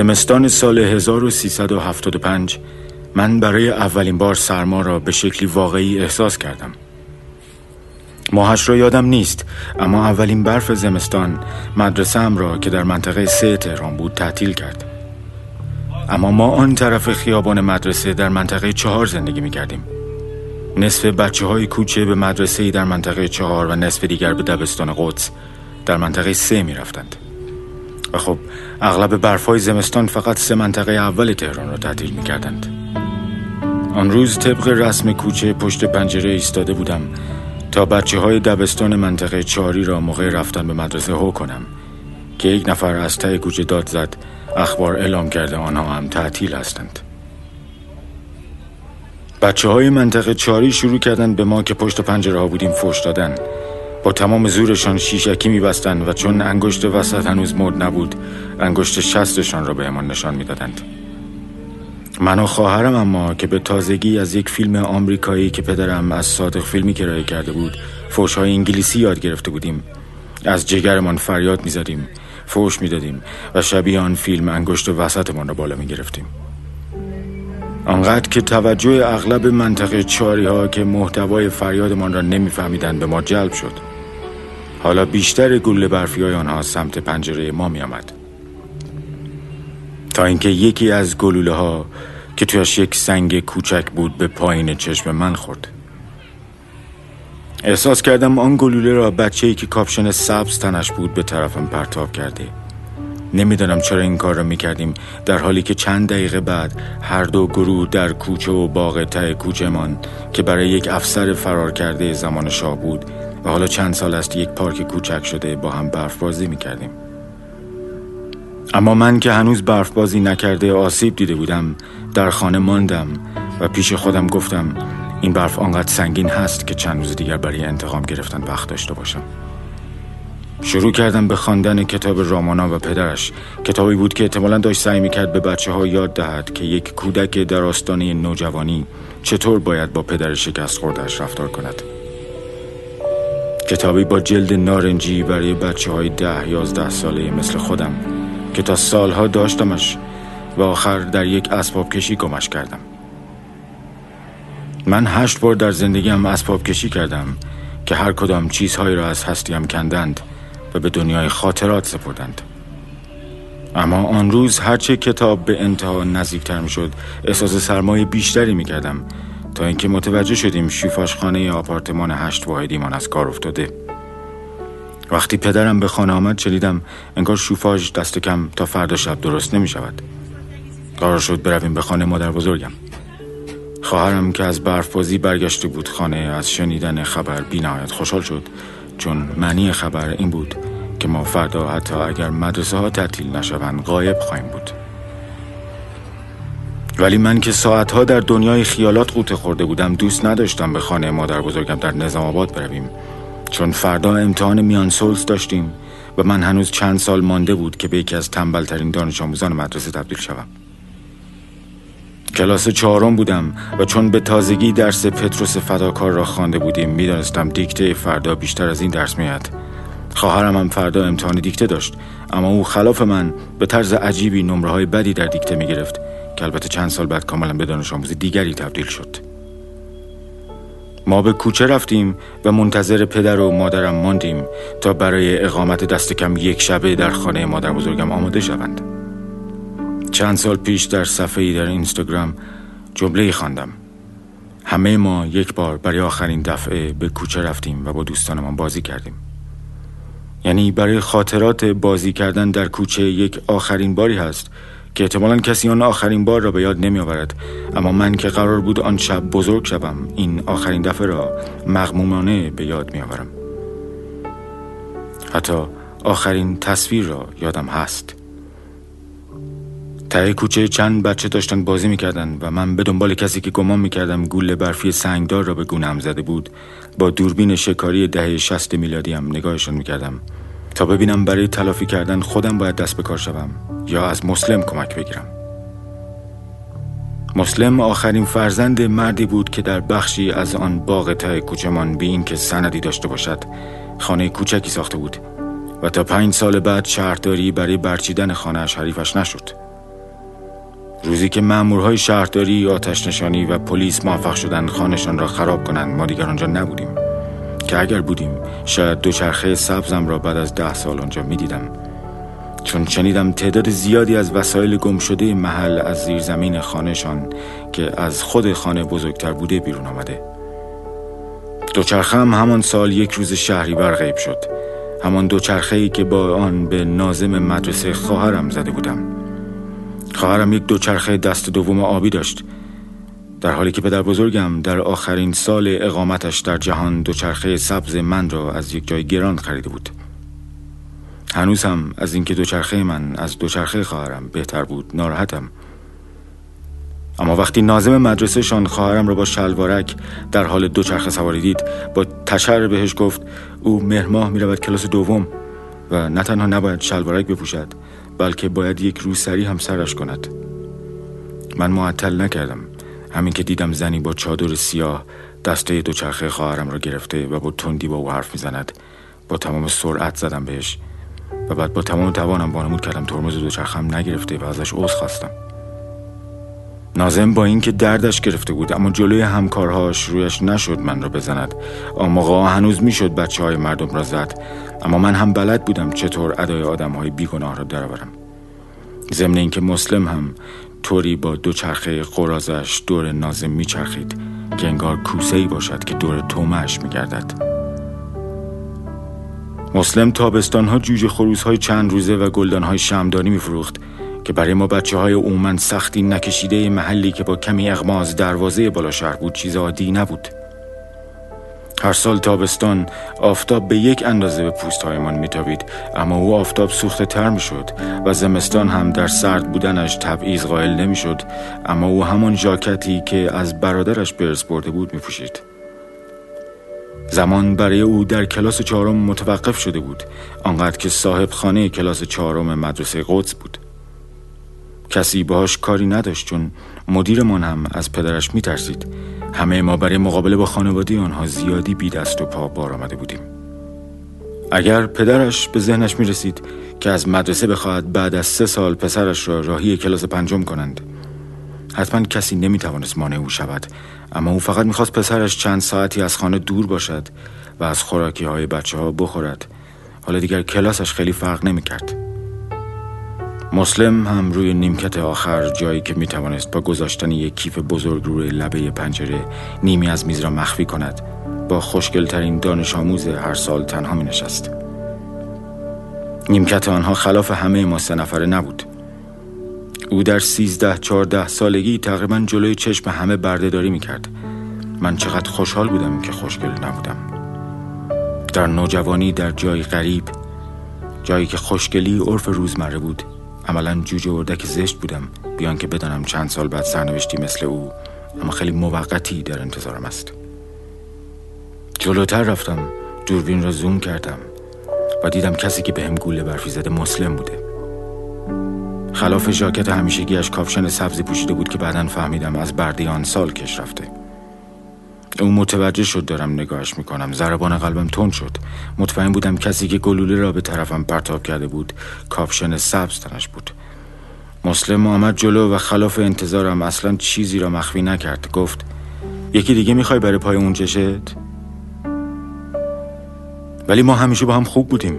زمستان سال 1375 من برای اولین بار سرما را به شکلی واقعی احساس کردم. ماهش را یادم نیست اما اولین برف زمستان مدرسه را که در منطقه سه تهران بود تعطیل کرد. اما ما آن طرف خیابان مدرسه در منطقه چهار زندگی می کردیم نصف بچه های کوچه به مدرسه در منطقه چهار و نصف دیگر به دبستان قدس در منطقه سه می رفتند و خب اغلب برف های زمستان فقط سه منطقه اول تهران را تعطیل می کردند آن روز طبق رسم کوچه پشت پنجره ایستاده بودم تا بچه های دبستان منطقه چاری را موقع رفتن به مدرسه هو کنم که یک نفر از ته کوچه داد زد اخبار اعلام کرده آنها هم تعطیل هستند. بچه های منطقه چاری شروع کردند به ما که پشت پنجره ها بودیم فوش دادن. با تمام زورشان شیشکی میبستند و چون انگشت وسط هنوز مرد نبود انگشت شستشان را به نشان می‌دادند. من و خواهرم اما که به تازگی از یک فیلم آمریکایی که پدرم از صادق فیلمی کرایه کرده بود های انگلیسی یاد گرفته بودیم. از جگرمان فریاد می‌زدیم فوش می‌دادیم و شبیه آن فیلم انگشت وسطمان را بالا می‌گرفتیم. آنقدر که توجه اغلب منطقه چاری ها که محتوای فریادمان را نمیفهمیدند به ما جلب شد. حالا بیشتر گل برفی های آنها سمت پنجره ما می آمد. تا اینکه یکی از گلوله ها که تویش یک سنگ کوچک بود به پایین چشم من خورد احساس کردم آن گلوله را بچه ای که کاپشن سبز تنش بود به طرفم پرتاب کرده نمی‌دانم چرا این کار را می‌کردیم در حالی که چند دقیقه بعد هر دو گروه در کوچه و باغ ته کوچهمان که برای یک افسر فرار کرده زمان شاه بود و حالا چند سال است یک پارک کوچک شده با هم برف بازی می‌کردیم. اما من که هنوز برف بازی نکرده آسیب دیده بودم در خانه ماندم و پیش خودم گفتم این برف آنقدر سنگین هست که چند روز دیگر برای انتقام گرفتن وقت داشته باشم. شروع کردم به خواندن کتاب رامانا و پدرش کتابی بود که احتمالا داشت سعی می‌کرد به بچه ها یاد دهد که یک کودک در آستانه نوجوانی چطور باید با پدر شکست خوردهش رفتار کند. کتابی با جلد نارنجی برای بچه های ده یازده ساله مثل خودم که تا سالها داشتمش و آخر در یک اسباب کشی گمش کردم. من هشت بار در زندگیم اسباب کشی کردم که هر کدام چیزهایی را از هستیم کندند و به دنیای خاطرات سپردند. اما آن روز هرچه کتاب به انتها نزدیکتر می شد احساس سرمایه بیشتری می کردم تا اینکه متوجه شدیم شیفاش خانه آپارتمان هشت واحدیمان از کار افتاده. وقتی پدرم به خانه آمد چلیدم انگار شوفاژ دست کم تا فردا شب درست نمی شود قرار شد برویم به خانه مادر بزرگم. خواهرم که از برف برگشته بود خانه از شنیدن خبر بی نهایت خوشحال شد چون معنی خبر این بود که ما فردا حتی اگر مدرسه ها تعطیل نشوند غایب خواهیم بود. ولی من که ساعتها در دنیای خیالات قوطه خورده بودم دوست نداشتم به خانه مادر بزرگم در نظام آباد برویم. چون فردا امتحان میان سولز داشتیم و من هنوز چند سال مانده بود که به یکی از تنبلترین دانش آموزان مدرسه تبدیل شوم. کلاس چهارم بودم و چون به تازگی درس پتروس فداکار را خوانده بودیم می‌دانستم دیکته فردا بیشتر از این درس میاد خواهرم هم فردا امتحان دیکته داشت اما او خلاف من به طرز عجیبی نمره های بدی در دیکته می گرفت که البته چند سال بعد کاملا به دانش آموز دیگری تبدیل شد. ما به کوچه رفتیم و منتظر پدر و مادرم ماندیم تا برای اقامت دست کم یک شبه در خانه مادر بزرگم آماده شوند. چند سال پیش در صفحه در اینستاگرام جمله خواندم. همه ما یک بار برای آخرین دفعه به کوچه رفتیم و با دوستانمان بازی کردیم. یعنی برای خاطرات بازی کردن در کوچه یک آخرین باری هست که احتمالا کسی آن آخرین بار را به یاد نمی آورد اما من که قرار بود آن شب بزرگ شوم این آخرین دفعه را مغمومانه به یاد می آورم حتی آخرین تصویر را یادم هست. ته کوچه چند بچه داشتن بازی می‌کردن و من به دنبال کسی که گمان می‌کردم گول برفی سنگدار را به گونم زده بود با دوربین شکاری دهه شست میلادی هم نگاهشان می‌کردم. تا ببینم برای تلافی کردن خودم باید دست به کار شوم یا از مسلم کمک بگیرم. مسلم آخرین فرزند مردی بود که در بخشی از آن باغ ته کوچمان بی این که سندی داشته باشد خانه کوچکی ساخته بود و تا پنج سال بعد شهرداری برای برچیدن خانه حریفش نشد. روزی که مامورهای شهرداری آتش نشانی و پلیس موفق شدن خانشان را خراب کنند ما دیگر آنجا نبودیم. که اگر بودیم شاید دوچرخه سبزم را بعد از ده سال آنجا می‌دیدم. چون شنیدم تعداد زیادی از وسایل گم شده محل از زیر زمین خانهشان که از خود خانه بزرگتر بوده بیرون آمده. دوچرخه هم همان سال یک روز شهری غیب شد. همان دوچرخه ای که با آن به نازم مدرسه خواهرم زده بودم. خواهرم یک دوچرخه دست دوم آبی داشت. در حالی که پدر بزرگم در آخرین سال اقامتش در جهان دوچرخه سبز من را از یک جای گران خریده بود. هنوز هم از اینکه دوچرخه من از دوچرخه خواهرم بهتر بود ناراحتم. اما وقتی نازم مدرسهشان خواهرم را با شلوارک در حال دوچرخه سواری دید با تشر بهش گفت او مهرماه می رود کلاس دوم و نه تنها نباید شلوارک بپوشد بلکه باید یک روسری هم سرش کند. من معطل نکردم. همین که دیدم زنی با چادر سیاه دسته دوچرخه خواهرم را گرفته و با تندی با او حرف می‌زند. با تمام سرعت زدم بهش و بعد با تمام توانم وانمود کردم ترمز دوچرخم نگرفته و ازش عذر خواستم. نازم با اینکه دردش گرفته بود اما جلوی همکارهاش رویش نشد من را بزند. آن موقع هنوز می‌شد بچه های مردم را زد اما من هم بلد بودم چطور ادای آدم های بیگناه را درآورم. ضمن اینکه مسلم هم طوری با دوچرخه قرازش دور نازم میچرخید که انگار کوسه ای باشد که دور تومش میگردد. مسلم تابستان ها جوجه خروس های چند روزه و گلدان های شمدانی میفروخت که برای ما بچه های اومن سختی نکشیده محلی که با کمی اغماز دروازه بالا شهر بود چیز عادی نبود. هر سال تابستان آفتاب به یک اندازه به پوست هایمان میتابید اما او آفتاب سوخته تر می‌شد و زمستان هم در سرد بودنش تبعیض قائل نمی‌شد اما او همان ژاکتی که از برادرش برس برده بود میپوشید. زمان برای او در کلاس چهارم متوقف شده بود آنقدر که صاحب خانه کلاس چهارم مدرسه قدس بود. کسی باهاش کاری نداشت چون مدیرمان هم از پدرش میترسید. همه ما برای مقابله با خانواده آنها زیادی بی دست و پا بار آمده بودیم. اگر پدرش به ذهنش می رسید که از مدرسه بخواهد بعد از سه سال پسرش را راهی کلاس پنجم کنند حتما کسی نمی توانست مانع او شود. اما او فقط می‌خواست پسرش چند ساعتی از خانه دور باشد و از خوراکی های بچه ها بخورد. حالا دیگر کلاسش خیلی فرق نمی کرد مسلم هم روی نیمکت آخر جایی که می توانست با گذاشتن یک کیف بزرگ روی لبه پنجره نیمی از میز را مخفی کند با خوشگلترین دانش آموز هر سال تنها می نشست نیمکت آنها خلاف همه ما سه نفره نبود. او در سیزده چارده سالگی تقریبا جلوی چشم همه بردهداری می کرد من چقدر خوشحال بودم که خوشگل نبودم. در نوجوانی در جای غریب جایی که خوشگلی عرف روزمره بود. عملا جوجه اردک زشت بودم. بیان که بدانم چند سال بعد سرنوشتی مثل او اما خیلی موقتی در انتظارم است. جلوتر رفتم دوربین را زوم کردم و دیدم کسی که به هم گوله برفی زده مسلم بوده. خلاف ژاکت همیشگیش کاپشن سبزی پوشیده بود که بعدا فهمیدم از بردی آن سال کش رفته. او متوجه شد دارم نگاهش می‌کنم. ضربان قلبم تند شد. مطمئن بودم کسی که گلوله را به طرفم پرتاب کرده بود کاپشن سبز تنش بود. مسلم آمد جلو و خلاف انتظارم اصلا چیزی را مخفی نکرد. گفت یکی دیگه می‌خوای بره پای اون چشت؟ ولی ما همیشه با هم خوب بودیم.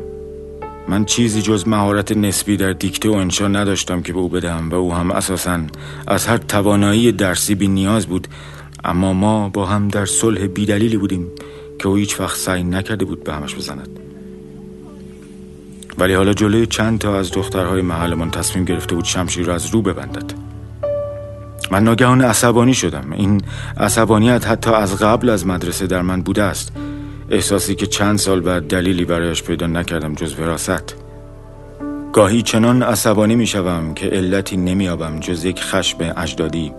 من چیزی جز مهارت نسبی در دیکته و انشا نداشتم که به او بدم و او هم اساسا از هر توانایی درسی بی نیاز بود اما ما با هم در صلح بیدلیلی بودیم که او هیچ وقت سعی نکرده بود به همش بزند. ولی حالا جلوی چند تا از دخترهای محلمان تصمیم گرفته بود شمشیر را از رو ببندد. من ناگهان عصبانی شدم. این عصبانیت حتی از قبل از مدرسه در من بوده است. احساسی که چند سال بعد دلیلی برایش پیدا نکردم جز وراست گاهی چنان عصبانی می شوم که علتی نمیابم جز یک خشم اجدادی.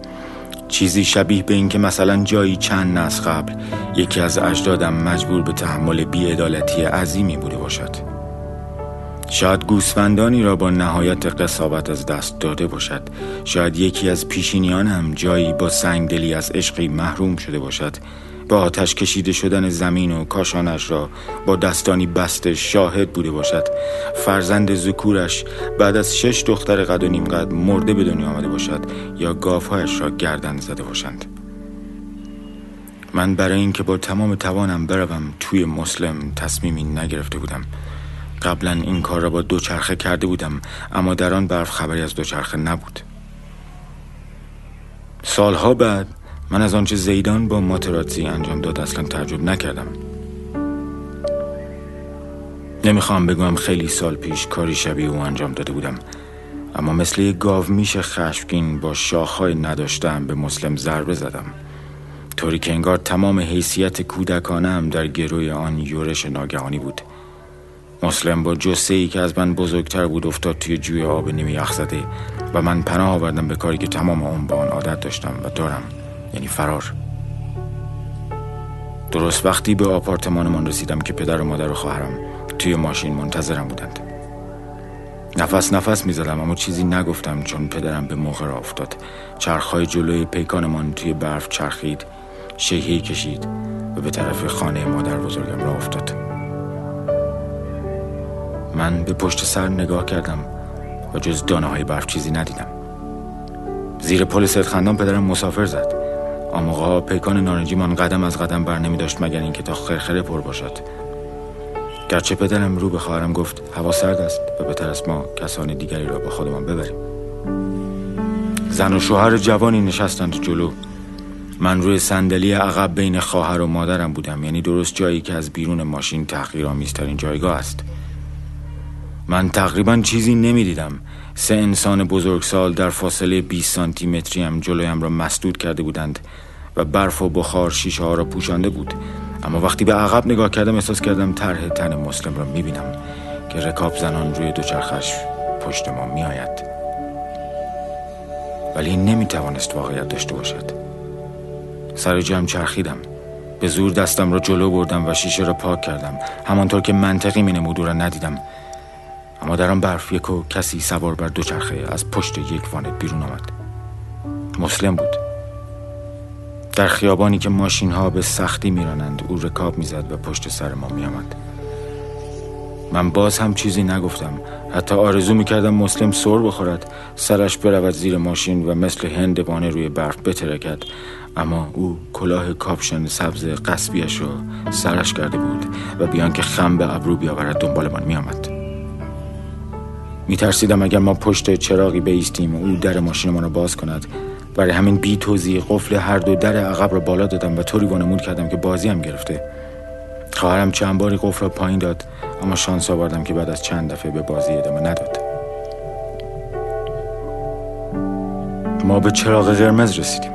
چیزی شبیه به اینکه مثلا جایی چند نسل قبل یکی از اجدادم مجبور به تحمل بیعدالتی عظیمی بوده باشد. شاید گوسفندانی را با نهایت قصابت از دست داده باشد. شاید یکی از پیشینیانم جایی با سنگدلی از عشقی محروم شده باشد. به آتش کشیده شدن زمین و کاشانش را با دستانی بسته شاهد بوده باشد. فرزند زکورش بعد از شش دختر قد و نیم قد مرده به دنیا آمده باشد یا گافهایش را گردن زده باشند. من برای اینکه با تمام توانم بروم توی مسلم تصمیمی نگرفته بودم. قبلا این کار را با دوچرخه کرده بودم اما در آن برف خبری از دوچرخه نبود. سالها بعد من از آنچه زیدان با ماتراتزی انجام داد اصلا تعجب نکردم. نمی‌خوام بگم خیلی سال پیش کاری شبیه او انجام داده بودم. اما مثل یک گاو میشه خشمگین با شاخهای نداشتم به مسلم ضربه زدم. طوری که انگار تمام حیثیت کودکانم در گروی آن یورش ناگهانی بود. مسلم با جسه ای که از من بزرگتر بود افتاد توی جوی آب نیمه یخ زده و من پناه آوردم به کاری که تمام اون با آن عادت داشتم و دارم. یعنی فرار. درست وقتی به آپارتمانمان رسیدم که پدر و مادر و خواهرم توی ماشین منتظرم بودند. نفس نفس می زدم اما چیزی نگفتم چون پدرم به موقع را افتاد. چرخهای جلوی پیکانمان توی برف چرخید شیهی کشید و به طرف خانه مادر بزرگم را افتاد. من به پشت سر نگاه کردم و جز دانه های برف چیزی ندیدم. زیر پل خندان پدرم مسافر زد. آموقا پیکان نارنجیمان قدم از قدم بر نمی داشت مگر اینکه تا خرخره پر باشد. گرچه پدرم رو به خواهرم گفت هوا سرد است و بهتر است ما کسان دیگری را با خودمان ببریم. زن و شوهر جوانی نشستند جلو. من روی صندلی عقب بین خواهر و مادرم بودم یعنی درست جایی که از بیرون ماشین تحقیرآمیزترین جایگاه است. من تقریبا چیزی نمی‌دیدم. سه انسان بزرگسال در فاصله 20 سانتی متری هم جلویم را مسدود کرده بودند. و برف و بخار شیشه ها را پوشانده بود. اما وقتی به عقب نگاه کردم احساس کردم طرح تن مسلم را می‌بینم که رکاب زنان روی دوچرخش پشت ما میآید. ولی این نمی‌توانست واقعیت داشته باشد. سر جمع چرخیدم. به زور دستم را جلو بردم و شیشه را پاک کردم. همانطور که منطقی می نمود را ندیدم. اما در آن برف یک و کسی سوار بر دوچرخه از پشت یک وانت بیرون آمد. مسلم بود. در خیابانی که ماشین ها به سختی میرانند او رکاب می‌زد و پشت سر ما میآمد. من باز هم چیزی نگفتم. حتی آرزو می‌کردم مسلم سر بخورد سرش برود زیر ماشین و مثل هندوانه روی برف بترکد. اما او کلاه کاپشن سبز قصبیش را سرش کرده بود و بیان که خم به ابرو بیاورد دنبالمان میآمد. میترسیدم اگر ما پشت چراغی بیستیم او در ماشینمان را باز کند. برای همین بی توضیح قفل هر دو در عقب را بالا دادم و طوری وانمود کردم که بازی هم گرفته. خواهرم چند باری قفل را پایین داد اما شانس آوردم که بعد از چند دفعه به بازی ادامه نداد. ما به چراغ قرمز رسیدیم.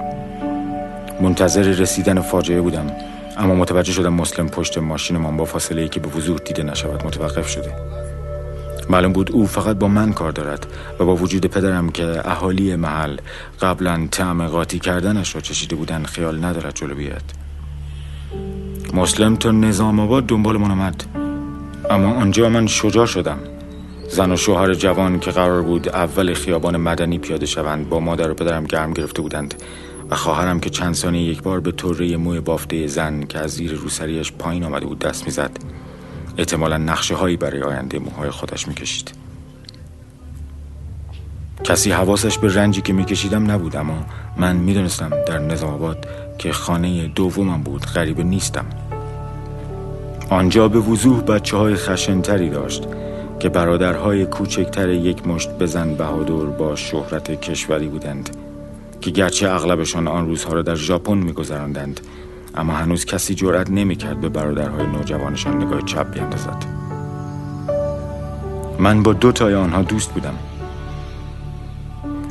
منتظر رسیدن فاجعه بودم اما متوجه شدم مسلم پشت ماشینمان با فاصله ای که به وضوح دیده نشود متوقف شده. معلوم بود او فقط با من کار دارد و با وجود پدرم که اهالی محل قبلا تعم قاطی کردنش را چشیده بودن خیال ندارد جلو بیاد مسلم تا نظام آباد دنبال من آمد. اما آنجا من شجاع شدم. زن و شوهر جوان که قرار بود اول خیابان مدنی پیاده شوند با مادر و پدرم گرم گرفته بودند و خواهرم که چند ثانیه یک بار به طره موی بافته زن که از زیر روسریش پایین آمده بود دست می‌زد. احتمالا نقشه هایی برای آینده موهای خودش می‌کشید. کسی حواسش به رنجی که میکشیدم نبود اما من می‌دونستم در نظام آباد که خانه دومم بود غریبه نیستم. آنجا به وضوح بچه های خشنتری داشت که برادرهای کوچکتر یک مشت بزن بهادر با شهرت کشوری بودند که گرچه اغلبشان آن روزها را در ژاپن میگذراندند اما هنوز کسی جرأت نمی‌کرد به برادرهای نوجوانشان نگاه چپ بیندازد. من با دو تای آنها دوست بودم.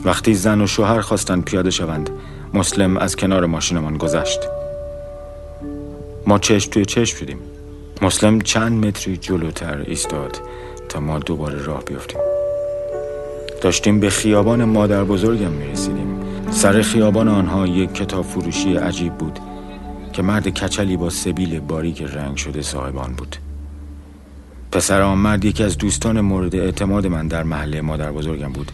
وقتی زن و شوهر خواستند پیاده شوند مسلم از کنار ماشینمان گذشت. ما چشم توی چشم شدیم. مسلم چند متری جلوتر ایستاد تا ما دوباره راه بیفتیم. داشتیم به خیابان مادر بزرگم می رسیدیم سر خیابان آنها یک کتاب فروشی عجیب بود. که مرد کچلی با سبیل باریک رنگ شده صاحبان بود. پسر آن مرد یکی از دوستان مورد اعتماد من در محله مادر بزرگم بود.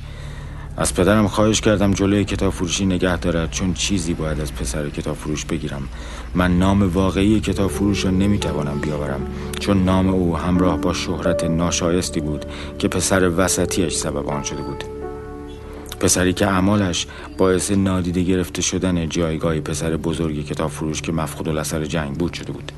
از پدرم خواهش کردم جلوی کتاب فروشی نگه دارد چون چیزی باید از پسر کتاب فروش بگیرم. من نام واقعی کتاب فروش را نمی‌توانم بیاورم چون نام او همراه با شهرت ناشایستی بود که پسر وسطیش سبب آن شده بود. پسری که اعمالش باعث نادیده گرفته شدن جایگاه پسر بزرگ کتاب فروش که مفقود الاثر جنگ بود شده بود.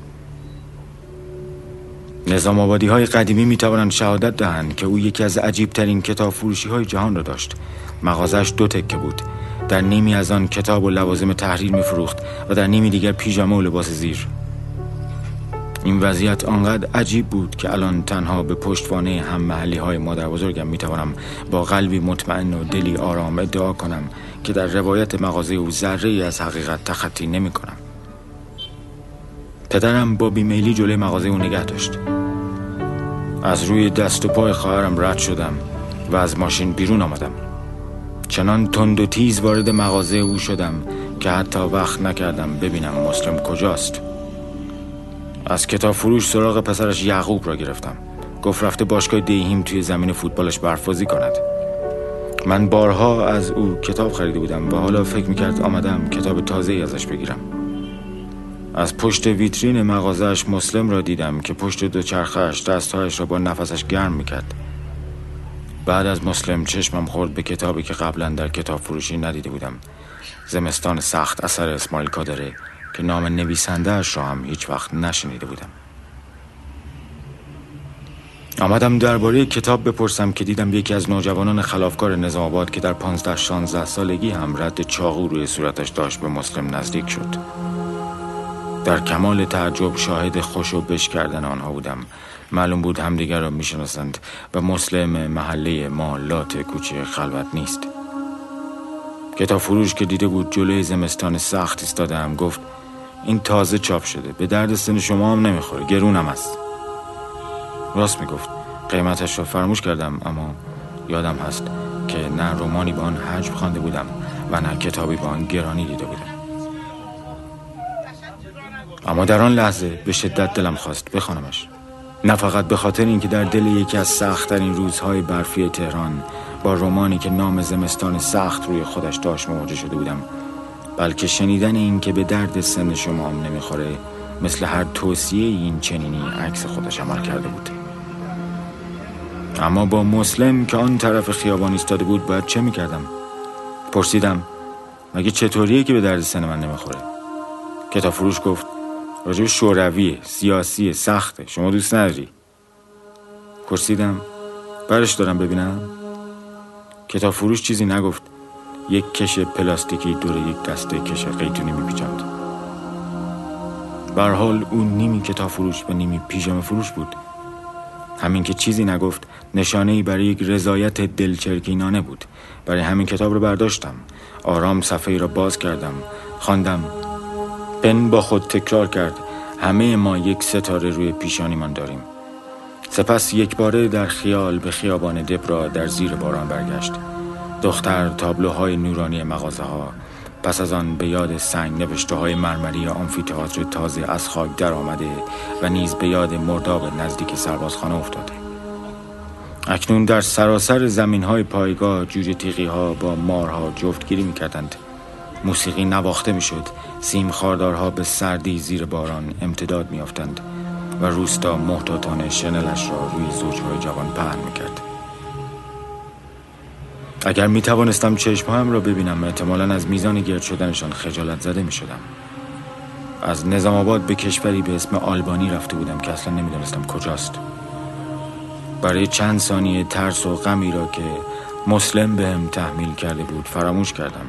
نظام آبادی های قدیمی می توانند شهادت دهند که او یکی از عجیب ترین کتاب فروشی های جهان را داشت. مغازش دو تکه بود. در نیمی از آن کتاب و لوازم تحریر می فروخت و در نیمی دیگر پیژامه و لباس زیر. این وضعیت آنقدر عجیب بود که الان تنها به پشتوانه هم محلی های مادر بزرگم می با قلبی مطمئن و دلی آرام ادعا کنم که در روایت مغازه او ذره ای از حقیقت تخطی نمی کنم پدرم با بیمیلی جلوی مغازه او نگه داشت. از روی دست و پای خواهرم رد شدم و از ماشین بیرون آمدم. چنان تند و تیز وارد مغازه او شدم که حتی وقت نکردم ببینم مسلم کجاست. از کتاب فروش سراغ پسرش یعقوب را گرفتم. گفت رفته باشگاه دیهیم توی زمین فوتبالش برفازی کند. من بارها از او کتاب خریده بودم و حالا فکر می‌کرد آمدم کتاب تازه ازش بگیرم. از پشت ویترین مغازهش مسلم را دیدم که پشت دو چرخش دستهایش را با نفسش گرم می‌کرد. بعد از مسلم چشمم خورد به کتابی که قبلا در کتاب فروشی ندیده بودم. زمستان سخت اثر اسماعیل کادره که نام نویسندهاش را هم هیچ وقت نشنیده بودم. آمدم درباره کتاب بپرسم که دیدم یکی از نوجوانان خلافکار نظام آباد که در پانزده شانزده سالگی هم رد چاقو روی صورتش داشت به مسلم نزدیک شد. در کمال تعجب شاهد خوش و بش کردن آنها بودم. معلوم بود همدیگر را می‌شناسند و مسلم محله ما لات کوچه خلوت نیست. کتاب فروش که دیده بود جلوی زمستان سخت ایستادم گفت این تازه چاپ شده. به درد سن شما هم نمی‌خوره. گرونم است راست می‌گفت. قیمتش را فراموش کردم اما یادم هست که نه رومانی به آن حجم خوانده بودم و نه کتابی به آن گرانی دیده بودم. اما در آن لحظه به شدت دلم خواست بخوانمش. نه فقط به خاطر اینکه در دل یکی از سختترین روزهای برفی تهران با رومانی که نام زمستان سخت روی خودش داشت مواجه شده بودم بلکه شنیدن این که به درد سن شما هم نمی‌خوره مثل هر توصیه این چنینی عکس خودش عمل کرده بود. اما با مسلم که آن طرف خیابان ایستاده بود باید چه می‌کردم؟ پرسیدم مگه چطوریه که به درد سن من نمی‌خوره؟ کتاب فروش گفت راجب شوروی سیاسی سخته شما دوست نداری. پرسیدم برش دارم ببینم؟ کتاب فروش چیزی نگفت. یک کش پلاستیکی دور یک دسته کش قیتونی میپیچند بر حال او نیمی کتاب فروش و نیمی پیژامه فروش بود. همین که چیزی نگفت نشانه ای برای یک رضایت دلچرکینانه بود. برای همین کتاب رو برداشتم. آرام صفحه را باز کردم. خواندم. پن با خود تکرار کرد. همه ما یک ستاره روی پیشانیمان داریم. سپس یک باره در خیال به خیابان دبرا در زیر باران برگشت. دختر تابلوهای نورانی مغازه ها پس از آن به یاد سنگ نوشته های مرمری آمفیتئاتر تازه از خاک در آمده و نیز به یاد مرداب نزدیک سربازخانه افتاده. اکنون در سراسر زمین های پایگاه جوجه تیغی ها با مارها جفتگیری می کردند موسیقی نواخته می شد سیم خاردارها به سردی زیر باران امتداد می و روستا محتاطانه شنلش را روی زوجهای جوان پهن می کرد اگر می توانستم چشمهایم را ببینم احتمالا از میزان گرد شدنشان خجالت زده می شدم از نظام آباد به کشوری به اسم آلبانی رفته بودم که اصلا نمی‌دانستم کجاست. برای چند ثانیه ترس و غمی را که مسلم بهم تحمیل کرده بود فراموش کردم.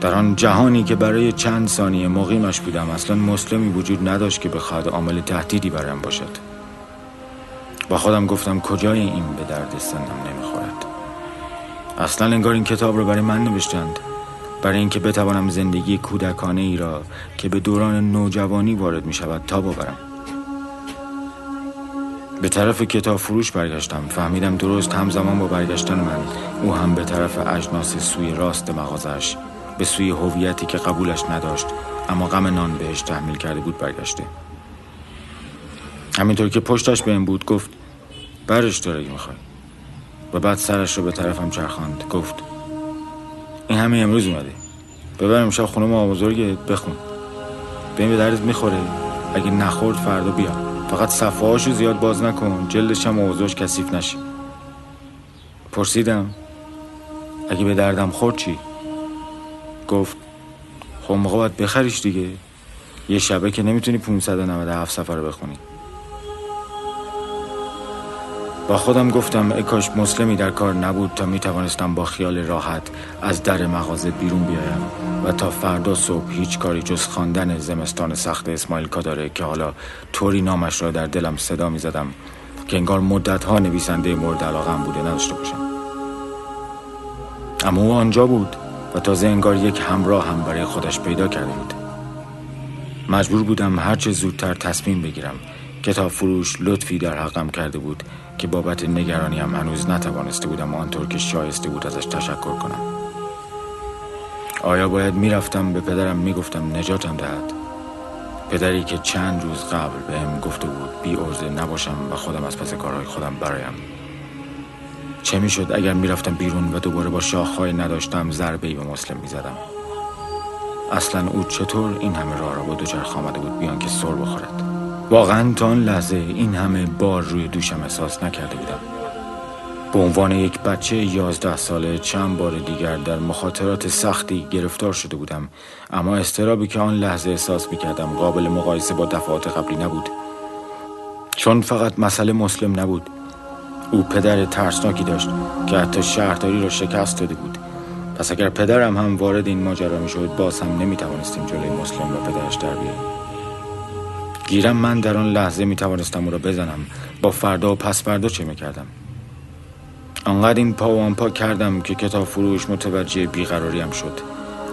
در آن جهانی که برای چند ثانیه مقیمش بودم اصلا مسلمی وجود نداشت که بخواد عامل تهدیدی برایم باشد. با خودم گفتم کجای این به درد سنم نمی‌خورد اصلا انگار این کتاب رو برای من نوشتند. برای اینکه بتوانم زندگی کودکانه ای را که به دوران نوجوانی وارد می شود تا ببرم. به طرف کتاب فروش برگشتم. فهمیدم درست همزمان با برگشتن من او هم به طرف اجناس سوی راست مغازش به سوی هویتی که قبولش نداشت اما غم نان بهش تحمیل کرده بود برگشته. همینطور که پشتش به این بود گفت برش داره می‌خوای. و بعد سرش رو به طرفم چرخاند. گفت این همه امروز اومده. ببرم امشب خونه ما بزرگت بخون. ببین به درد می‌خوره. اگه نخورد فردا بیا. فقط صفحه زیاد باز نکن. جلدش هم موضوعش کثیف نشه. پرسیدم اگه به دردم خورد چی؟ گفت خب موقع باید بخریش دیگه. یه شبه که نمی‌تونی 597 سفر رو بخونی. با خودم گفتم ای کاش مسلمی در کار نبود تا می‌توانستم با خیال راحت از در مغازه بیرون بیایم و تا فردا صبح هیچ کاری جز خواندن زمستان سخت اسماعیل داره که حالا طوری نامش را در دلم صدا می‌زدم که انگار مدت ها نویسنده مورد علاقم بوده نداشته باشم. اما او آنجا بود و تازه انگار یک همراه هم برای خودش پیدا کرده بود. مجبور بودم هرچه زودتر تصمیم بگیرم کتاب فروش لطفی در حقم کرده بود که بابت نگرانیم هنوز نتوانسته بودم آنطور که شایسته بود ازش تشکر کنم. آیا باید می‌رفتم به پدرم می‌گفتم نجاتم دهد؟ پدری که چند روز قبل به هم گفته بود بی ارزه نباشم و خودم از پس کارهای خودم برایم. چه می‌شد اگر می‌رفتم بیرون و دوباره با شاخهای نداشتم ضربه ای به مسلم می‌زدم؟ اصلا او چطور این همه راه را با دوچرخ آمده بود بیان که سر بخورد؟ واقعا تا آن لحظه این همه بار روی دوشم احساس نکرده بودم. به عنوان یک بچه یازده ساله چند بار دیگر در مخاطرات سختی گرفتار شده بودم اما استرابی که آن لحظه احساس می‌کردم قابل مقایسه با دفعات قبلی نبود. چون فقط مسئله مسلم نبود او پدر ترسناکی داشت که حتی شهرداری را شکست داده بود. پس اگر پدرم هم وارد این ماجرا می‌شد باز هم نمی‌توانستیم جلوی مسلم و پدرش در بیاییم. گیرم من در آن لحظه می توانستم او را بزنم. با فردا و پس فردا چه می کردم آنقدر این پا و آن پا کردم که کتاب فروش متوجه بیقراریم شد.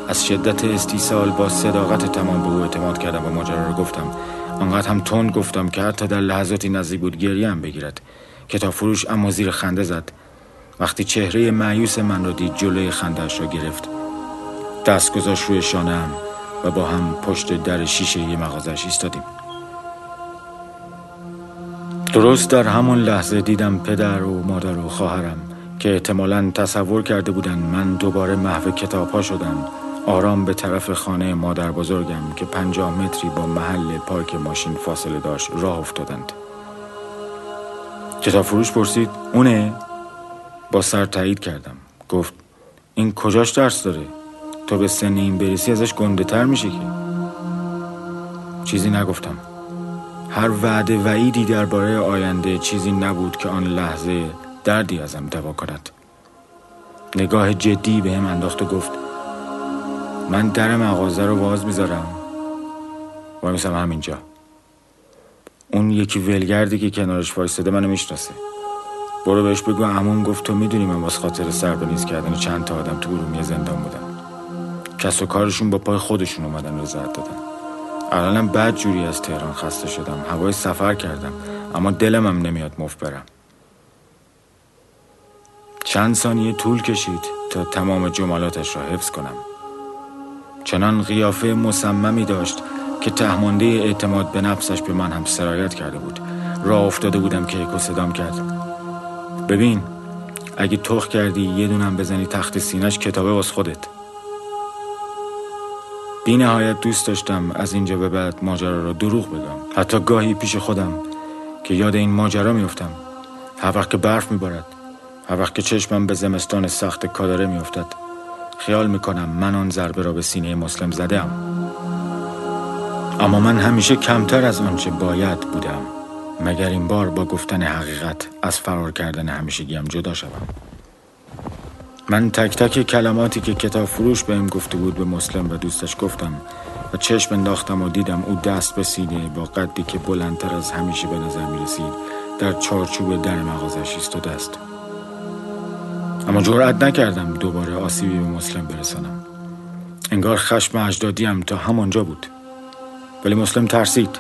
از شدت استیصال با صداقت تمام به او اعتماد کردم و ماجرا را گفتم. آنقدر هم تند گفتم که حتی در لحظاتی نزدیک بود گریه هم بگیرد. کتاب فروش اما زیر خنده زد. وقتی چهره معیوس من را دید جلوی خندهاش را گرفت. دست گذاشت روی شانه و با هم پشت در شیشه یه مغازش ایستادیم. درست در همان لحظه دیدم پدر و مادر و خواهرم که احتمالا تصور کرده بودند من دوباره محو کتاب ها شدم. آرام به طرف خانه مادر بزرگم که پنجاه متری با محل پارک ماشین فاصله داشت راه افتادند. کتاب فروش پرسید اونه؟ با سر تایید کردم. گفت این کجاش درس داره؟ تو به سن این برسی ازش گنده تر میشه که. چیزی نگفتم. هر وعده وعیدی درباره آینده چیزی نبود که آن لحظه دردی ازم دوا کند. نگاه جدی به هم انداخت و گفت من در مغازه رو باز می‌ذارم. و میسم همینجا. اون یکی ولگردی که کنارش وایستاده منو می‌شناسه. برو بهش بگو عموم گفت تو می‌دونی من باز خاطر سر نیز کردن چند تا آدم تو ارومیه زندان بودم. کس و کارشون با پای خودشون اومدن رضایت دادن. الانم بد جوری از تهران خسته شدم. هوای سفر کردم. اما دلم هم نمیاد مفت برم. چند ثانیه طول کشید تا تمام جملاتش را حفظ کنم. چنان قیافه مصممی داشت که تهمانده اعتماد به نفسش به من هم سرایت کرده بود. راه افتاده بودم که اکو صدام کرد. ببین اگه تخ کردی یه دونم بزنی تخت سینش کتابه واس خودت. بی نهایت دوست داشتم از اینجا به بعد ماجرا را دروغ بگم حتی گاهی پیش خودم که یاد این ماجرا میافتم. هر وقت که برف میبارد هر وقت که چشمم به زمستان سخت کادره میافتد خیال می‌کنم من آن ضربه را به سینه مسلم زدم اما من همیشه کمتر از آنچه باید بودم. مگر این بار با گفتن حقیقت از فرار کردن همیشگیم جدا شوم؟ من تک تک کلماتی که کتاب فروش بهم گفته بود به مسلم و دوستش گفتم و چشم انداختم و دیدم او دست به سینه با قدی که بلندتر از همیشه به نظر می رسید در چارچوب در مغازش ایستاده است. اما جرأت نکردم دوباره آسیبی به مسلم برسانم. انگار خشم اجدادیم تا همانجا بود. ولی مسلم ترسید.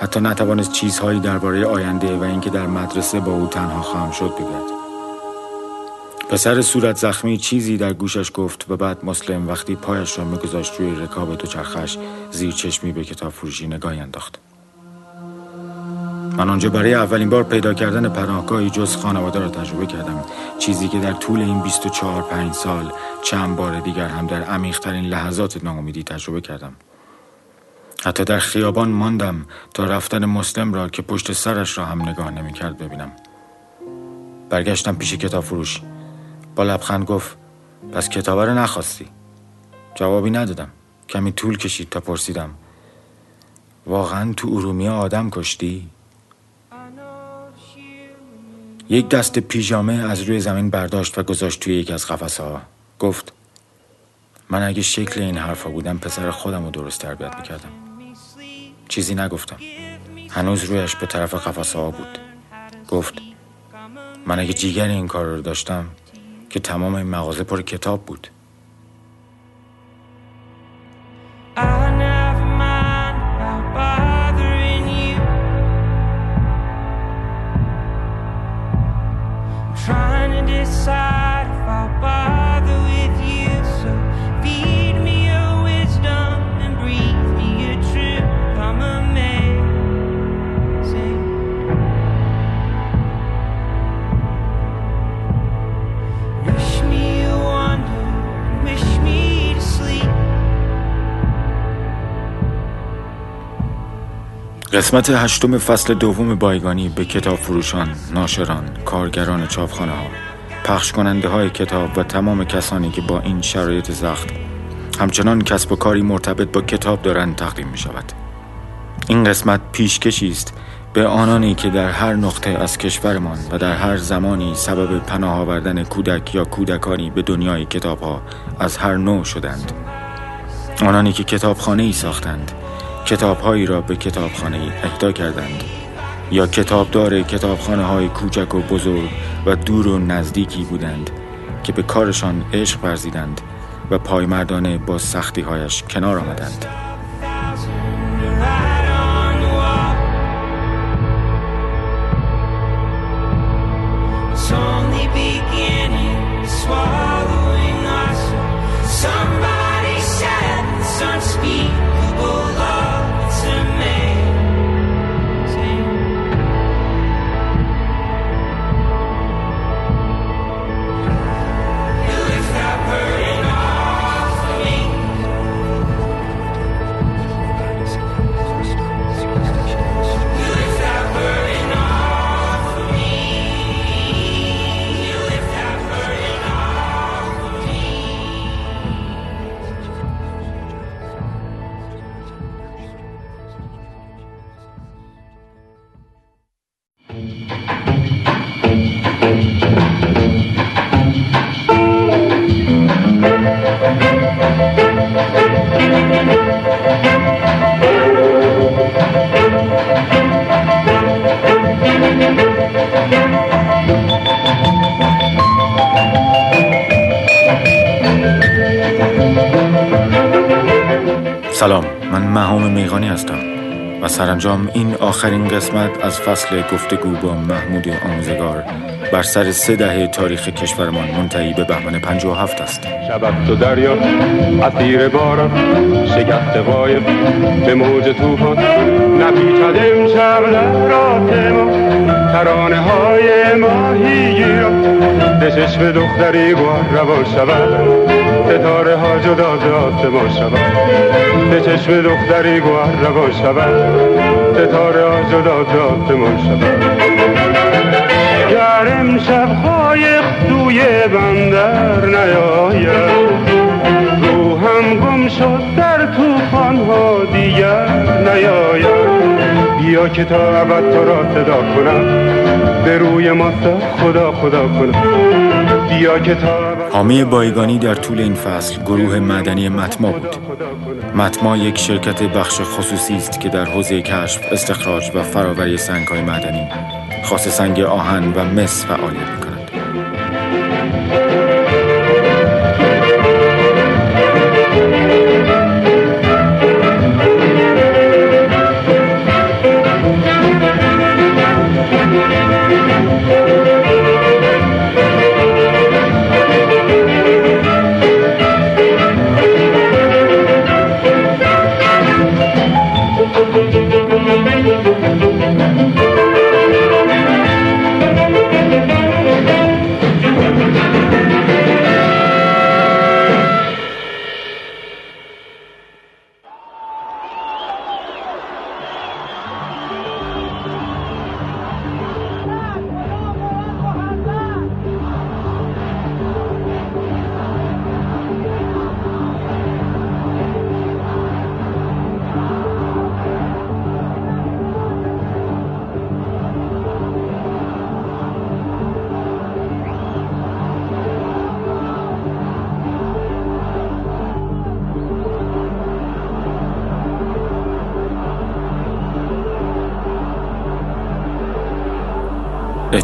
حتی نتوانست چیزهایی درباره آینده و اینکه در مدرسه با او تنها خواهم شد بگوید. پسر صورت زخمی چیزی در گوشش گفت و بعد مسلم وقتی پایش را میگذاشت روی رکاب دوچرخش زیر چشمی به کتاب فروشی نگاهی انداخت. من آنجا برای اولین بار پیدا کردن پناهگاهی جز خانواده را تجربه کردم. چیزی که در طول این 24 5 سال چند بار دیگر هم در عمیقترین لحظات ناامیدی تجربه کردم. حتی در خیابان ماندم تا رفتن مسلم را که پشت سرش را هم نگاه نمی کرد ببینم. برگشتم پیش کتاب فروش. با لبخند گفت پس کتاب رو نخواستی؟ جوابی ندادم. کمی طول کشید تا پرسیدم واقعا تو ارومیه آدم کشتی؟ یک دست پیژامه از روی زمین برداشت و گذاشت توی یک از قفسه گفت من اگه شکل این حرفا بودم پسر خودم رو درست تربیت می‌کردم. چیزی نگفتم. هنوز رویش به طرف قفسه بود. گفت من اگه جیگر این کار رو داشتم که تمام این مغازه پر کتاب بود. قسمت هشتم فصل دوم بایگانی به کتاب فروشان، ناشران، کارگران چاپخانه ها، پخش کننده های کتاب و تمام کسانی که با این شرایط زخت همچنان کسب و کاری مرتبط با کتاب دارند تقدیم می شود. این قسمت پیشکشی است به آنانی که در هر نقطه از کشورمان و در هر زمانی سبب پناه آوردن کودک یا کودکانی به دنیای کتاب ها از هر نوع شدند. آنانی که کتابخانه ای ساختند کتابهایی را به کتابخانه اهدا کردند. یا کتابدار کتابخانه های کوچک و بزرگ و دور و نزدیکی بودند که به کارشان عشق ورزیدند و پایمردانه با سختی هایش کنار آمدند. سلام من مهام میغانی هستم و سرانجام این آخرین قسمت از فصل گفتگو با محمود آموزگار. بر سر سه دهه تاریخ کشورمان منتهی به بهمن هفت است. شبت تو دریا اسیر باران شکست قایب به موج توفان نپیچد امشب رات ما ترانه های ماهی گیران به چشم دختری گوار روان شود ستاره ها جدا ز ما شود. به چشم دختری گوهر روان شود ستاره ها جدا ز ما شود. گر امشب های سوی بندر نیاید. روحم گم شد در توفان ها دیگر نیاید. بیا که تا عبد تو را صدا کنم. به روی ما خدا خدا کنم. بیا که تا حامی بایگانی در طول این فصل گروه مدنی متما بود. متما یک شرکت بخش خصوصی است که در حوزه کشف استخراج و فراوری سنگهای مدنی خاص سنگ آهن و مس فعالیت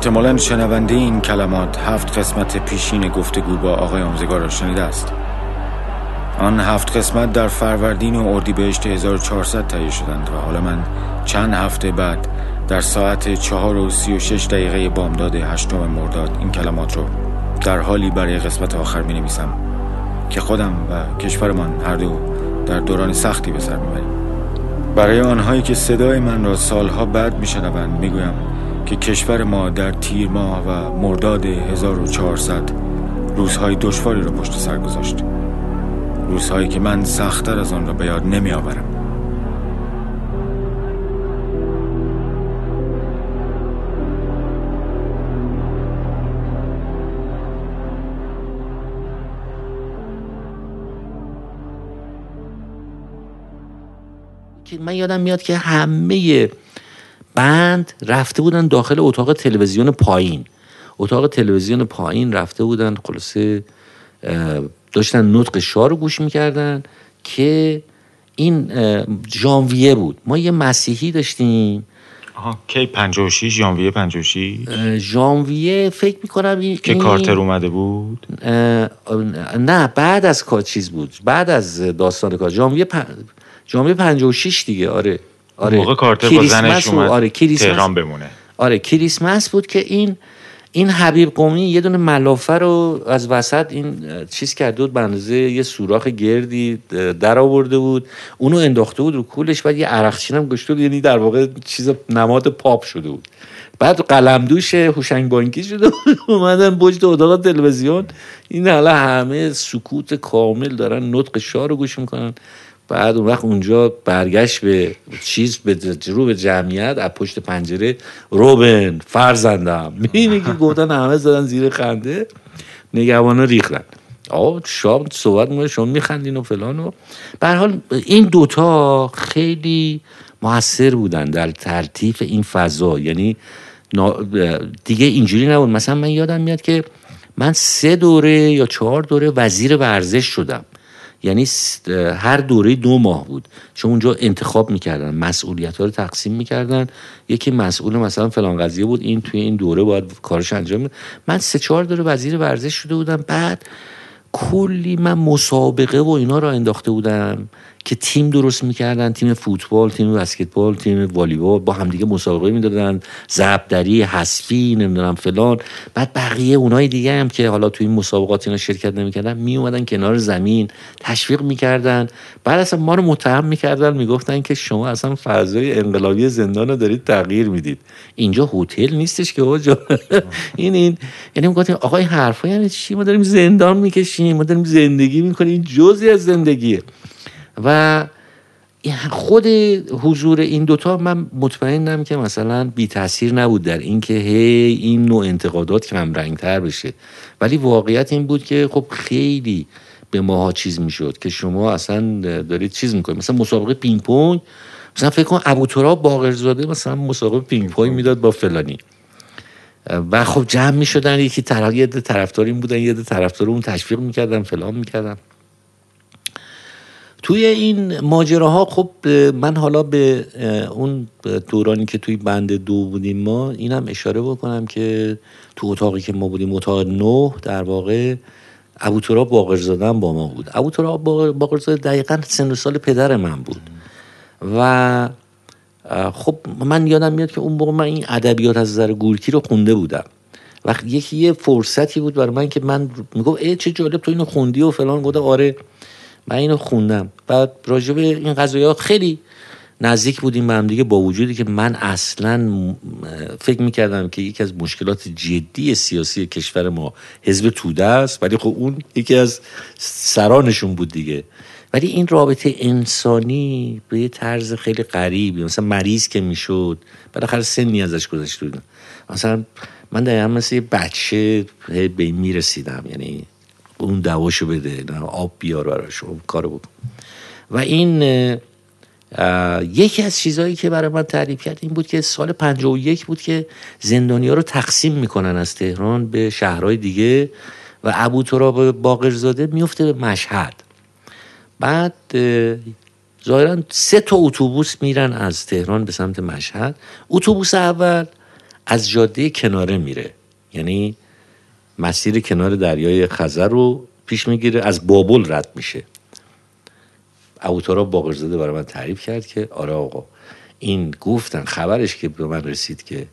احتمالا شنونده این کلمات هفت قسمت پیشین گفتگو با آقای آموزگار را شنیده است. آن هفت قسمت در فروردین و اردیبهشت 1400 تهیه شدند و حالا من چند هفته بعد در ساعت چهار و سی و شش دقیقه بامداد هشتم مرداد این کلمات رو در حالی برای قسمت آخر می نویسم که خودم و کشورمان هر دو در دوران سختی به سر می‌بریم. برای آنهایی که صدای من را سالها بعد میشنوند می‌گویم که کشور ما در تیر ماه و مرداد 1400 روزهای دشواری را پشت سر گذاشت. روزهایی که من سختتر از آن را به یاد نمی آورم من یادم میاد که همه بند رفته بودن داخل اتاق تلویزیون پایین. اتاق تلویزیون پایین رفته بودن خلاصه داشتن نطق شاه رو گوش می‌کردن که این ژانویه بود. ما یه مسیحی داشتیم. آها کی 56 ژانویه 56 ژانویه فکر می‌کنم این که کارتر اومده بود؟ نه بعد از کار چیز بود. بعد از داستان کار. ژانویه پ... ژانویه 56 دیگه آره. آره. موقع کارتر با زنش اومد آره تهران بمونه. آره کریسمس بود که این این حبیب قومی یه دونه ملافه رو از وسط این چیز کرده بود به اندازه یه سوراخ گردی در آورده بود. اونو انداخته بود رو کولش بعد یه عرقچین هم گشته بود یعنی در واقع چیز نماد پاپ شده بود. بعد قلمدوش هوشنگ بانکی شده بود اومدن پشت اتاق تلویزیون. این حالا همه سکوت کامل دارن نطق شاه رو گوش می‌کنن. بعد اون وقت اونجا برگشت به چیز به رو به جمعیت از پشت پنجره روبن فرزندم. می‌بینی که گفتن همه زدن زیر خنده نگوانا ریختن. آه شام صحبت می‌کنه شما میخندین و فلان و به حال این دوتا خیلی موثر بودن در ترتیف این فضا. یعنی دیگه اینجوری نبود. مثلا من یادم میاد که من سه دوره یا چهار دوره وزیر ورزش شدم. یعنی هر دوره دو ماه بود. چون اونجا انتخاب می‌کردن مسئولیت ها رو تقسیم می‌کردن. یکی مسئول مثلا فلان قضیه بود این توی این دوره باید کارش انجام بود من سه چهار دوره وزیر ورزش شده بودم. بعد کلی من مسابقه و اینا را انداخته بودم. که تیم درست می‌کردن تیم فوتبال تیم بسکتبال تیم والیبال با همدیگه مسابقه می‌دادن. زبدری حذفی نمی‌دونم فلان. بعد بقیه اونای دیگه هم که حالا توی این مسابقات اینا شرکت نمی‌کردن میومدن کنار زمین تشویق می‌کردن. بعد اصلا ما رو متهم می‌کردن می‌گفتن که شما اصلا فضای انقلابی زندان رو دارید تغییر می‌دید. اینجا هتل نیستش که آجا این این. یعنی می‌گفتیم آقای حرفا یعنی چی؟ ما داریم زندان می‌کشیم ما داریم زندگی می‌کنیم. این جزئی از زندگیه. و خود حضور این دوتا من مطمئنم که مثلا بی تاثیر نبود در اینکه هی این نوع انتقادات کم‌رنگ‌تر بشه. ولی واقعیت این بود که خب خیلی به ماها چیز می‌شد که شما اصلا دارید چیز می‌کنید. مثلا مسابقه پینگ پونگ مثلا فکر کن ابو تراب باقرزاده مثلا مسابقه پینگ پونگ می‌داد با فلانی. و خب جمع می‌شدن یکی طرف یه طرفدار این بودن یه طرفدار اون تشویق می‌کردن فلان می‌کردن. توی این ماجراها خب من حالا به اون دورانی که توی بند دو بودیم ما اینم اشاره بکنم که تو اتاقی که ما بودیم اتاق نه در واقع ابو تراب باقرزاده با ما بود. ابو تراب باقرزاده دقیقا سن سال پدر من بود. و خب من یادم میاد که اون موقع من این ادبیات از نظر گورکی رو خونده بودم. وقتی یکی یه فرصتی بود برای من که من می‌گفت ای چه جالب تو اینو خوندی و فلان. گفتم آره. من اینو خوندم. بعد راجع به این قضایی خیلی نزدیک بودیم به هم دیگه با وجودی که من اصلا فکر می‌کردم که یکی از مشکلات جدی سیاسی کشور ما حزب توده است ولی خب اون یکی از سرانشون بود دیگه. ولی این رابطه انسانی به یه طرز خیلی غریبی. مثلا مریض که می‌شد بالاخره سنی ازش گذشته بودم مثلا من دقیقا مثل یه بچه به می‌رسیدم یعنی اون دواشو بده آب بیار براش کارو بکن. و این یکی از چیزهایی که برای من تعریف کرد این بود که سال 51 بود که زندانیا رو تقسیم می‌کنن از تهران به شهرهای دیگه و ابو تراب باقرزاده میفته به مشهد. بعد ظاهرا سه تا اتوبوس میرن از تهران به سمت مشهد. اتوبوس اول از جاده کناره میره. یعنی مسیر کنار دریای خزر رو پیش می‌گیره از بابل رد میشه. ابوترا باقرزاده برای من تعریف کرد که آره آقا این گفتن خبرش که به من رسید که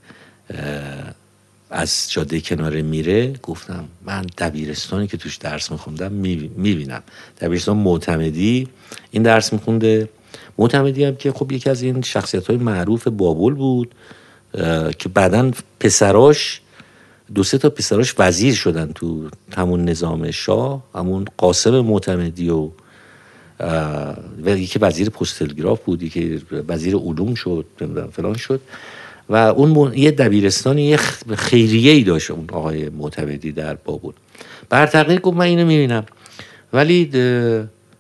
از جاده کناره میره گفتم من دبیرستانی که توش درس میخوندم می‌بینم. دبیرستان معتمدی این درس میخونده. معتمدی هم که خب یکی از این شخصیت های معروف بابل بود که بعدا پسراش دو سه تا پسراش وزیر شدن تو همون نظام شاه همون قاسم معتمدی و یکی وزیر پست تلگراف بود یکی وزیر علوم شد فلان شد. و اون یه دبیرستانی یه خیریه ای داشت اون آقای معتمدی در بابل. بر تقدیر گفت من اینو می‌بینم. ولی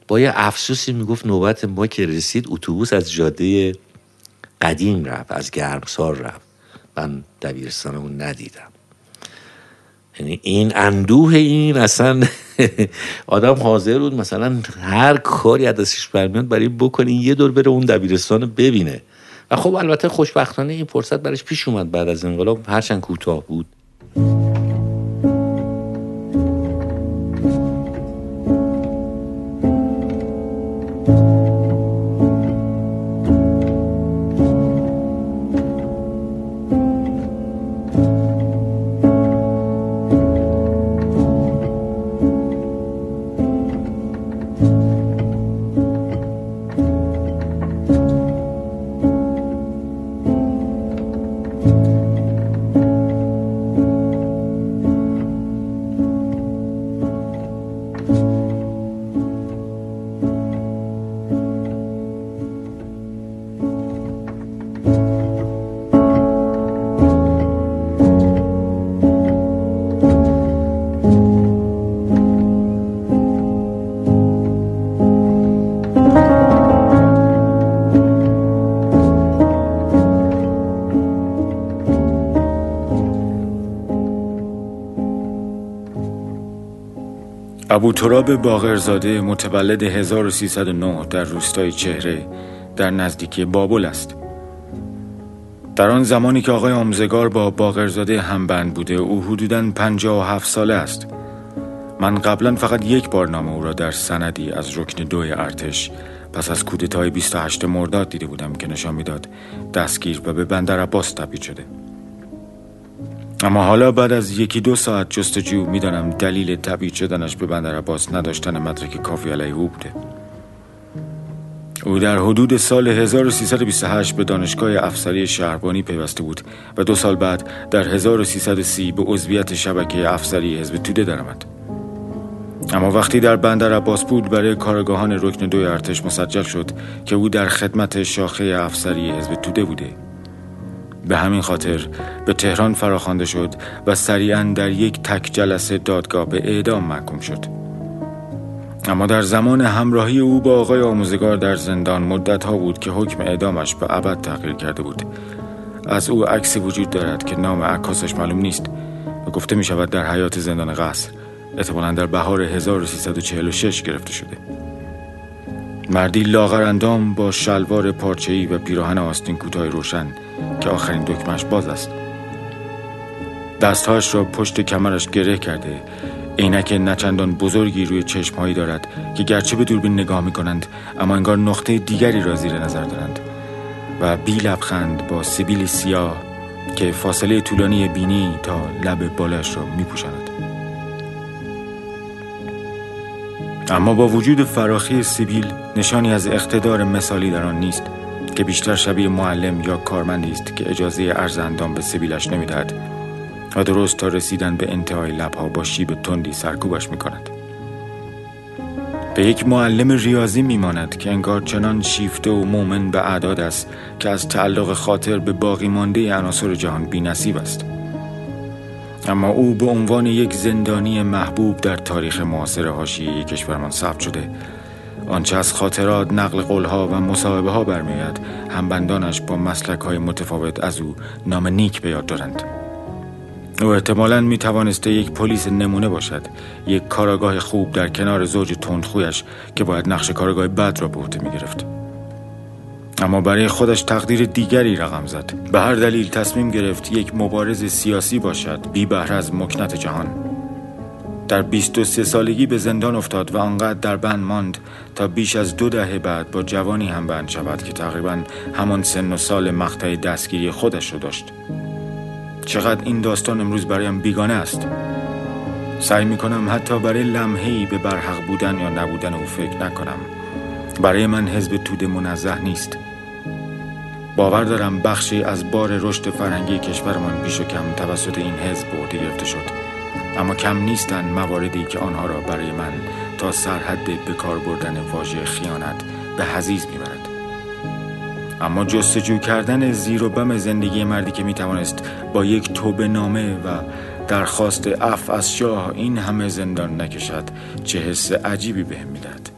با یه افسوسی می‌گفت نوبت ما که رسید اتوبوس از جاده قدیم رفت از گرمسار رفت. من دبیرستانمون ندیدم. یعنی این اندوه این اصلا آدم حاضر بود مثلا هر کاری دستش برمیاد برای بکنه یه دور بره اون دبیرستان ببینه. و خب البته خوشبختانه این فرصت برش پیش اومد بعد از انقلاب هرچند کوتاه بود. تراب باغرزاده متولد 1309 در روستای چهره در نزدیکی بابل است. در آن زمانی که آقای آمزگار با باغرزاده همبند بوده او حدوداً 57 ساله است. من قبلا فقط یک بار نام او را در سندی از رکن دوی ارتش پس از کودتای 28 مرداد دیده بودم که نشان می‌داد دستگیر و به بندر عباس تبدیل شده. اما حالا بعد از یکی دو ساعت جستجو می‌دانم دلیل تبعید شدنش به بندر عباس نداشتن مدرک کافی علیه او بوده او در حدود سال 1328 به دانشگاه افسری شهربانی پیوسته بود و دو سال بعد در 1330 به عضویت شبکه افسری حزب توده درآمد. اما وقتی در بندر عباس بود برای کارگاهان رکن دوی ارتش مسجل شد که او در خدمت شاخه افسری حزب توده بوده به همین خاطر به تهران فراخوانده شد و سریعا در یک تک جلسه دادگاه به اعدام محکوم شد. اما در زمان همراهی او با آقای آموزگار در زندان مدت ها بود که حکم اعدامش به ابد تغییر کرده بود. از او عکسی وجود دارد که نام عکاسش معلوم نیست و گفته می شود در حیات زندان قصر احتمالا در بهار 1346 گرفته شده. مردی لاغر اندام با شلوار پارچه‌ای و پیراهن آستین کوتاه روشن که آخرین دکمش باز است. دستهاش را پشت کمرش گره کرده. عینک نچندان بزرگی روی چشمهایی دارد که گرچه به دوربین نگاه می کنند اما انگار نقطه دیگری را زیر نظر دارند و بی لبخند با سیبیل سیاه که فاصله طولانی بینی تا لب بالش را می پوشند. اما با وجود فراخی سیبیل نشانی از اقتدار مثالی در آن نیست. که بیشتر شبیه معلم یا کارمندی است که اجازه ارز اندام به سبیلش نمی‌دهد و درست تا رسیدن به انتهای لبها با شیب تندی سرکوبش می کند. به یک معلم ریاضی میماند که انگار چنان شیفته و مومن به اعداد است که از تعلق خاطر به باقی مانده عناصر جهان بی نصیب است اما او به عنوان یک زندانی محبوب در تاریخ معاصر حاشیه کشورمان ثبت شده آنچه از خاطرات نقل قولها و مصاحبه ها برمیاد همبندانش با مسلک های متفاوت از او نام نیک به یاد دارند. او احتمالا می توانسته یک پلیس نمونه باشد یک کاراگاه خوب در کنار زوج تندخویش که باید نقش کارگاه بد را به عهده می گرفت اما برای خودش تقدیر دیگری رقم زد. به هر دلیل تصمیم گرفت یک مبارز سیاسی باشد بی بهر از مکنت جهان. در 23 سالگی به زندان افتاد و آنقدر در بند ماند تا بیش از دو دهه بعد با جوانی هم بند شود که تقریبا همان سن و سال مقطع دستگیری خودش رو داشت. چقدر این داستان امروز برایم بیگانه است. سعی می کنم حتی برای لمحه‌ای به برحق بودن یا نبودن او فکر نکنم. برای من حزب توده منزه نیست. باور دارم بخشی از بار رشد فرهنگی کشورمان بیش و کم توسط این حزب به عهده گرفته شد. اما کم نیستند مواردی که آنها را برای من تا سرحد به کار بردن واژه خیانت به حزیز می‌برد. اما جستجو کردن زیر و بم زندگی مردی که می‌توانست با یک توبه نامه و درخواست اف از شاه این همه زندان نکشد چه حس عجیبی بهم می‌دهد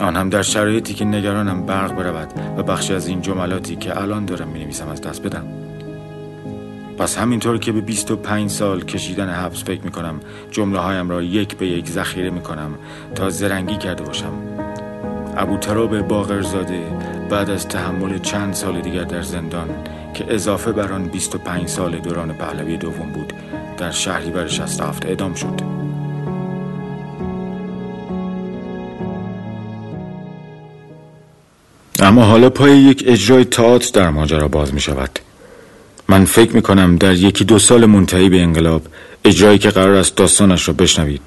آن هم در شرایطی که نگرانم برق برود و بخشی از این جملاتی که الان دارم می نویسم از دست بدم. پس همینطور که به 25 سال کشیدن حبس فکر می کنم جمله هایم را یک به یک ذخیره می کنم تا زرنگی کرده باشم. ابو تراب باغرزاده بعد از تحمل چند سال دیگر در زندان که اضافه بر آن 25 سال دوران پهلوی دوم بود در شهریور 67 اعدام شد. اما حالا پای یک اجرای تئاتر در ماجرا باز می شود من فکر می کنم در یکی دو سال منتهی به انقلاب اجرایی که قرار است داستانش را بشنوید.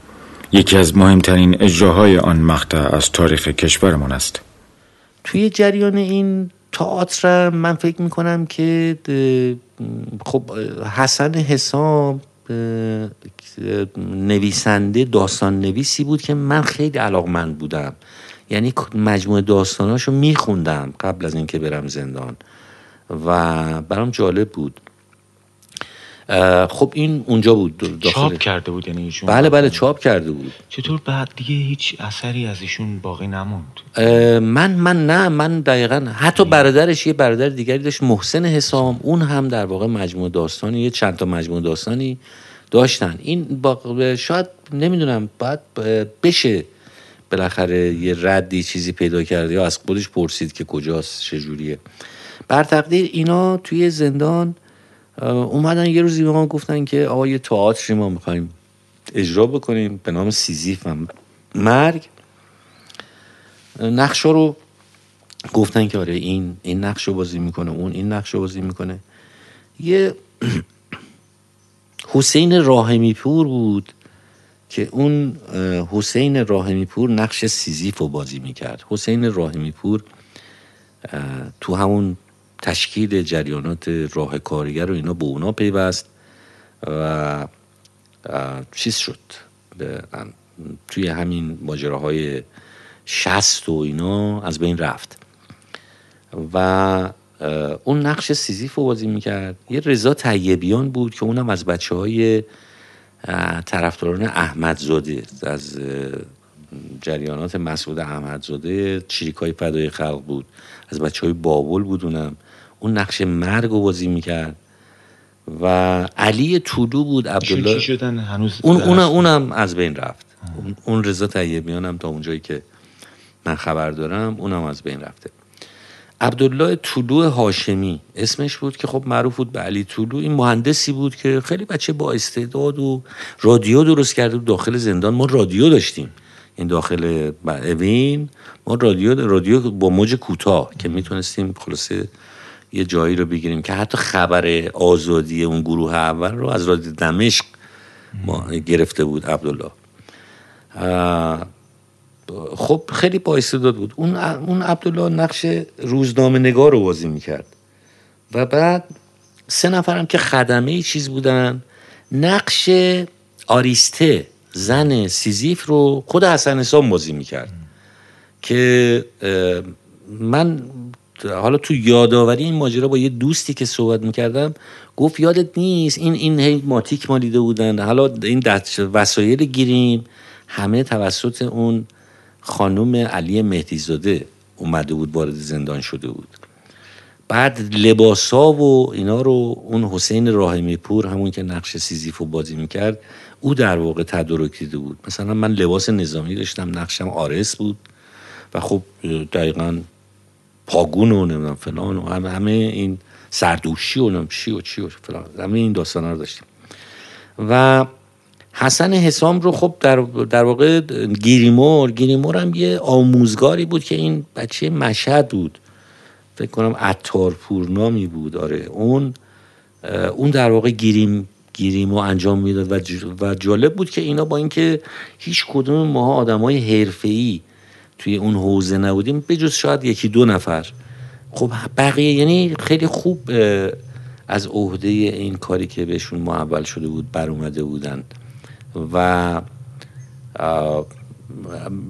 یکی از مهمترین اجراهای آن مقطع از تاریخ کشورمان است. توی جریان این تئاتر من فکر می کنم که خب حسن حساب نویسنده داستان نویسی بود که من خیلی علاقمند بودم. یعنی مجموعه داستاناشو میخوندم قبل از اینکه برم زندان. و برام جالب بود. خب این اونجا بود داخل. چاپ کرده بود یعنی ایشون بله بله چاپ کرده بود. چطور بعد دیگه هیچ اثری از ایشون باقی نموند؟ من من نه من دقیقا حتی برادرش یه برادر دیگری داشت محسن حسام. اون هم در واقع مجموعه داستانی یه چند تا مجموعه داستانی داشتن. این با شاید نمی‌دونم بعد بشه بالاخره یه ردی چیزی پیدا کرده یا از خودش پرسید که کجاست چجوریه. بر تقدیر اینا توی زندان اومدن یه روزی به ما گفتن که آقا یه تئاتری ما می‌خوایم اجرا بکنیم به نام سیزیف و مرگ. نقشا رو گفتن که آره این این نقش رو بازی می‌کنه اون این نقش رو بازی می‌کنه. یه حسین راهمی پور بود که اون حسین راهمی پور نقش سیزیف رو بازی می‌کرد. حسین راهمی پور تو همون تشکیل جریانات راه کارگر و اینا به اونا پیوست و چیز شد. توی همین ماجراهای شست و اینا از بین رفت. و اون نقش سیزیف رو بازی می‌کرد. یه رضا طیبیان بود که اونم از بچه های طرفداران احمدزاده از جریانات مسعود احمدزاده چریکای فدای خلق بود. از بچه های بابل بود اونم. اون نقش مرگ رو بازی می‌کرد. و علی طولو بود عبدالله. شدن؟ هنوز اون اون اونم از بین رفت. اون رضا طیبیان هم تا اونجایی که من خبر دارم اونم از بین رفته. عبدالله طلوع هاشمی اسمش بود که خب معروف بود به علی طلوع این مهندسی بود که خیلی بچه با استعداد و رادیو درست کرده بود. داخل زندان ما رادیو داشتیم. این داخل اوین. ما رادیو رادیو با موج کوتاه که می‌تونستیم خلاصه یه جایی رو بگیریم که حتی خبر آزادی اون گروه اول رو از رادیو دمشق ما گرفته بود عبدالله. خب خیلی با استعداد بود. اون اون عبدالله نقش روزنامه نگار رو بازی می‌کرد. و بعد سه نفرم که خدمه چیز بودن نقش آریسته زن سیزیف رو خود حسن حسام بازی می‌کرد. که من حالا تو یادآوری این ماجرا با یه دوستی که صحبت می‌کردم گفت یادت نیست این این هی ماتیک ما دیده بودن. حالا این وسایل گیریم. همه توسط اون خانم علی مهدیزاده اومده بود وارد زندان شده بود. بعد لباسا و اینا رو اون حسین راهمی پور همون که نقش سیزیف رو بازی می‌کرد او در واقع تدارک دیده بود. مثلا من لباس نظامی داشتم نقشم آرس بود و خب دقیقا پاگون و نمی‌دونم فلان و همه, همه این سردوشی و نمی‌دونم چی و چی و فلان. همه این داستان رو داشتیم. و حسن حسام رو خب در, در واقع گیریمور گیریمور هم یه آموزگاری بود که این بچه مشهد بود. فکر کنم اتار پورنامی بود. آره. اون اون در واقع گیریم گیریمو انجام می‌داد و, و جالب بود که اینا با اینکه هیچ کدوم ماها آدم های ای توی اون حوزه نبودیم بجز شاید یکی دو نفر. خب بقیه یعنی خیلی خوب از عهده این کاری که بهشون معول شده بود بر اومده بودن و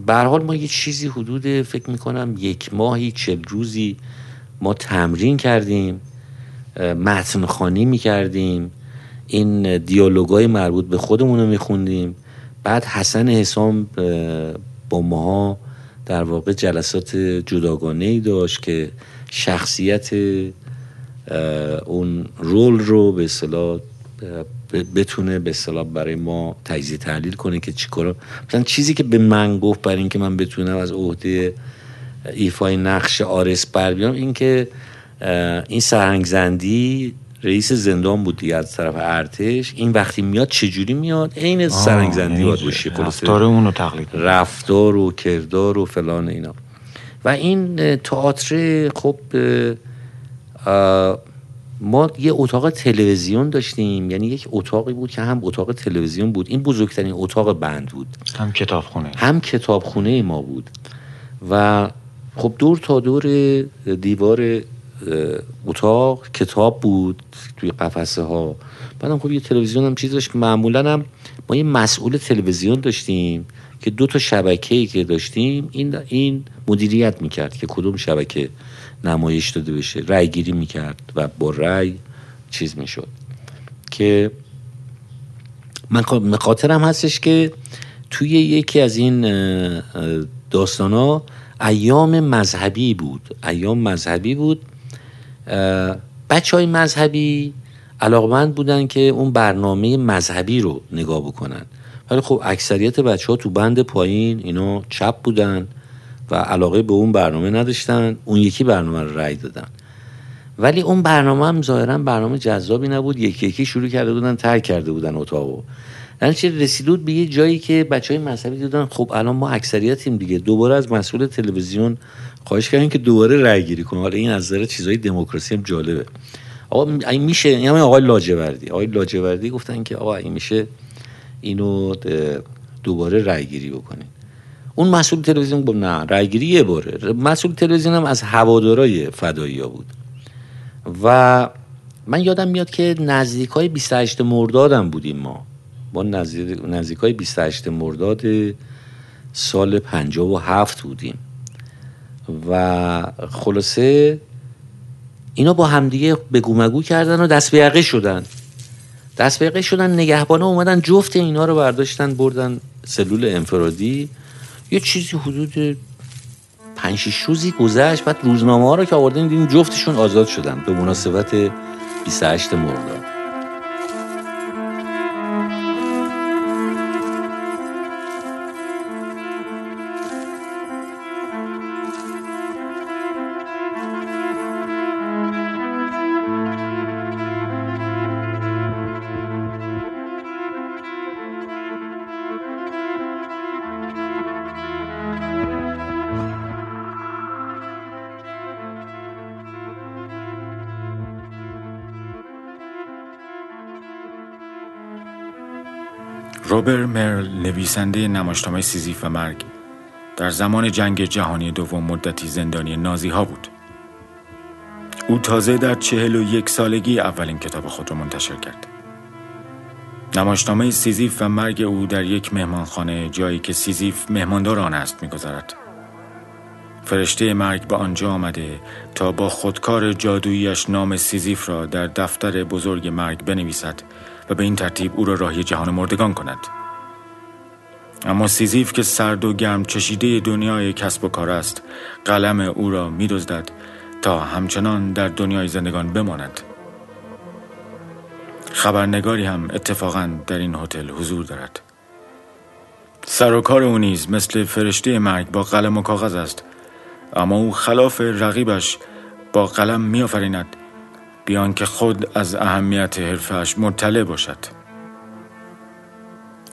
به حال ما یه چیزی حدود فکر می‌کنم یک ماهی چل روزی ما تمرین کردیم متن خانی می‌کردیم. این دیالوگای مربوط به خودمون رو میخوندیم. بعد حسن حسام با ماها در واقع جلسات جداگانه ای داشت که شخصیت اون رول رو به اصطلاح بتونه به اصطلاح برای ما تجزیه تحلیل کنه که چیکار مثلا چیزی که به من گفت برای اینکه من بتونم از عهده ایفای نقش آرس بر بیام این که این سرهنگ زندی رئیس زندان بود دیگه از طرف ارتش. این وقتی میاد چجوری میاد؟ عین سرنگ زندی باید باشه رفتار اونو تقلید رفتار و کردار و فلان اینا. و این تئاتر خب ما یه اتاق تلویزیون داشتیم. یعنی یک اتاقی بود که هم اتاق تلویزیون بود. این بزرگترین اتاق بند بود. هم کتابخونه. هم کتابخونه ما بود. و خب دور تا دور دیوار اتاق کتاب بود توی قفسه ها بعدم خب یه تلویزیون هم چیز داشت معمولا هم ما یه مسئول تلویزیون داشتیم که دو تا شبکه ای که داشتیم این این مدیریت می‌کرد که کدوم شبکه نمایش داده بشه. رای گیری می‌کرد و با رای چیز می‌شد. که من خاطرم هستش که توی یکی از این داستان ها ایام مذهبی بود. ایام مذهبی بود بچه های مذهبی علاقمند بودن که اون برنامه مذهبی رو نگاه بکنن. ولی خب اکثریت بچه ها تو بند پایین اینا چپ بودن و علاقه به اون برنامه نداشتن اون یکی برنامه رو رای دادن. ولی اون برنامه هم ظاهرا برنامه جذابی نبود یکی یکی شروع کرده بودن ترک کرده بودن اتاقو. یعنی چه رسید به یه جایی که بچه های مذهبی دیدن خب الان ما اکثریتیم دیگه دوباره از مسئول تلویزیون خواهش کردیم که دوباره رای گیری کنه حالا این از نظر چیزای دموکراسی هم جالبه. آقا این میشه یعنی آقای لاجوردی. آقای لاجوردی گفتن که آقا این میشه اینو دوباره رای گیری بکنین. اون مسئول تلویزیون گفت نه رای گیری یه باره. مسئول تلویزیون هم از هوادارای فدایی ها بود. و من یادم میاد که نزدیک های 28 مردادم بودیم ما. ما نزدیک های 28 مرداد سال 57 بودیم. و خلاصه اینا با همدیگه بگو مگو کردن و دست به شدن. دست به شدن نگهبانه اومدن جفت اینا رو برداشتن بردن سلول انفرادی. یه چیزی حدود پنج روزی گذشت بعد روزنامه ها رو که آوردن دیدیم جفتشون آزاد شدن به مناسبت 28 مرداد. روبر مرل نویسنده نمایشنامه سیزیف و مرگ در زمان جنگ جهانی دوم مدتی زندانی نازی ها بود. او تازه در چهل و یک سالگی اولین کتاب خود را منتشر کرد. نمایشنامه سیزیف و مرگ او در یک مهمانخانه جایی که سیزیف مهماندار آن است میگذرد. فرشته مرگ به آنجا آمده تا با خودکار جادوییش نام سیزیف را در دفتر بزرگ مرگ بنویسد و به این ترتیب او را راهی جهان مردگان کند. اما سیزیف که سرد و گرم چشیده دنیای کسب و کار است قلم او را می دزدد تا همچنان در دنیای زندگان بماند. خبرنگاری هم اتفاقا در این هتل حضور دارد. سر و کار او نیز مثل فرشته مرگ با قلم و کاغذ است. اما او خلاف رقیبش با قلم میآفریند بیان که خود از اهمیت حرفش مطلع باشد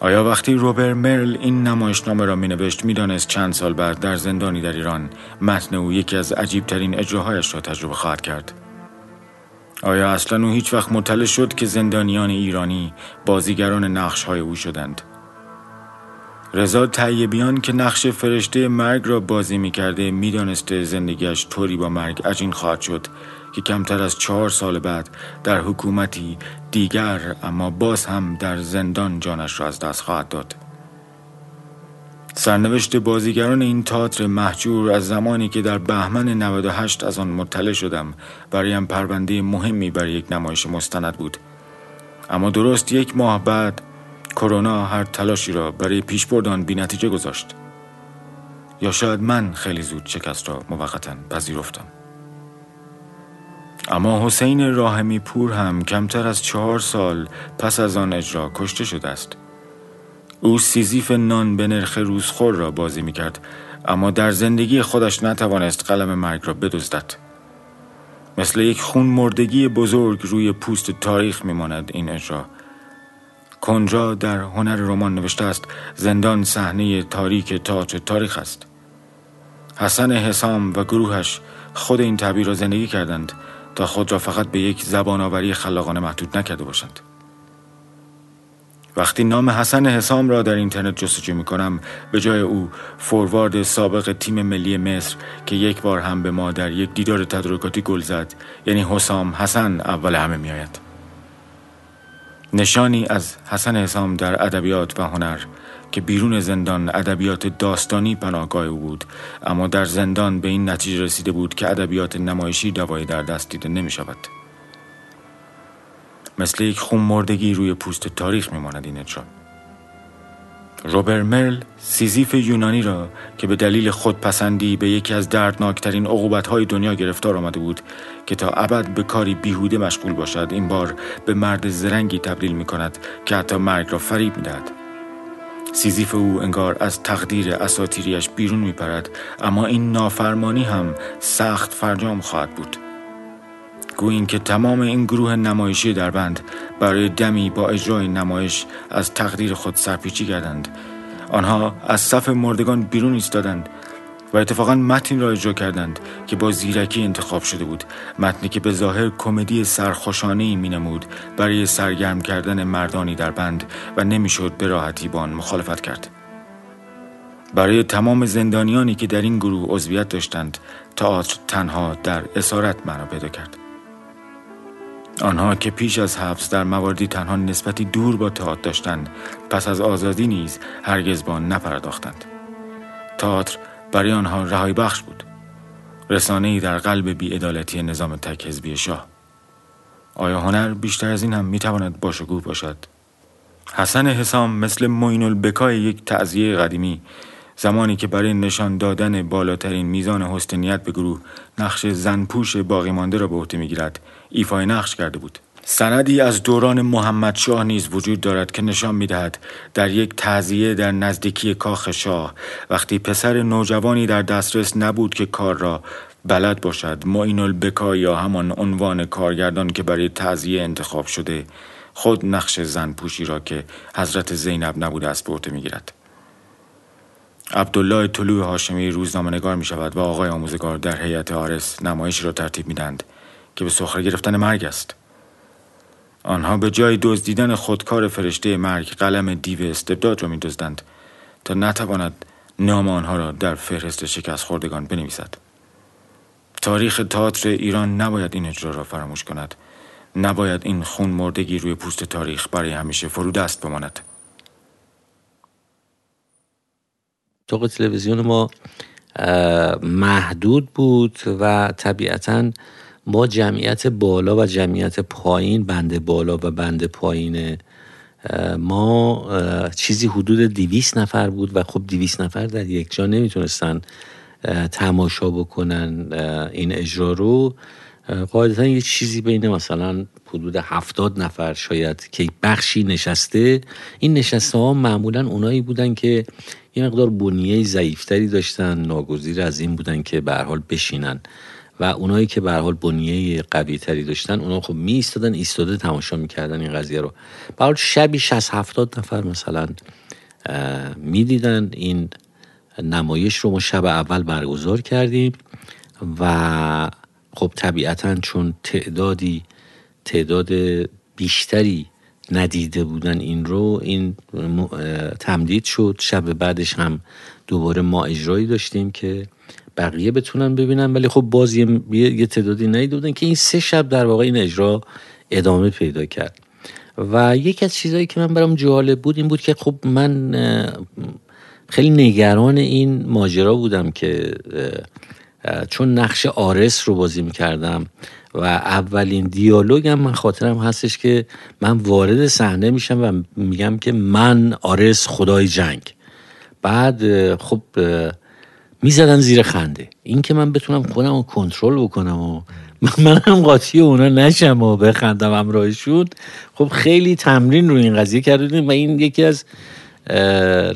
آیا وقتی روبر مرل این نمایشنامه را می نوشت می دانست چند سال بعد در زندانی در ایران متن او یکی از عجیبترین اجراهایش را تجربه خواهد کرد؟ آیا اصلا او هیچ وقت مطلع شد که زندانیان ایرانی بازیگران نقش های او شدند؟ رضا طیبیان که نقش فرشته مرگ را بازی می کرده می دانسته زندگیش طوری با مرگ عجین خواهد شد که کمتر از چهار سال بعد در حکومتی دیگر اما باز هم در زندان جانش را از دست خواهد داد. سرنوشت بازیگران این تئاتر محجور از زمانی که در بهمن 98 از آن مطلع شدم برایم پرونده مهمی برای یک نمایش مستند بود. اما درست یک ماه بعد کرونا هر تلاشی را برای پیشبرد آن بینتیجه گذاشت. یا شاید من خیلی زود شکست را موقتا پذیرفتم. اما حسین راهمی پور هم کمتر از چهار سال پس از آن اجرا کشته شده است. او سیزیف نان به نرخ روزخور را بازی می کرد اما در زندگی خودش نتوانست قلم مرگ را بدزدد. مثل یک خون مردگی بزرگ روی پوست تاریخ میماند این اجرا. کنجا در هنر رمان نوشته است زندان صحنه تاریک تئاتر تاریخ است. حسن حسام و گروهش خود این تعبیر را زندگی کردند. تا خود را فقط به یک زبان آوری خلاقانه محدود نکرده باشند وقتی نام حسن حسام را در اینترنت جستجو می کنم به جای او فوروارد سابق تیم ملی مصر که یک بار هم به ما در یک دیدار تدارکاتی گل زد یعنی حسام حسن اول همه می آید. نشانی از حسن حسام در ادبیات و هنر که بیرون زندان ادبیات داستانی پناهگاه او بود اما در زندان به این نتیجه رسیده بود که ادبیات نمایشی دوایی در دست دیده نمی شود. مثل یک خون مردگی روی پوست تاریخ میماند این اجرا روبر مرل سیزیف یونانی را که به دلیل خودپسندی به یکی از دردناکترین های دنیا گرفتار آمده بود که تا ابد به کاری بیهوده مشغول باشد این بار به مرد زرنگی تبدیل می کند که حتی مرگ را فریب می دهد. سیزیف او انگار از تقدیر اساتیریش بیرون می پرد اما این نافرمانی هم سخت فرجام خواهد بود. گوییم که تمام این گروه نمایشی در بند برای دمی با اجرای نمایش از تقدیر خود سرپیچی کردند. آنها از صف مردگان بیرون ایستادند و اتفاقا متن را اجرا کردند که با زیرکی انتخاب شده بود. متنی که به ظاهر کمدی سرخوشانه ای می نمود برای سرگرم کردن مردانی در بند و نمی‌شد به راحتی با آن مخالفت کرد. برای تمام زندانیانی که در این گروه عضویت داشتند تئاتر تنها در اسارت معنا پیدا کرد. آنها که پیش از حبس در مواردی تنها نسبتی دور با تئاتر داشتند پس از آزادی نیز هرگز با نپرداختند. تئاتر برای آنها رهایی بخش بود. رسانه در قلب بیعدالتی نظام تک حزبی شاه. آیا هنر بیشتر از این هم می‌تواند باشگوه باشد؟ حسن حسام مثل موین البکای یک تعذیه قدیمی زمانی که برای نشان دادن بالاترین میزان حسنیت به گروه نقش زنپوش باقی مانده را به عهده می‌گیرد ایفای نقش کرده بود. سندی از دوران محمد شاه نیز وجود دارد که نشان می‌دهد در یک تعذیه در نزدیکی کاخ شاه وقتی پسر نوجوانی در دسترس نبود که کار را بلد باشد. معین البکا یا همان عنوان کارگردان که برای تعذیه انتخاب شده خود نقش زن پوشی را که حضرت زینب نبوده به عهده می‌گیرد. عبدالله طلوع هاشمی روزنامه نگار می شود و آقای آموزگار در هیئت آرس نمایشی را ترتیب میدند که به سخره گرفتن مرگ است. آنها به جای دزدیدن خودکار فرشته مرگ قلم دیو استبداد را میدزدند تا نتواند نام آنها را در فهرست شکست خوردگان بنویسد. تاریخ تئاتر ایران نباید این اجرا را فراموش کند. نباید این خون مردگی روی پوست تاریخ برای همیشه فرو دست بماند. اتاق تلویزیون ما محدود بود و طبیعتا ما جمعیت بالا و جمعیت پایین بند بالا و بند پایین ما چیزی حدود دیویس نفر بود و خب دیویس نفر در یک جا نمی‌تونستن تماشا بکنن این اجرا رو. قاعدتا یه چیزی بین مثلا حدود هفتاد نفر شاید که بخشی نشسته. این نشسته ها معمولا اونایی بودن که یه مقدار بنیه ضعیفتری داشتن ناگزیر از این بودن که به حال بشینن. و اونایی که به حال بنیه قوی تری داشتن اونا خب می ایستادن ایستاده تماشا می‌کردن این قضیه رو. به حال شبی 60 70 نفر مثلا می‌دیدن این نمایش رو ما شب اول برگزار کردیم و خب طبیعتا چون تعدادی تعداد بیشتری ندیده بودن این رو این تمدید شد. شب بعدش هم دوباره ما اجرایی داشتیم که بقیه بتونن ببینن ولی خب باز یه, یه تعدادی ندیده بودن که این سه شب در واقع این اجرا ادامه پیدا کرد. و یکی از چیزهایی که من برام جالب بود این بود که خب من خیلی نگران این ماجرا بودم که چون نقش آرس رو بازی می‌کردم و اولین دیالوگم من خاطرم هستش که من وارد صحنه میشم و میگم که من آرس خدای جنگ. بعد خب می‌زدن زیر خنده. این که من بتونم خودم رو کنترل بکنم و من هم قاطی اونا نشم و بخندم همراهشون خب خیلی تمرین رو این قضیه کردیم و این یکی از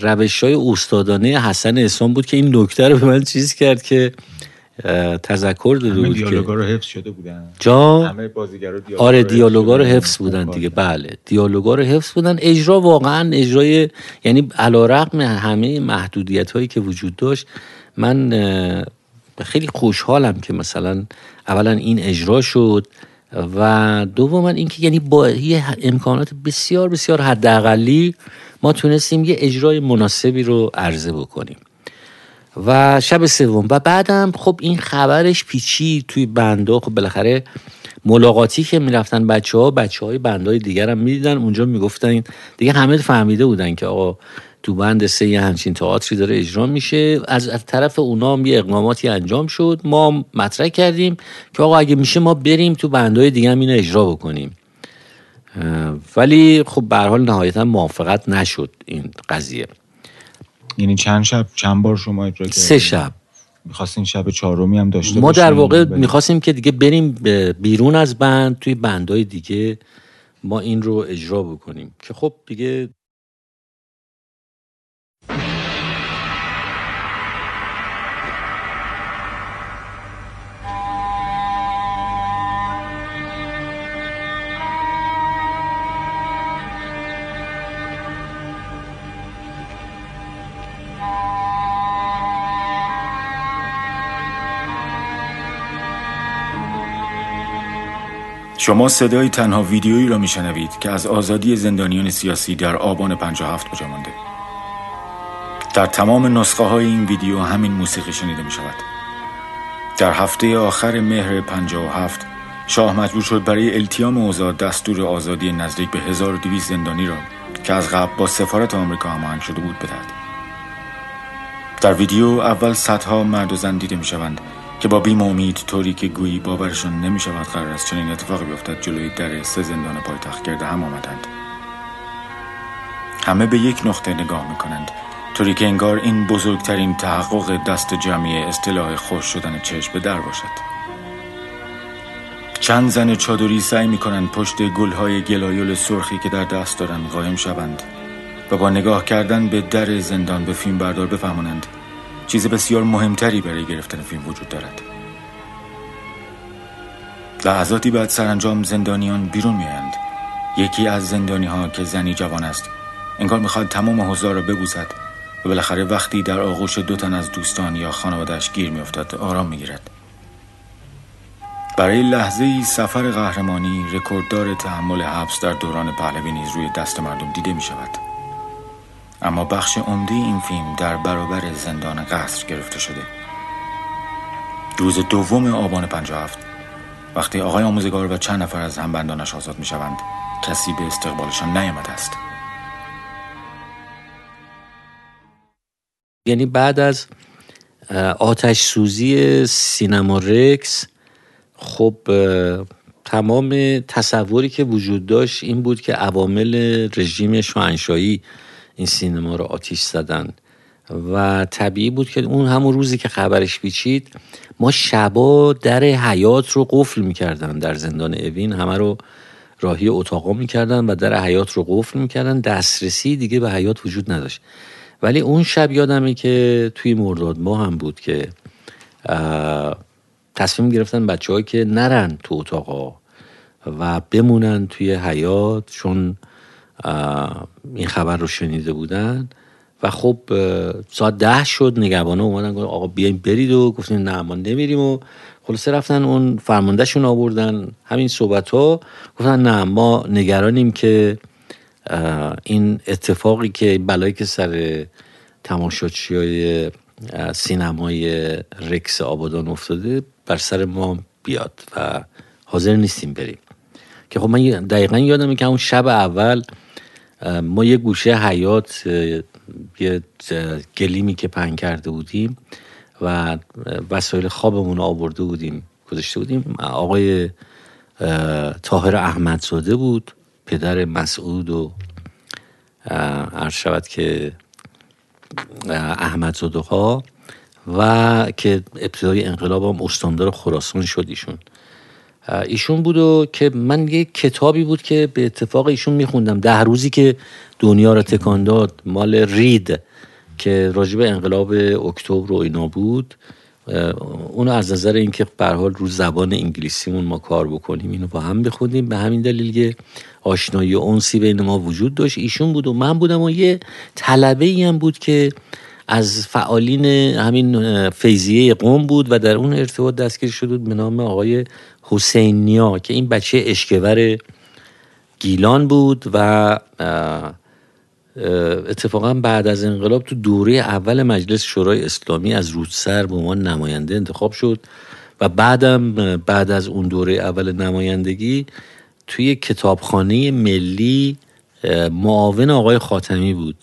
روش های استادانه حسن اسلام بود که این نکته رو به من چیز کرد که تذکر داده بود که رو حفظ شده بودن. جا؟ همه آره دیالوگا رو حفظ بودن. دیگه. بله دیالوگا رو حفظ بودن. اجرا واقعا اجرای یعنی علیرغم همه محدودیت هایی که وجود داشت من خیلی خوشحالم که مثلا اولا این اجرا شد و دوما اینکه یعنی با یه امکانات بسیار بسیار حداقلی ما تونستیم یه اجرای مناسبی رو عرضه بکنیم. و شب سوم. و بعدم خب این خبرش پیچی توی بنده خب بالاخره ملاقاتی که می‌رفتن بچه ها بچه های بنده های دیگر هم می‌دیدن. اونجا می‌گفتن دیگه همه فهمیده بودن که آقا تو بند سه یه همچین تئاتری داره اجرا میشه. از, طرف اونا هم یه اقداماتی انجام شد. ما مطرح کردیم که آقا اگه میشه ما بریم تو بندهای دیگه هم اینو اجرا بکنیم. ولی خب به حال نهایتا موافقت نشد این قضیه. یعنی چند شب چند بار شما اجرا کردید؟ سه شب. می‌خواستین شب چهارمی هم داشته ما در واقع می‌خواستیم که دیگه بریم بیرون از بند توی بندهای دیگه ما این رو اجرا بکنیم. که خب دیگه شما صدای تنها ویدیویی را میشنوید که از آزادی زندانیان سیاسی در آبان 57 کجا مانده. در تمام نسخه های این ویدیو همین موسیقی شنیده می شود در هفته آخر مهر 57 شاه مجبور شد برای التیام اوضاع دستور آزادی نزدیک به 1200 زندانی را که از قبل با سفارت آمریکا هماهنگ شده بود بدهد. در ویدیو اول صدها مرد و زن دیده می شوند که با بیم امید طوری که گویی باورشان نمی شود قرار است چنین اتفاقی بیفتد جلوی در سه زندان پایتخت گرده هم آمدند. همه به یک نقطه نگاه می کنند طوری که انگار این بزرگترین تحقق دست جمعی اصطلاح خوش شدن چشم به در باشد. چند زن چادری سعی می کنند پشت گلهای گلایول سرخی که در دست دارند قایم شوند و با نگاه کردن به در زندان به فیلم بردار بفهمانند. چیز بسیار مهمتری برای گرفتن فیلم وجود دارد. لحظاتی بعد سرانجام زندانیان بیرون میآیند. یکی از زندانی ها که زنی جوان است انگار می‌خواد تمام حضار را ببوسد و بالاخره وقتی در آغوش دو تن از دوستان یا خانوادهش گیر میافتد آرام می‌گیرد. برای لحظه ای سفر قهرمانی رکورددار تحمل حبس در دوران پهلوی نیز روی دست مردم دیده می شود. اما بخش عمده این فیلم در برابر زندان قصر گرفته شده. روز دوم آبان 57 وقتی آقای آموزگار و چند نفر از همبندانش آزاد می شوند کسی به استقبالشان نیامده است. یعنی بعد از آتش سوزی سینما رکس خب تمام تصوری که وجود داشت این بود که عوامل رژیم شاهنشاهی این سینما رو آتیش زدن. و طبیعی بود که اون همون روزی که خبرش پیچید ما شبا در حیات رو قفل می‌کردن در زندان اوین. همه رو راهی اتاقا می‌کردن و در حیات رو قفل می‌کردن. دسترسی دیگه به حیات وجود نداشت. ولی اون شب یادمه که توی مرداد ما هم بود که تصمیم گرفتن بچه که نرن تو اتاقا و بمونن توی حیات چون این خبر رو شنیده بودن و خب ساعت ده شد نگهبانه اومدن گفتن آقا بیاین برید و گفتیم نه ما نمیریم و خلاصه رفتن اون فرماندهشون آوردن. همین صحبت ها گفتن نه ما نگرانیم که این اتفاقی که بلایی که سر تماشاچی های سینمای رکس آبادان افتاده بر سر ما بیاد و حاضر نیستیم بریم. که خب من دقیقا یادمه که اون شب اول ما یه گوشه حیات یه گلیمی که پنگ کرده بودیم و وسایل خوابمون رو آورده بودیم گذاشته بودیم. آقای تاهر احمدزاده بود پدر مسعود و عرض شود که احمدزاده ها و که ابتدای انقلاب هم استاندار خراسان شد ایشون. ایشون بود و که من یه کتابی بود که به اتفاق ایشون میخوندم. ده روزی که دنیا رو تکان داد مال رید که راجب انقلاب اکتبر و اینا بود. اونو از نظر اینکه به حال رو زبان انگلیسیمون ما کار بکنیم اینو با هم بخونیم به همین دلیل که آشنایی اونسی بین ما وجود داشت. ایشون بود و من بودم و یه طلبه ای هم بود که از فعالین همین فیزیه قوم بود و در اون ارتباط دستگیر شده بود به نام آقای حسینیا که این بچه اشکور گیلان بود و اتفاقا بعد از انقلاب تو دوره اول مجلس شورای اسلامی از رودسر به عنوان نماینده انتخاب شد و بعدم بعد از اون دوره اول نمایندگی توی کتابخانه ملی معاون آقای خاتمی بود.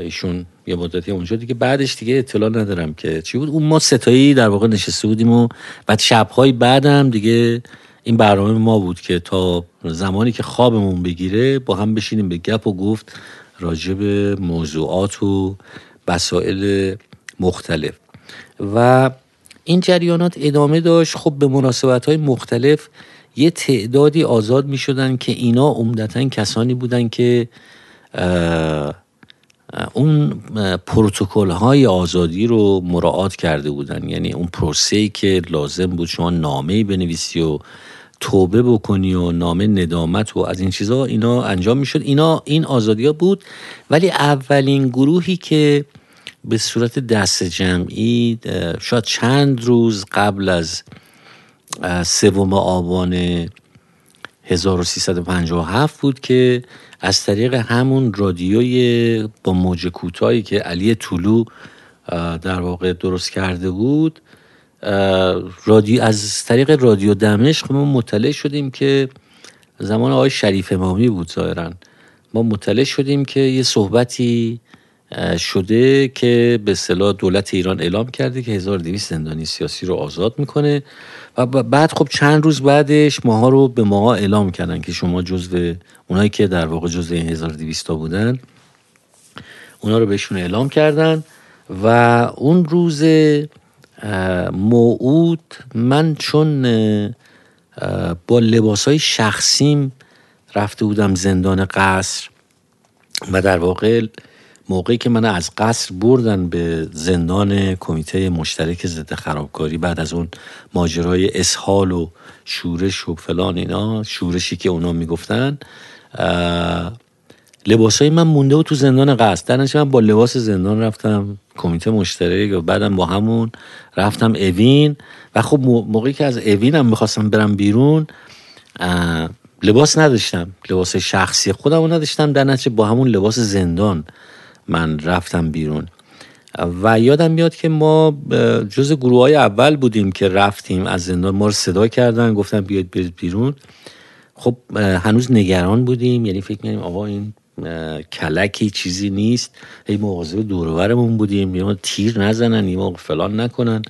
ایشون یه مدتی اونجا. دیگه بعدش دیگه اطلاع ندارم که چی بود. اون ما ستایی در واقع نشسته بودیم و بعد شبهای بعدم دیگه این برنامه ما بود که تا زمانی که خوابمون بگیره با هم بشینیم به گپ و گفت راجع به موضوعات و مسائل مختلف. و این جریانات ادامه داشت. خب به مناسبت های مختلف یه تعدادی آزاد می شدن که اینا عمدتا کسانی بودن که اون پروتکل های آزادی رو مراعات کرده بودن. یعنی اون پروسه که لازم بود شما نامه بنویسی و توبه بکنی و نامه ندامت و از این چیزها اینا انجام می‌شد. اینا این آزادی ها بود. ولی اولین گروهی که به صورت دست جمعی شاید چند روز قبل از سوم آبان 1357 بود که از طریق همون رادیوی با موج کوتاهی که علی طولو در واقع درست کرده بود رادیو از طریق رادیو دمشق ما مطلع شدیم که زمان آقای شریف امامی بود ظاهرا. ما مطلع شدیم که یه صحبتی شده که به صلاح دولت ایران اعلام کرده که 1200 زندانی سیاسی رو آزاد می‌کنه. و بعد خب چند روز بعدش ماها رو به ماها اعلام کردن که شما جزو اونایی که در واقع جزو این 1200 بودن اونا رو بهشون اعلام کردن و اون روز موعود من چون با لباس های شخصیم رفته بودم زندان قصر و در واقع موقعی که من از قصر بردن به زندان کمیته مشترک ضد خرابکاری بعد از اون ماجرای اسحال و شورش و فلان اینا شورشی که اونا می‌گفتن لباس های من مونده بود تو زندان قصد در من با لباس زندان رفتم کمیته مشترک و بعدم با همون رفتم اوین. و خب موقعی که از اوینم می‌خواستم برم بیرون لباس نداشتم. لباس شخصی خودم نداشتم. در با همون لباس زندان من رفتم بیرون. و یادم میاد که ما جز گروه های اول بودیم که رفتیم از زندان. ما رو صدا کردن گفتن بیاید برید بیرون. خب هنوز نگران بودیم. یعنی فکر می‌کنیم آقا این کلکی چیزی نیست. ای مواظب دورورمون بودیم. یه تیر نزنن یه فلان نکنن.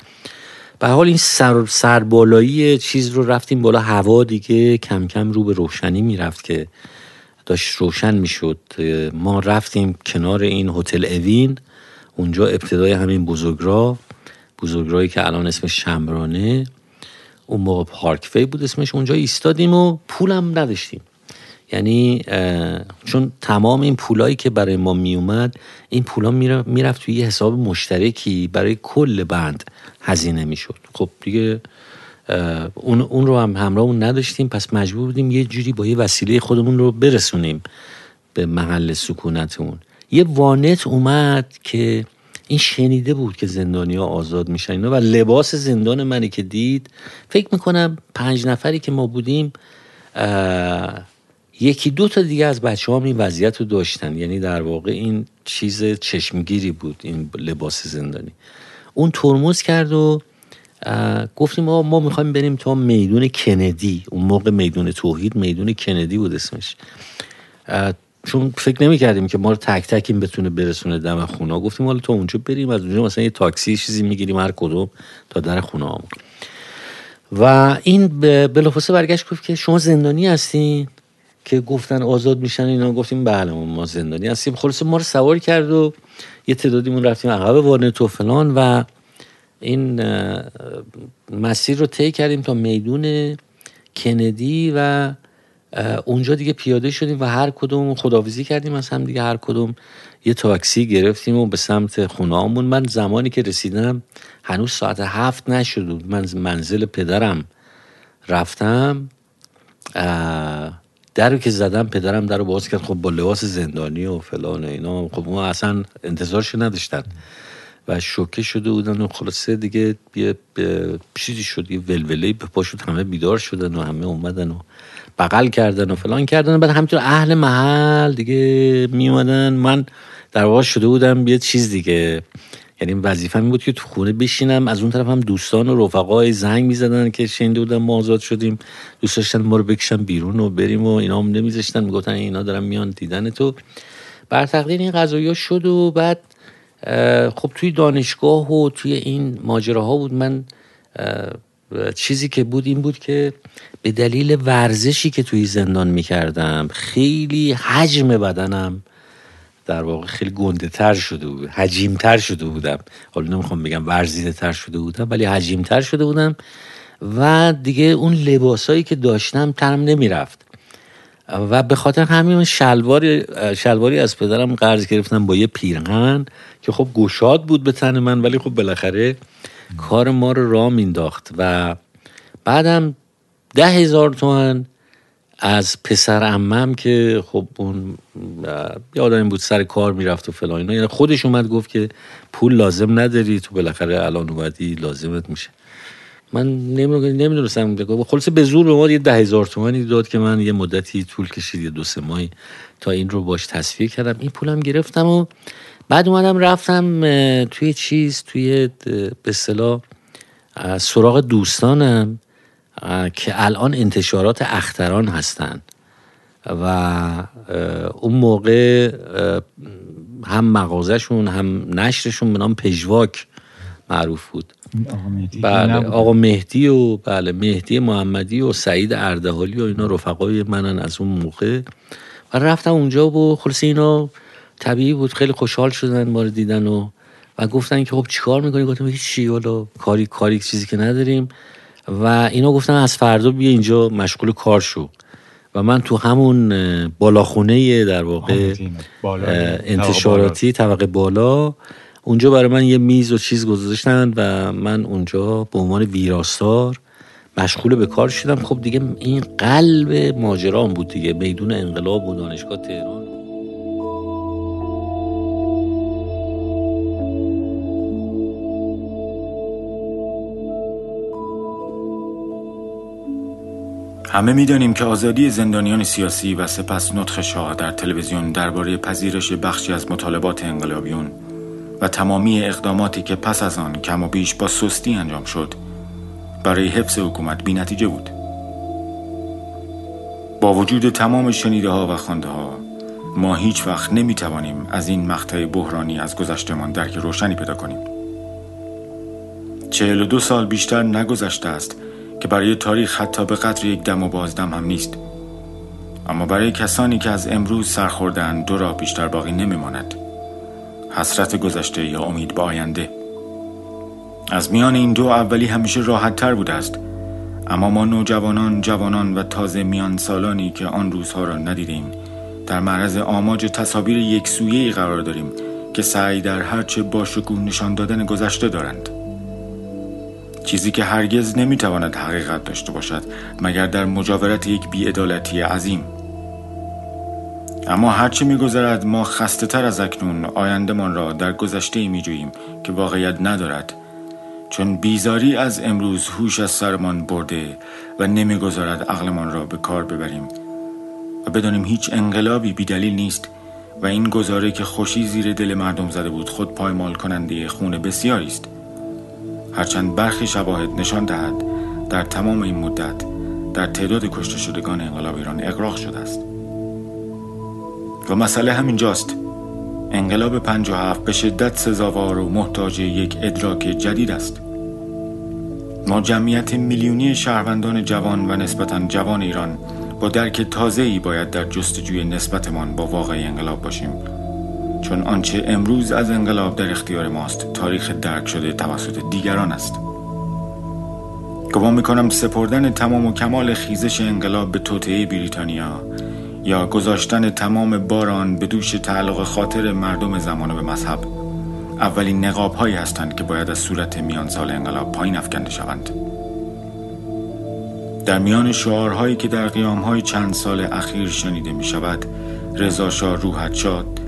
به حال این سر سربالایی چیز رو رفتیم بالا. هوا دیگه کم کم رو به روشنی می‌رفت که داشت روشن می‌شد. ما رفتیم کنار این هتل اوین. اونجا ابتدای همین بزرگراه بزرگراهی که الان اسمش شمرانه اون موقع پارک فی بود اسمش. اونجا ایستادیم و پولم نداشتیم. یعنی چون تمام این پولایی که برای ما میومد این پولا می‌رفت توی یه حساب مشترکی برای کل بند هزینه می‌شد. خب دیگه اون, اون رو هم همراهمون نداشتیم. پس مجبور بودیم یه جوری با یه وسیله خودمون رو برسونیم به محل سکونتمون. یه وانت اومد که این شنیده بود که زندانیا آزاد میشن و لباس زندان منی که دید فکر می‌کنم پنج نفری که ما بودیم یکی دو تا دیگه از بچه هم این وضعیت رو داشتن. یعنی در واقع این چیز چشمگیری بود این لباس زندانی. اون ترمز کرد و گفتیم ما ما می‌خوایم بریم تا میدون کندی. اون موقع میدون توحید میدون کندی بود اسمش. چون فکر نمی کردیم که ما رو تک تک این بتونه برسونه دم خونه. گفتیم حالا تا اونجا بریم از اونجا مثلا یه تاکسی چیزی می‌گیریم هر کدوم تا در خونه همون و این بلافاصله برگشت گفت که شما زندانی هستین؟ که گفتن آزاد میشن اینا. گفتیم بله ما زندانی هستیم. خلاص ما رو سوار کرد و یه تعدادیمون رفتیم عقب وارنت و فلان و این مسیر رو طی کردیم تا میدون کندی و اونجا دیگه پیاده شدیم و هر کدوم خداویزی کردیم. از هم دیگه هر کدوم یه تاکسی گرفتیم و به سمت خونه من زمانی که رسیدم هنوز ساعت هفت نشد. من منزل پدرم رفتم. در رو که زدم پدرم در رو باز کرد. خب با لباس زندانی و فلان و اینا. خب ما اصلا انتظارش نداشتن. و شوکه شده بودن و خلاصه دیگه یه چیزی شد یه ولوله به پاشود همه بیدار شدن و همه اومدن و بغل کردن و فلان کردن. و بعد همینطور اهل محل دیگه می اومدن من در واقع شده بودم یه چیز دیگه. یعنی وظیفه این بود که تو خونه بشینم. از اون طرف هم دوستان و رفقای زنگ می‌زدن که شنیده بودن ما آزاد شدیم. دوست داشتن ما رو بکشن بیرون و بریم و اینا هم نمیذاشتن. می‌گفتن اینا دارن میان دیدن تو. بر تقدیر این قضایی شد و بعد خب توی دانشگاه و توی این ماجراها بود. من چیزی که بود این بود که به دلیل ورزشی که توی زندان می‌کردم خیلی حجم بدنم در واقع خیلی گنده تر شده بود حجیم تر شده بودم. حالا نمی‌خوام بگم ورزیده تر شده بودم ولی حجیم تر شده بودم. و دیگه اون لباسایی که داشتم ترم نمی‌رفت. و به خاطر همین شلواری شلواری از پدرم قرض گرفتم با یه پیرهن که خب گشاد بود به تن من ولی خب بالاخره کار ما رو را مینداخت و بعدم ده هزار تومن از پسر امم که خب اون یادم بود سر کار می‌رفت و فلان اینا. یعنی خودش اومد گفت که پول لازم نداری تو بالاخره الان اومدی لازمت میشه. من نمی‌دونستم خلاصه به زور به ما یه ده هزار تومنی داد که من یه مدتی طول کشید یه دو سه ماهی تا این رو باش تصفیه کردم. این پولم گرفتم و بعد اومدم رفتم توی چیز توی به اصطلاح سراغ دوستانم که الان انتشارات اختران هستن. و اون موقع هم مغازشون هم نشرشون به نام پژواک معروف بود. آقا مهدی. بله آقا مهدی و بله مهدی محمدی و سعید اردهالی و اینا رفقای منن از اون موقع. و رفتم اونجا و خلاص اینا طبیعی بود خیلی خوشحال شدن ما رو دیدن و و گفتن که خب چیکار می‌کنی؟ گفتم هیچ چی حالا کاری کاری چیزی که نداریم. و اینا گفتن از فردا بیا اینجا مشغول کار شو. و من تو همون بالاخونه در واقع انتشاراتی طبقه بالا اونجا برای من یه میز و چیز گذاشتن و من اونجا به عنوان ویراستار مشغول به کار شدم. خب دیگه این قلب ماجرام بود دیگه. میدون انقلاب و دانشگاه تهران. همه می‌دانیم که آزادی زندانیان سیاسی و سپس نطخ شاه در تلویزیون درباره پذیرش بخشی از مطالبات انقلابیون و تمامی اقداماتی که پس از آن کم و بیش با سستی انجام شد برای حفظ حکومت بی نتیجه بود. با وجود تمام شنیده ها و خانده ها ما هیچ وقت نمی توانیم از این مقطع بحرانی از گذشتمان درک روشنی پیدا کنیم. چهل و دو سال بیشتر نگذشته است که برای تاریخ حتی به قدر یک دم و بازدم هم نیست. اما برای کسانی که از امروز سرخوردن دو راه بیشتر باقی نمیماند. حسرت گذشته یا امید به آینده. از میان این دو اولی همیشه راحت تر بوده است. اما ما نوجوانان جوانان و تازه میان سالانی که آن روزها را ندیدیم در معرض آماج تصاویر یک سویه قرار داریم که سعی در هرچه باشکوه نشان دادن گذشته دارند. چیزی که هرگز نمی‌تواند حقیقت داشته باشد مگر در مجاورت یک بیعدالتی عظیم. اما هرچه میگذرد ما خسته تر از اکنون آیندهمان را در گذشته می جوییم که واقعیت ندارد. چون بیزاری از امروز هوش از سرمان برده و نمی‌گذارد عقلمان را به کار ببریم. و بدانیم هیچ انقلابی بیدلیل نیست و این گزاره که خوشی زیر دل مردم زده بود خود پایمال کننده خون بسیاری است. هرچند برخی شواهد نشان دهد در تمام این مدت در تعداد کشته شدگان انقلاب ایران اقراق شده است. و مسئله همینجاست. انقلاب 57 به شدت سزاوار و محتاج یک ادراک جدید است. ما جمعیت میلیونی شهروندان جوان و نسبتا جوان ایران با درک تازه‌ای باید در جستجوی نسبتمان با واقع انقلاب باشیم. چون آنچه امروز از انقلاب در اختیار ماست تاریخ درک شده توسط دیگران است. گمان می‌کنم سپردن تمام و کمال خیزش انقلاب به توطعه بریتانیا یا گذاشتن تمام باران به دوش تعلق خاطر مردم زمان به مذهب. اولین نقاب هایی هستند که باید از صورت میان سال انقلاب پایین افکنده شوند. در میان شعارهایی که در قیام های چند سال اخیر شنیده می شود رضا شاه روحت شاد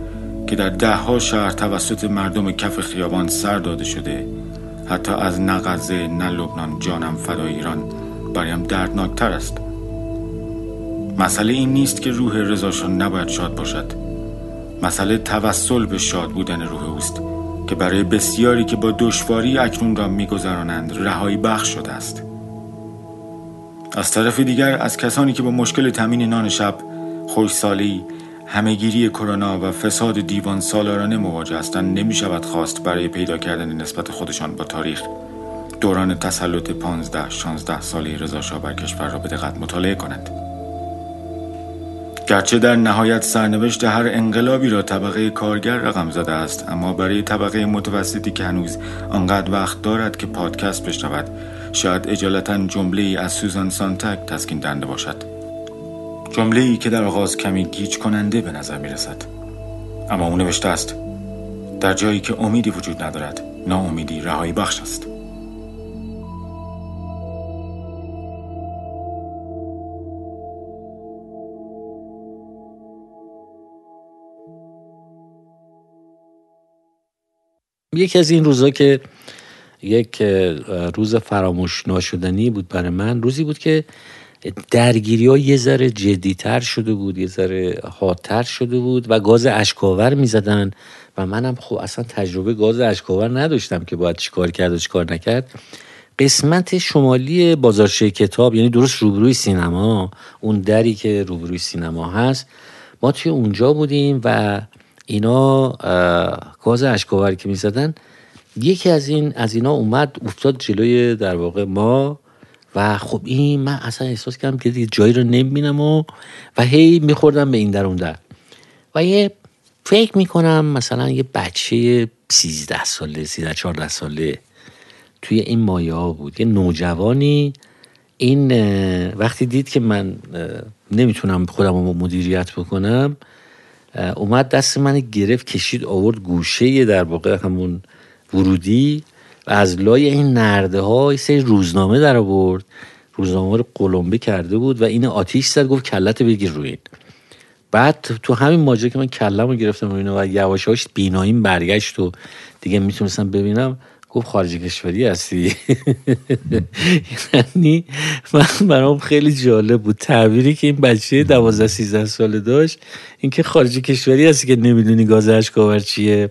که در دهها شهر توسط مردم کف خیابان سر داده شده حتی از نقضه نه لبنان جانم فدای ایران برایم دردناکتر است. مسئله این نیست که روح رضاشان نباید شاد باشد. مسئله توسل به شاد بودن روح اوست که برای بسیاری که با دشواری اکنون را میگذرانند رهایی بخش شده است. از طرف دیگر از کسانی که با مشکل تامین نان شب خوشسالی همهگیری کرونا و فساد دیوان سالارانه مواجه هستند نمی شود خواست برای پیدا کردن نسبت خودشان با تاریخ. دوران تسلط 15 16 ساله رضا بر کشور را به دقت مطالعه کنند. گرچه در نهایت سرنوشت هر انقلابی را طبقه کارگر رقم زده است اما برای طبقه متوسطی که هنوز آنقدر وقت دارد که پادکست بشنود شاید اجالتا جمله ای از سوزان سانتک تسکین دنده باشد. جمله ای که در آغاز کمی گیج کننده به نظر می رسد اما او نوشته است در جایی که امیدی وجود ندارد ناامیدی رهایی بخش است. یکی از این روزا که یک روز فراموش ناشدنی بود برای من روزی بود که درگیری ها یه ذره جدیتر شده بود یه ذره حادتر شده بود و گاز اشکاور می‌زدن و منم خب اصلا تجربه گاز اشکاور نداشتم که باید چیکار کرد و چیکار نکرد. قسمت شمالی بازارچه کتاب یعنی درست روبروی سینما اون دری که روبروی سینما هست ما توی اونجا بودیم و اینا گاز اشکاور که می‌زدن یکی از این از اینا اومد افتاد جلوی در واقع ما و خب این من اصلا احساس کردم که دیگه جایی رو نمی‌بینم و و هی میخوردم به این در اون در. و یه فکر می‌کنم مثلا یه بچه 13 ساله 13 14 ساله توی این مایه ها بود. یه نوجوانی. این وقتی دید که من نمی‌تونم خودم رو مدیریت بکنم اومد دست من گرفت کشید آورد گوشه در واقع همون ورودی و از لای این نرده ها یه سری روزنامه در آورد. روزنامه رو قلمبه کرده بود و این آتیش زد گفت کلت بگیر روی این. بعد تو همین ماجرا که من کلم رو گرفتم روی و یواشاش بیناییم برگشت و دیگه می‌تونستم ببینم گفت خارج کشوری هستی؟ یعنی من برام خیلی جالب بود. تعبیری که این بچه دوازده سیزده ساله داشت اینکه خارج کشوری هستی که نمی‌دونی گاز اشکاور چیه.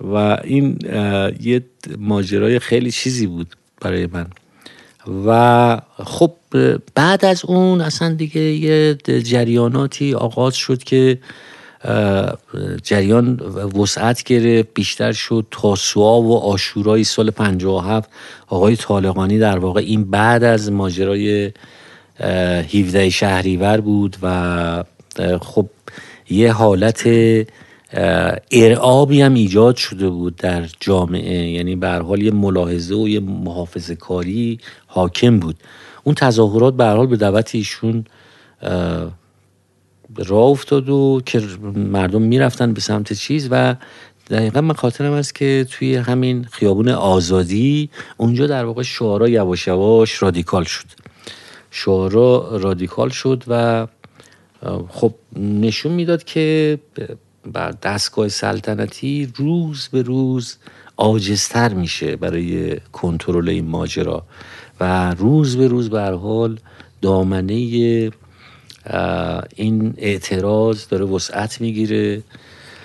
و این یه ماجرای خیلی چیزی بود برای من. و خب بعد از اون اصلا دیگه یه جریاناتی آغاز شد که جریان وسعت گرفت بیشتر شد تاسوعا و آشورای سال 57 آقای طالقانی در واقع این بعد از ماجرای 17 شهریور بود و خب یه حالت ارعابی هم ایجاد شده بود در جامعه. یعنی به حال یه ملاحظه و یه محافظه کاری حاکم بود. اون تظاهرات به حال به دعوت ایشون راه افتاد و که مردم می‌رفتن به سمت چیز و دقیقا من خاطرم است که توی همین خیابون آزادی اونجا در واقع شعارا یواش یواش رادیکال شد. شعارا رادیکال شد و خب نشون می‌داد که بر دستگاه سلطنتی روز به روز آجستر میشه برای کنترل این ماجرا و روز به روز به حال دامنه این اعتراض داره وسعت می‌گیره.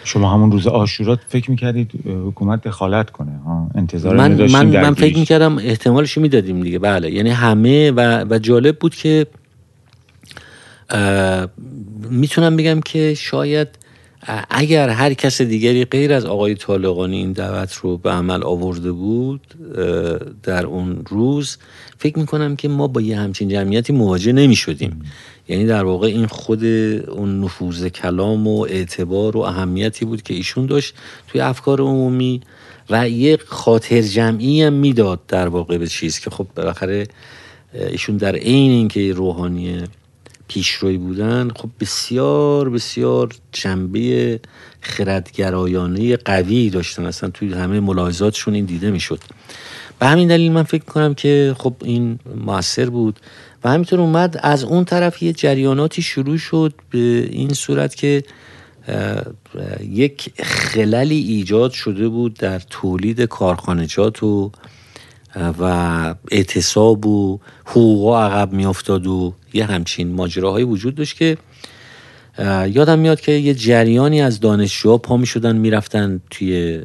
شما همون روز آشورات فکر می‌کردید حکومت دخالت کنه؟ انتظار من من, من فکر می‌کردم احتمالش می‌دادیم دیگه. بله. یعنی همه و, و جالب بود که می‌تونم بگم که شاید اگر هر کس دیگری غیر از آقای طالقانی این دعوت رو به عمل آورده بود در اون روز فکر می‌کنم که ما با یه همچین جمعیتی مواجه نمی شدیم یعنی در واقع این خود اون نفوذ کلام و اعتبار و اهمیتی بود که ایشون داشت توی افکار عمومی و یک خاطر جمعی هم می‌داد در واقع به چیز که خب بالاخره ایشون در عین اینکه روحانی پیشروی بودن خب بسیار بسیار جنبه خردگرایانه قوی داشتن. اصلا توی همه ملاحظاتشون این دیده می‌شد. به همین دلیل من فکر کنم که خب این موثر بود. و همینطور اومد. از اون طرف یه جریاناتی شروع شد به این صورت که یک خللی ایجاد شده بود در تولید کارخانجات و و اعتصاب و حقوق عقب میافتاد و یه همچین ماجراهایی وجود داشت که یادم میاد که یه جریانی از دانشجوها پا می شدن می‌رفتن توی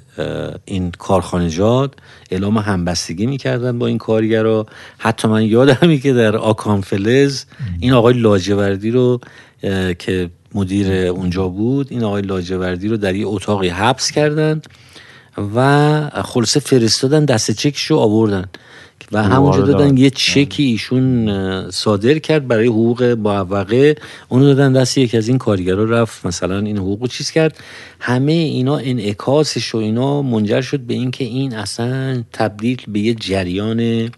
این کارخانجات. اعلام همبستگی می‌کردن با این کارگرا. حتی من یادمی که در آکانفلز این آقای لاجوردی رو که مدیر اونجا بود این آقای لاجوردی رو در یه اتاقی حبس کردن و خلصه فرستادن دست چکش رو آوردن. و همونجا دادن یه چکی ایشون صادر کرد برای حقوق معوقه اونو دادن دست یکی از این کارگرا رفت مثلا این حقوق چیز کرد. همه اینا انعکاسش و اینا منجر شد به اینکه این اصلا تبدیل به یه جریان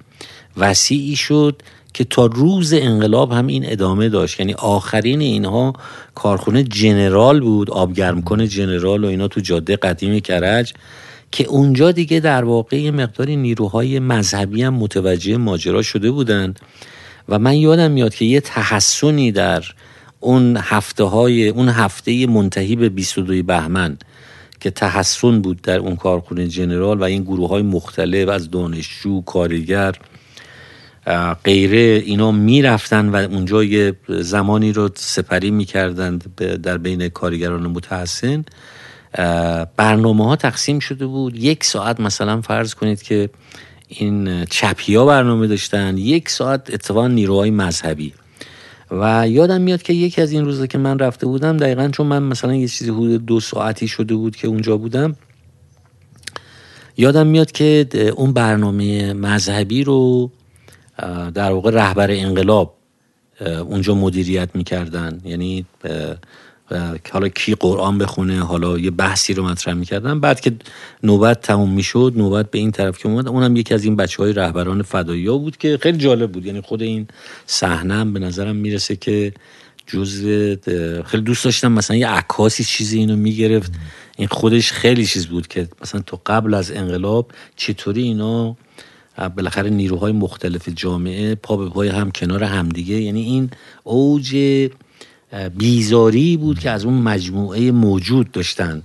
وسیعی شد که تا روز انقلاب هم این ادامه داشت. یعنی آخرین اینها کارخونه جنرال بود آبگرم کنه جنرال و اینا تو جاده قدیم کرج. که اونجا دیگه در واقع یه مقداری نیروهای مذهبی هم متوجه ماجرا شده بودن و من یادم میاد که یه تحسنی در اون هفته های اون هفته منتهی به 22 بهمن که تحسن بود در اون کارخونه جنرال و این گروه های مختلف از دانشجو کارگر غیره اینا می‌رفتن و اونجا یه زمانی رو سپری می‌کردند در بین کارگران متحسن. برنامه ها تقسیم شده بود. یک ساعت مثلا فرض کنید که این چپی ها برنامه داشتن یک ساعت اتفاقا نیروهای مذهبی. و یادم میاد که یکی از این روزا که من رفته بودم دقیقا چون من مثلا یه چیزی حدود دو ساعتی شده بود که اونجا بودم یادم میاد که اون برنامه مذهبی رو در واقع رهبر انقلاب اونجا مدیریت می‌کردن. یعنی حالا کی قرآن بخونه حالا یه بحثی رو مطرح می‌کردن بعد که نوبت تموم می‌شد نوبت به این طرف که اومد اونم یکی از این بچه های رهبران فدایی ها بود که خیلی جالب بود. یعنی خود این صحنه به نظرم می‌رسه که جز خیلی دوست داشتم مثلا یه عکاسی چیزی اینو می‌گرفت. این خودش خیلی چیز بود که مثلا تو قبل از انقلاب چطوری اینا بالاخره نیروهای مختلف جامعه پا به پای هم کنار همدیگه. یعنی این اوج بیزاری بود که از اون مجموعه موجود داشتن.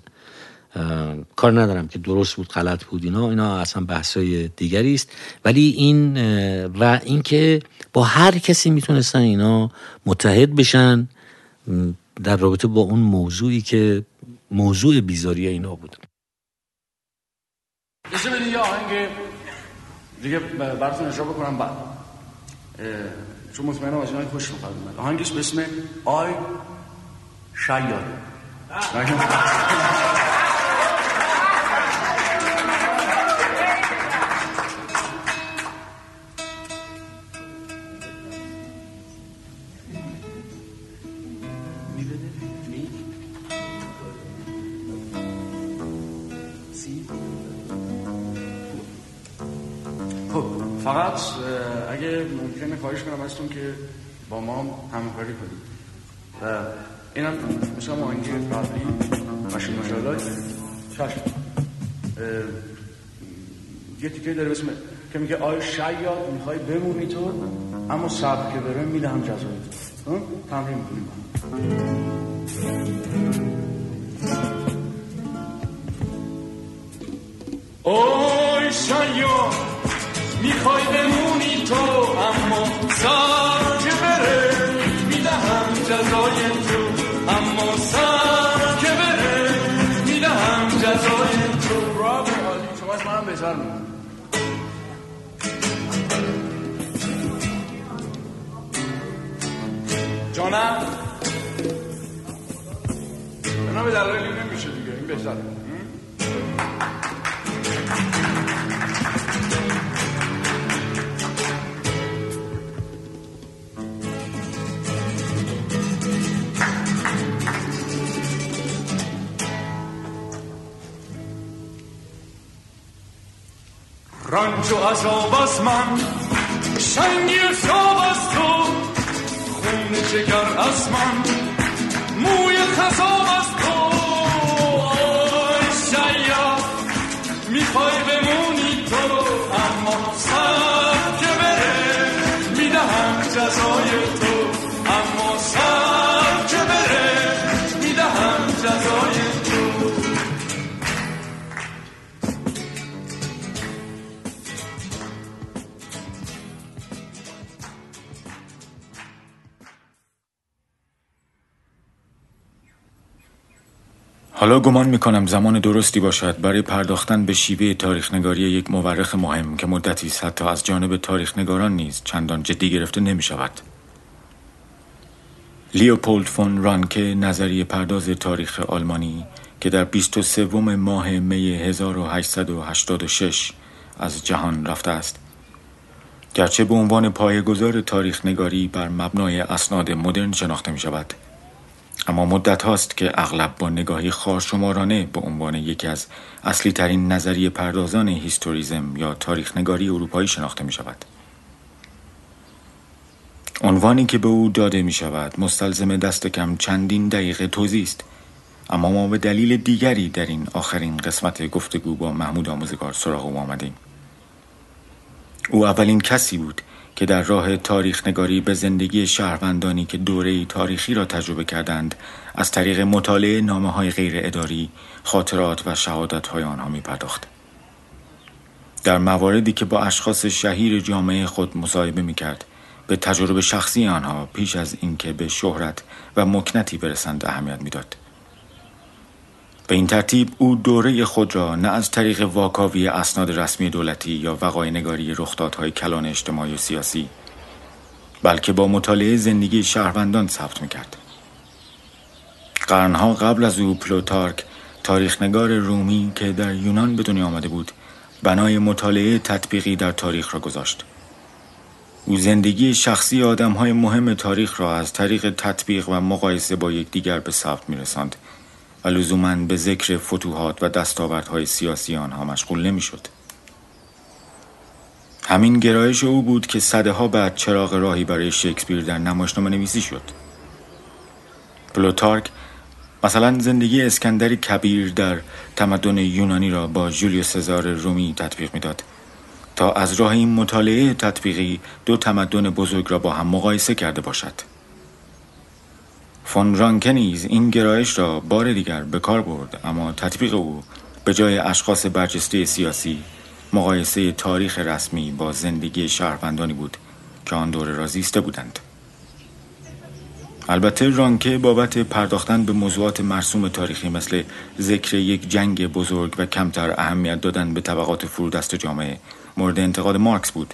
کار ندارم که درست بود غلط بود اینا اینا اصلا بحثای دیگری است. ولی این و اینکه با هر کسی می‌تونستن اینا متحد بشن در رابطه با اون موضوعی که موضوع بیزاری اینا بود. دیگه براتون اجرا بکنم. بعد. چون مطمئنم از اینهای خوش می‌خواد اومد. آهنگش به اسم آی شاید ازتون که با ما همکاری کنید. و اینم مثل آهنگ قبلی ماشین مشاهدات چشم. یه تیکه داره بسم که میگه آی شاید می‌خوای بمونی تو؟ اما صبر که بره هم جزایی. تو تمرین می‌کنیم. آی شاید می‌خوای بمونی تو اما سر که بره می‌دهم جزای تو. اما سر که بره می‌دهم جزای تو. برافو عالی شما از منم بهتر جانم. اینا به دلایلی نمیشه دیگه این بهتره. رنج و عذاب از من شنگی شاب از تو خون جگر از من موی خذاب از تو. آی شیا می‌خوای بمونی تو اما سر که بره می‌دهم جزای تو. حالا گمان می کنم زمان درستی باشد برای پرداختن به شیوه تاریخنگاری یک مورخ مهم که مدتی است حتی از جانب تاریخنگاران نیز چندان جدی گرفته نمی شود. لیوپولد فون رانکه نظریه پرداز تاریخ آلمانی که در 23 ماه می 1886 از جهان رفته است گرچه به عنوان پایه‌گذار تاریخ نگاری بر مبنای اسناد مدرن شناخته می شود اما مدت هاست که اغلب با نگاهی خارشمارانه به عنوان یکی از اصلی ترین نظریه پردازان هیستوریزم یا تاریخ نگاری اروپایی شناخته می شود. عنوانی که به او داده می شود مستلزم دست کم چندین دقیقه توضیح است اما ما به دلیل دیگری در این آخرین قسمت گفتگو با محمود آموزگار سراغ او آمدیم او اولین کسی بود که در راه تاریخ نگاری به زندگی شهروندانی که دوره تاریخی را تجربه کردند از طریق مطالعه نامه های غیر اداری، خاطرات و شهادت های آنها می پرداخت. در مواردی که با اشخاص شهیر جامعه خود مصاحبه می کرد به تجربه شخصی آنها پیش از اینکه به شهرت و مکنتی برسند اهمیت می‌داد. به این ترتیب او دوره خود را نه از طریق واکاوی اسناد رسمی دولتی یا وقای نگاری رخدادهای کلان اجتماعی و سیاسی بلکه با مطالعه زندگی شهروندان ثبت می‌کرد. قرنها قبل از او پلوتارک تاریخنگار رومی که در یونان به دنیا آمده بود بنای مطالعه تطبیقی در تاریخ را گذاشت. او زندگی شخصی آدمهای مهم تاریخ را از طریق تطبیق و مقایسه با یکدیگر به ثبت میرساند. و لزوما به ذکر فتوحات و دستاوردهای سیاسی آنها مشغول نمی‌شد. همین گرایش او بود که سده ها بعد چراغ راهی برای شکسپیر در نمایشنامه نویسی شد. پلوتارک مثلا زندگی اسکندر کبیر در تمدن یونانی را با ژولیوس سزار رومی تطبیق می‌داد تا از راه این مطالعه تطبیقی دو تمدن بزرگ را با هم مقایسه کرده باشد. فون رانکه نیز این گرایش را بار دیگر به کار برد اما تطبیق او به جای اشخاص برجسته سیاسی مقایسه تاریخ رسمی با زندگی شهروندانی بود که آن دوره را زیسته بودند. البته رانکه بابت پرداختن به موضوعات مرسوم تاریخی مثل ذکر یک جنگ بزرگ و کمتر اهمیت دادن به طبقات فرودست جامعه مورد انتقاد مارکس بود.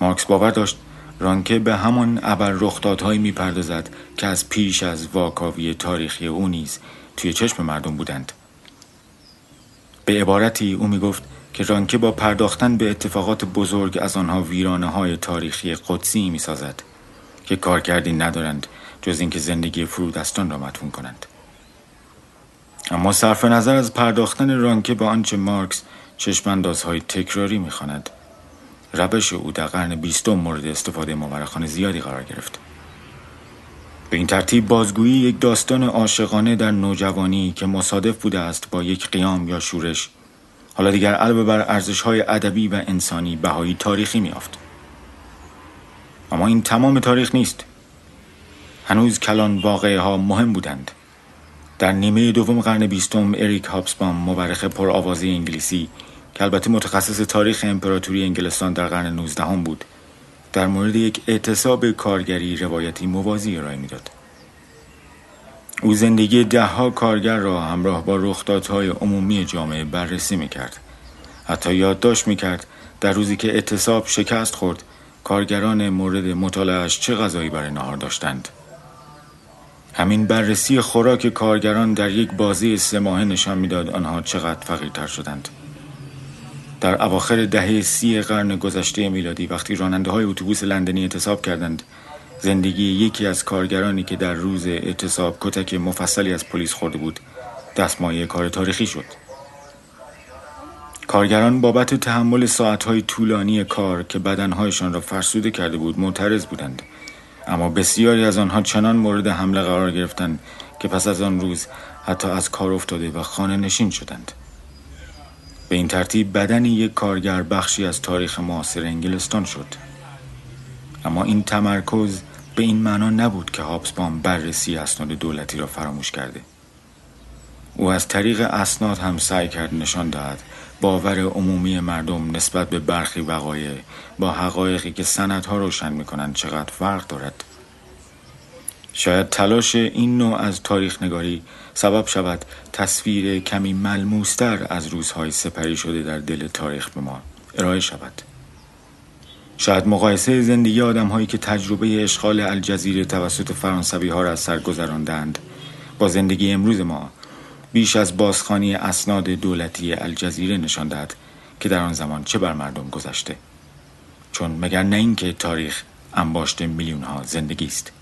مارکس باور داشت رانکه به همان ابر رخدادهایی می‌پردازد که از پیش از واکاوی تاریخی او نیز توی چشم مردم بودند. به عبارتی او می‌گفت که رانکه با پرداختن به اتفاقات بزرگ از آنها ویرانه های تاریخی قدسی می سازد که کارکردی ندارند جز اینکه زندگی فرودستان را مدفون کنند. اما صرف نظر از پرداختن رانکه به آنچه مارکس چشماندازهای تکراری می‌خواند روش او در قرن بیستم مورد استفاده مورخان زیادی قرار گرفت. به این ترتیب بازگویی یک داستان عاشقانه در نوجوانی که مصادف بوده است با یک قیام یا شورش حالا دیگر علاوه بر ارزش های ادبی و انسانی بهایی تاریخی میافت اما این تمام تاریخ نیست. هنوز کلان واقعه ها مهم بودند. در نیمه دوم قرن بیستم اریک هابسبام مورخ پرآوازه انگلیسی که البته متخصص تاریخ امپراتوری انگلستان در قرن 19 بود. در مورد یک اعتصاب کارگری روایتی موازی ارائه می‌داد. او زندگی دهها کارگر را همراه با رخدادهای عمومی جامعه بررسی می‌کرد. حتی یادداشت می‌کرد در روزی که اعتصاب شکست خورد کارگران مورد مطالعهش چه غذایی برای نهار داشتند. همین بررسی خوراک کارگران در یک بازی سه ماهه نشان می‌داد آنها چقدر فقیرتر شدند. در اواخر دهه سی قرن گذشته میلادی وقتی راننده های اتوبوس لندنی اعتصاب کردند زندگی یکی از کارگرانی که در روز اعتصاب کتک مفصلی از پلیس خورده بود دستمایه کار تاریخی شد. کارگران بابت تحمل ساعتهای طولانی کار که بدنهایشان را فرسوده کرده بود معترض بودند. اما بسیاری از آنها چنان مورد حمله قرار گرفتند که پس از آن روز حتی از کار افتاده و خانه نشین شدند. به این ترتیب بدن یک کارگر بخشی از تاریخ معاصر انگلستان شد. اما این تمرکز به این معنا نبود که هابسبام بررسی اسناد دولتی را فراموش کرده. او از طریق اسناد هم سعی کرد نشان دهد باور عمومی مردم نسبت به برخی وقایع با حقایقی که سندها روشن می‌کنند چقدر فرق دارد. شاید تلاش این نوع از تاریخ نگاری سبب شود تصویر کمی ملموستر از روزهای سپری شده در دل تاریخ به ما ارائه شود. شاید مقایسه زندگی آدم هایی که تجربه اشغال الجزیره توسط فرانسوی ها را از سر گذراندند با زندگی امروز ما بیش از بازخانی اسناد دولتی الجزیره نشان دهد که در آن زمان چه بر مردم گذشته. چون مگر نه اینکه تاریخ انباشت میلیون ها زندگی است.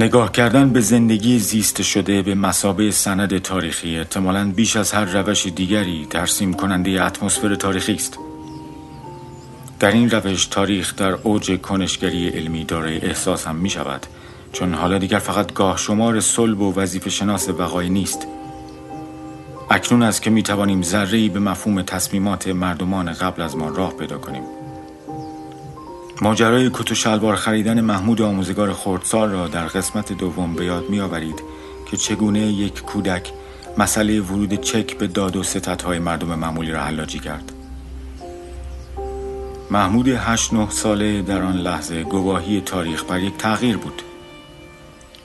نگاه کردن به زندگی زیست شده به مسابه سند تاریخی احتمالا بیش از هر روش دیگری ترسیم کننده اتمسفر تاریخی است. در این روش تاریخ در اوج کنشگری علمی دارای احساس هم می شود چون حالا دیگر فقط گاه شمار صلب و وظیف شناس وقای نیست. اکنون است که می توانیم ذره به مفهوم تصمیمات مردمان قبل از ما راه پیدا کنیم. ماجرای کت و شلوار خریدن محمود آموزگار خردسال را در قسمت دوم به یاد می آورید که چگونه یک کودک مسئله ورود چک به داد و های مردم معمولی را حلاجی کرد. محمود هشت نه ساله در آن لحظه گواهی تاریخ بر یک تغییر بود.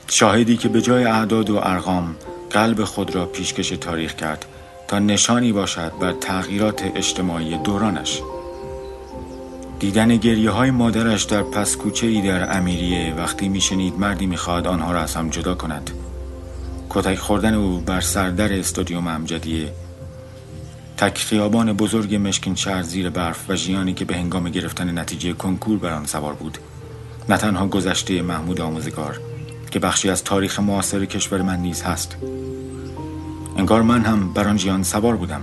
شاهدی که به جای اعداد و ارقام قلب خود را پیشکش تاریخ کرد تا نشانی باشد بر تغییرات اجتماعی دورانش. دیدن گریه های مادرش در پس کوچه ای در امیریه وقتی میشنید مردی می‌خواد آنها را از هم جدا کند. کتک خوردن او بر سردر استادیوم امجدیه. تک خیابان بزرگ مشکین شهر زیر برف و ژیانی که به هنگام گرفتن نتیجه کنکور بر آن سوار بود. نه تنها گذشته محمود آموزگار که بخشی از تاریخ معاصر کشور من نیز هست. انگار من هم بر آن ژیان سوار بودم.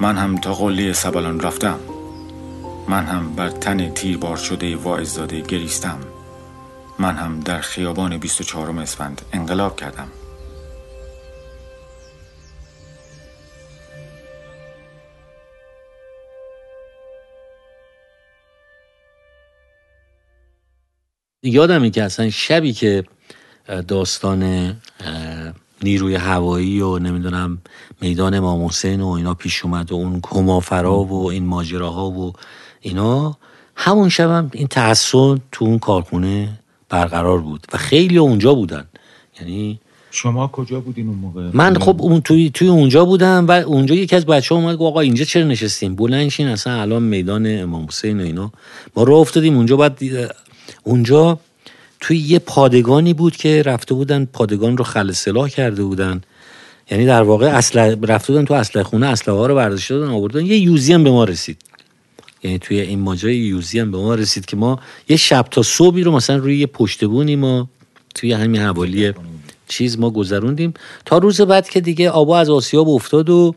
من هم تا قله سبلان رفتم. من هم بر تن تیربار شده واعظاده گریستم. من هم در خیابان 24 اسفند انقلاب کردم. یادمه که اصلا شبی که داستان نیروی هوایی و نمی‌دونم میدان امام حسین و اینا پیش اومد و اون کمافرا و این ماجراها و اینا همون شبم این تحسن تو اون کارخونه برقرار بود و خیلی اونجا بودن. یعنی شما کجا بودین اون موقع؟ من خب اون توی توی اونجا بودم و اونجا یکی از بچه اومد گفت آقا اینجا چرا نشستیم بلنشین اصلا الان میدان امام حسین و اینا. ما راه افتادیم اونجا بعد اونجا توی یه پادگانی بود که رفته بودن پادگان رو خل سلاح کرده بودن. یعنی در واقع اصل رفته بودن تو اسلحه خونه اسلحه ها رو برداشته دادن آوردن. یه یوزی هم به ما رسید. یعنی توی این ماجرای یوزی هم به ما رسید که ما یه شب تا صبحی رو مثلا روی یه پشتبونی ما توی همین حوالی چیز ما گذروندیم. تا روز بعد که دیگه آبا از آسیاب افتاد و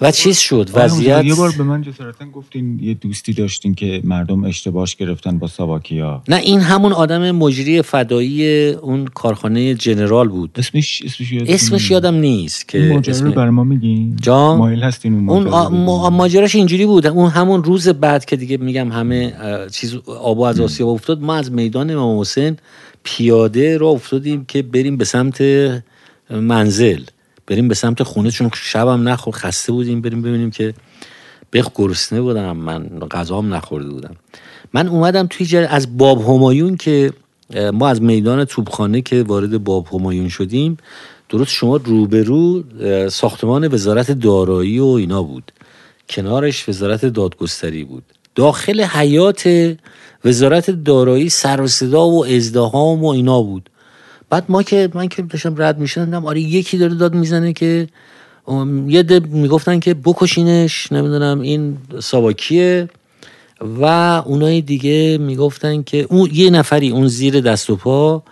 و چیز شد؟ وضعیت؟ یه بار به من جسارتا گفتین یه دوستی داشتین که مردم اشتباهش گرفتن با ساواکیا. نه این همون آدم مجری فدایی اون کارخانه جنرال بود. اسمش اسمش یادم اسمش یادم نیست که ماجرا رو اسم... برای ما میگین؟ جا؟ مایل هستین اون اون آ- رو؟ ما- ماجراش اینجوری بود. اون همون روز بعد که دیگه میگم همه چیز آبا از آسیاب افتاد ما از میدان امام حسین پیاده را افتادیم که بریم به سمت منزل. بریم به سمت خونه چون شبم نخور خسته بودیم بریم ببینیم که بخ گرسنه بودم من غذام نخورده بودم. من اومدم توی جر... از باب همایون که ما از میدان توبخانه که وارد باب همایون شدیم درست شما روبرو ساختمان وزارت دارایی و اینا بود. کنارش وزارت دادگستری بود. داخل حیات وزارت دارایی سر و صدا و ازدهام و اینا بود. بعد ما که من که داشتم رد می‌شدم آره یکی داره داد می‌زنه که یه ده می‌گفتن که بکشینش نمی‌دونم این ساواکیه. و اونای دیگه می‌گفتن که اون یه نفری اون زیر دست و پا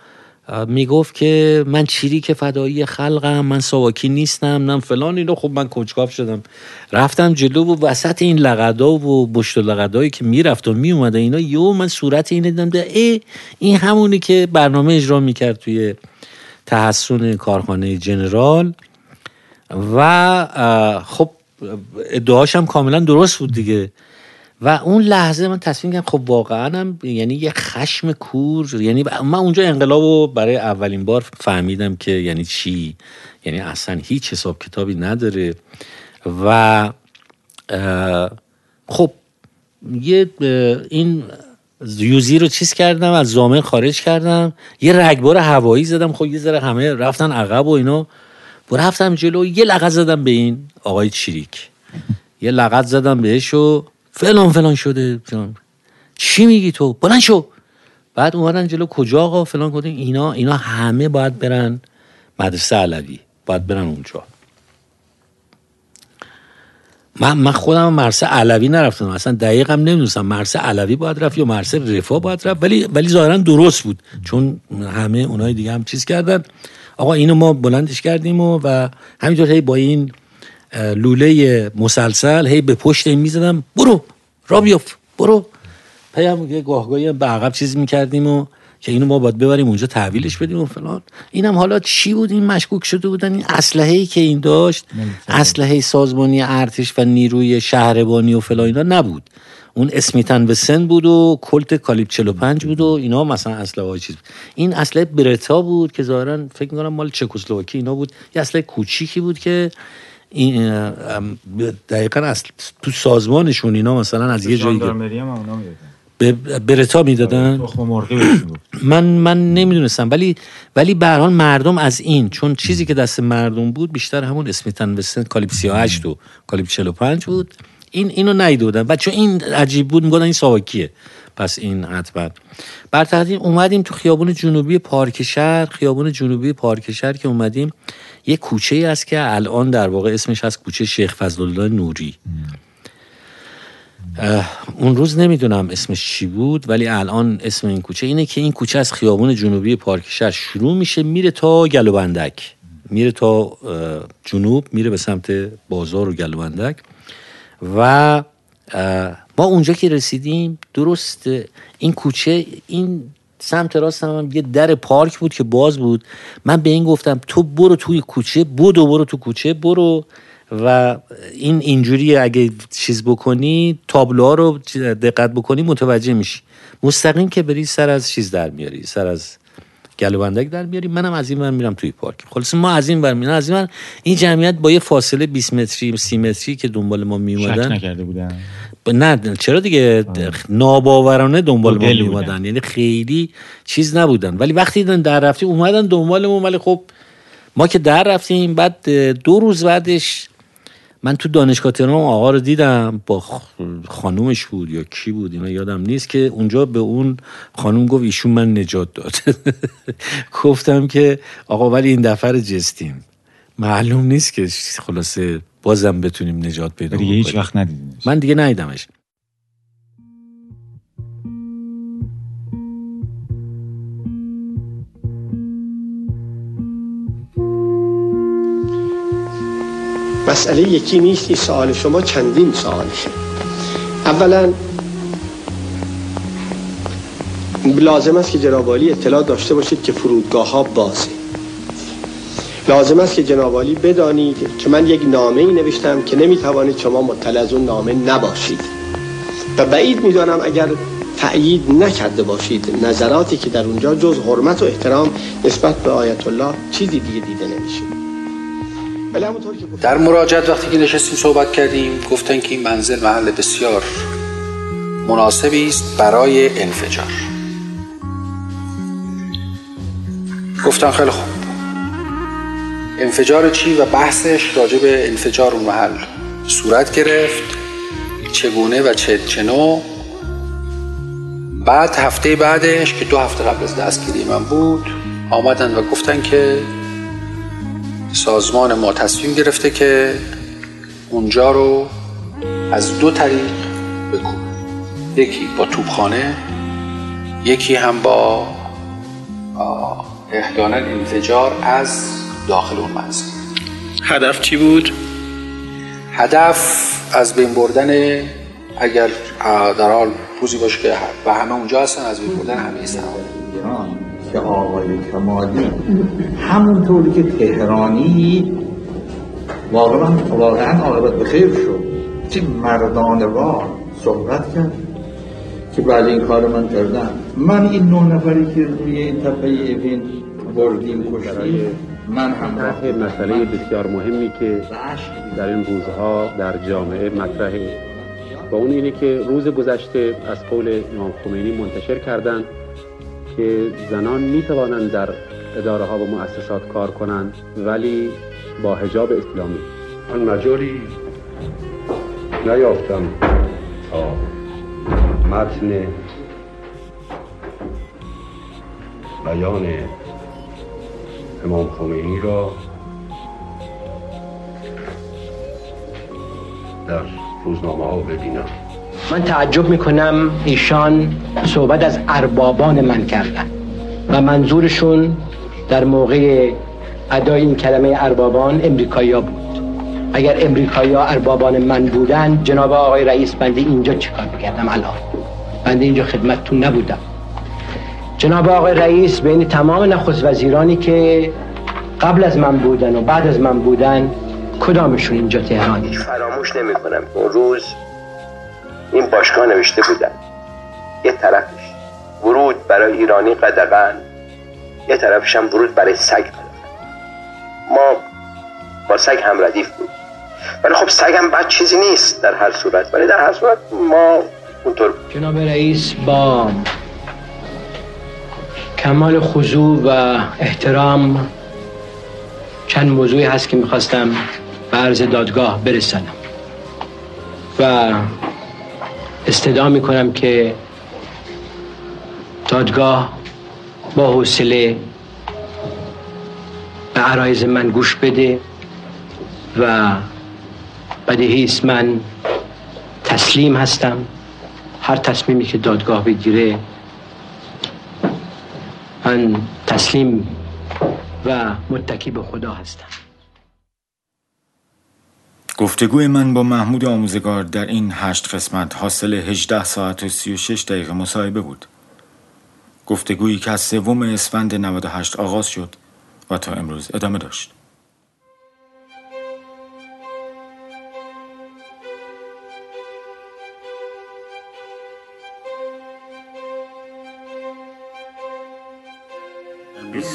می‌گفت که من چیری که فدایی خلقم من ساواکی نیستم نه فلان اینو خب من کنجکاف شدم. رفتم جلو و وسط این لقدا و بشت و لقدایی که می‌رفت و میومده اینا یو من صورت اینه دیدم ای این همونی که برنامه اجرا می‌کرد توی تحسن کارخانه جنرال. و خب ادعاش کاملا درست بود دیگه. و اون لحظه من تصمیم کردم خب واقعا هم یعنی یه خشم کور یعنی من اونجا انقلاب رو برای اولین بار فهمیدم که یعنی چی؟ یعنی اصلا هیچ حساب کتابی نداره. و خب یه این یوزی رو چیز کردم از زامن خارج کردم. یه رگبار هوایی زدم. خب یه ذره همه رفتن عقب و اینا. و رفتم جلو. یه لغت زدم به این آقای چیریک. یه لغت زدم بهش و فلان فلان شده فلان. چی میگی تو؟ بلند شو. بعد اومدن جلو کجا آقا؟ فلان کردیم اینا اینا همه باید برن مدرسه علوی. باید برن اونجا. من من خودم مرسه علوی نرفتم. اصلا دقیقم نمی‌دونستم مرسه علوی باید رفت یا مرسه رفا باید رفت. ولی ولی ظاهرا درست بود. چون همه اونای دیگه هم چیز کردن. آقا اینو ما بلندش کردیم و, و همینطور هی با این لوله مسلسل هی به پشت این می‌زدم برو را بیاف برو. پیام یه گاهگاهی هم به عقب چیز می‌کردیم و که اینو ما باید ببریم اونجا تحویلش بدیم و فلان. اینم حالا چی بود؟ این مشکوک شده بودن این اسلحه ای که این داشت اسلحه سازمانی ارتش و نیروی شهربانی و فلان اینا نبود. اون اسمیتن به سن بود و کلت کالیب 45 بود و اینا مثلا اسلحه های چیز. بود. این اسلحه برتا بود که ظاهرا فکر می‌کنم مال چکسلواکی اینا بود. یه اسلحه کوچیکی بود که این دقیقا اصل تو سازمانشون اینا مثلا از یه جایی به برتا می‌دادن. می‌گفت. من من نمی‌دونستم ولی ولی به هر حال مردم از این چون چیزی که دست مردم بود بیشتر همون اسمیتن وستن کالیب 38 و کالیب 45 بود. این اینو نیده بودن و چون این عجیب بود می‌گفتن این ساواکیه. پس این حتما. بر تقدیم اومدیم تو خیابون جنوبی پارک شهر. خیابون جنوبی پارک شهر که اومدیم. یه کوچه ای است که الان در واقع اسمش از کوچه شیخ فضل الله نوری اون روز نمی‌دونم اسمش چی بود ولی الان اسم این کوچه اینه که این کوچه از خیابون جنوبی پارک شهر شروع میشه میره تا گلوبندک. میره تا جنوب میره به سمت بازار و گلوبندک. و ما اونجا که رسیدیم درست این کوچه این سمت راست هم یه در پارک بود که باز بود. من به این گفتم تو برو توی کوچه بودو برو تو کوچه برو. و این اینجوری اگه چیز بکنی تابلوها رو دقت بکنی متوجه میشی. مستقیم که بری سر از چیز در میاری سر از گلوبندک در میاری. منم از این ور میرم توی پارک. خلاص ما از این ور میرم. از این ور این جمعیت با یه فاصله 20 متری 30 متری که دنبال ما میومدن نکرده بودن. نه چرا دیگه؟ ناباورانه دنبال ما دل بودن. میومدن یعنی خیلی چیز نبودن. ولی وقتی دیدن در رفتیم اومدن دنبالمون ولی خب ما که در رفتیم بعد دو روز بعدش من تو دانشگاه تهران آقا رو دیدم. با خانومش بود یا کی بود اینا یادم نیست که اونجا به اون خانوم گفت ایشون من نجات داد. گفتم که آقا ولی این دفعه جستیم. معلوم نیست که خلاصه بازم بتونیم نجات پیدا کنیم هیچ وقت ندیدینش. من دیگه ندیدمش. مسئله یکی نیست این سوال شما چندین سوالشه اولا لازم است که جنابالی اطلاع داشته باشید که فرودگاه ها بازه. لازم است که جنابالی بدانید که من یک نامه ای نوشتم که نمی‌توانید شما مطلع از اون نامه نباشید. و بعید می‌دانم اگر تأیید نکرده باشید نظراتی که در اونجا جز حرمت و احترام نسبت به آیت الله چیزی دیگه دیده نمیشه در مراجعت وقتی که نشستیم صحبت کردیم گفتن که این منزل محل بسیار مناسبی است برای انفجار. گفتن خیلی خوب. انفجار چی و بحثش راجع به انفجار اون محل؟ صورت گرفت چگونه و چه چنو بعد هفته بعدش که دو هفته قبل از دستگیری من بود آمدن و گفتن که سازمان ما تصمیم گرفته که اونجا رو از دو طریق بکن یکی با توبخانه یکی هم با احیانا انفجار از داخل اون منزل هدف چی بود؟ هدف از بین بردن اگر در حال روزی باشه که و همه اونجا هستن از بین بردن همه ایران که آقای کمالی همونطوری که تهرانی واقعا واقعا عاقبت به خیر شد. چه مردانوار صحبت کرد که بعد این کار من کردم من این نه نفری که روی این تپه ایوین بردیم کشتیم. من همراه مسئله بسیار مهمی که در این روزها در جامعه مطرحه. و اون اینه که روز گذشته از قول امام خمینی منتشر کردند که زنان می توانند در اداره ها و مؤسسات کار کنند ولی با حجاب اسلامی. من مجالی نیافتم تا متن بیان امام خمینی را در روزنامه ها ببینم. من تعجب می‌کنم ایشان صحبت از اربابان من کردن و منظورشون در موقع ادای این کلمه اربابان امریکایی بود. اگر امریکایی اربابان من بودن جناب آقای رئیس بنده اینجا چیکار بکردم الان؟ بنده اینجا خدمتتون نبودم. جناب آقای رئیس بین تمام نخست وزیرانی که قبل از من بودن و بعد از من بودن کدامشون اینجا تهرانی فراموش نمی کنم اون روز این باشگاه نوشته بودن. یه طرفش ورود برای ایرانی قدغن یه طرفش هم ورود برای سگ ما با سگ هم ردیف بود ولی خب سگ هم بد چیزی نیست در هر صورت. ولی در هر صورت ما اونطور جناب رئیس با کمال خضوع و احترام چند موضوعی هست که می‌خواستم به عرض دادگاه برسنم و استدعا می‌کنم که دادگاه با حوصله به عرایز من گوش بده و بدهی من تسلیم هستم. هر تصمیمی که دادگاه بگیره من تسلیم و متکی به خدا هستم گفتگوی من با محمود آموزگار در این هشت قسمت حاصل 18 ساعت و 36 دقیقه مصاحبه بود. گفتگویی که از سوم اسفند 98 آغاز شد و تا امروز ادامه داشت.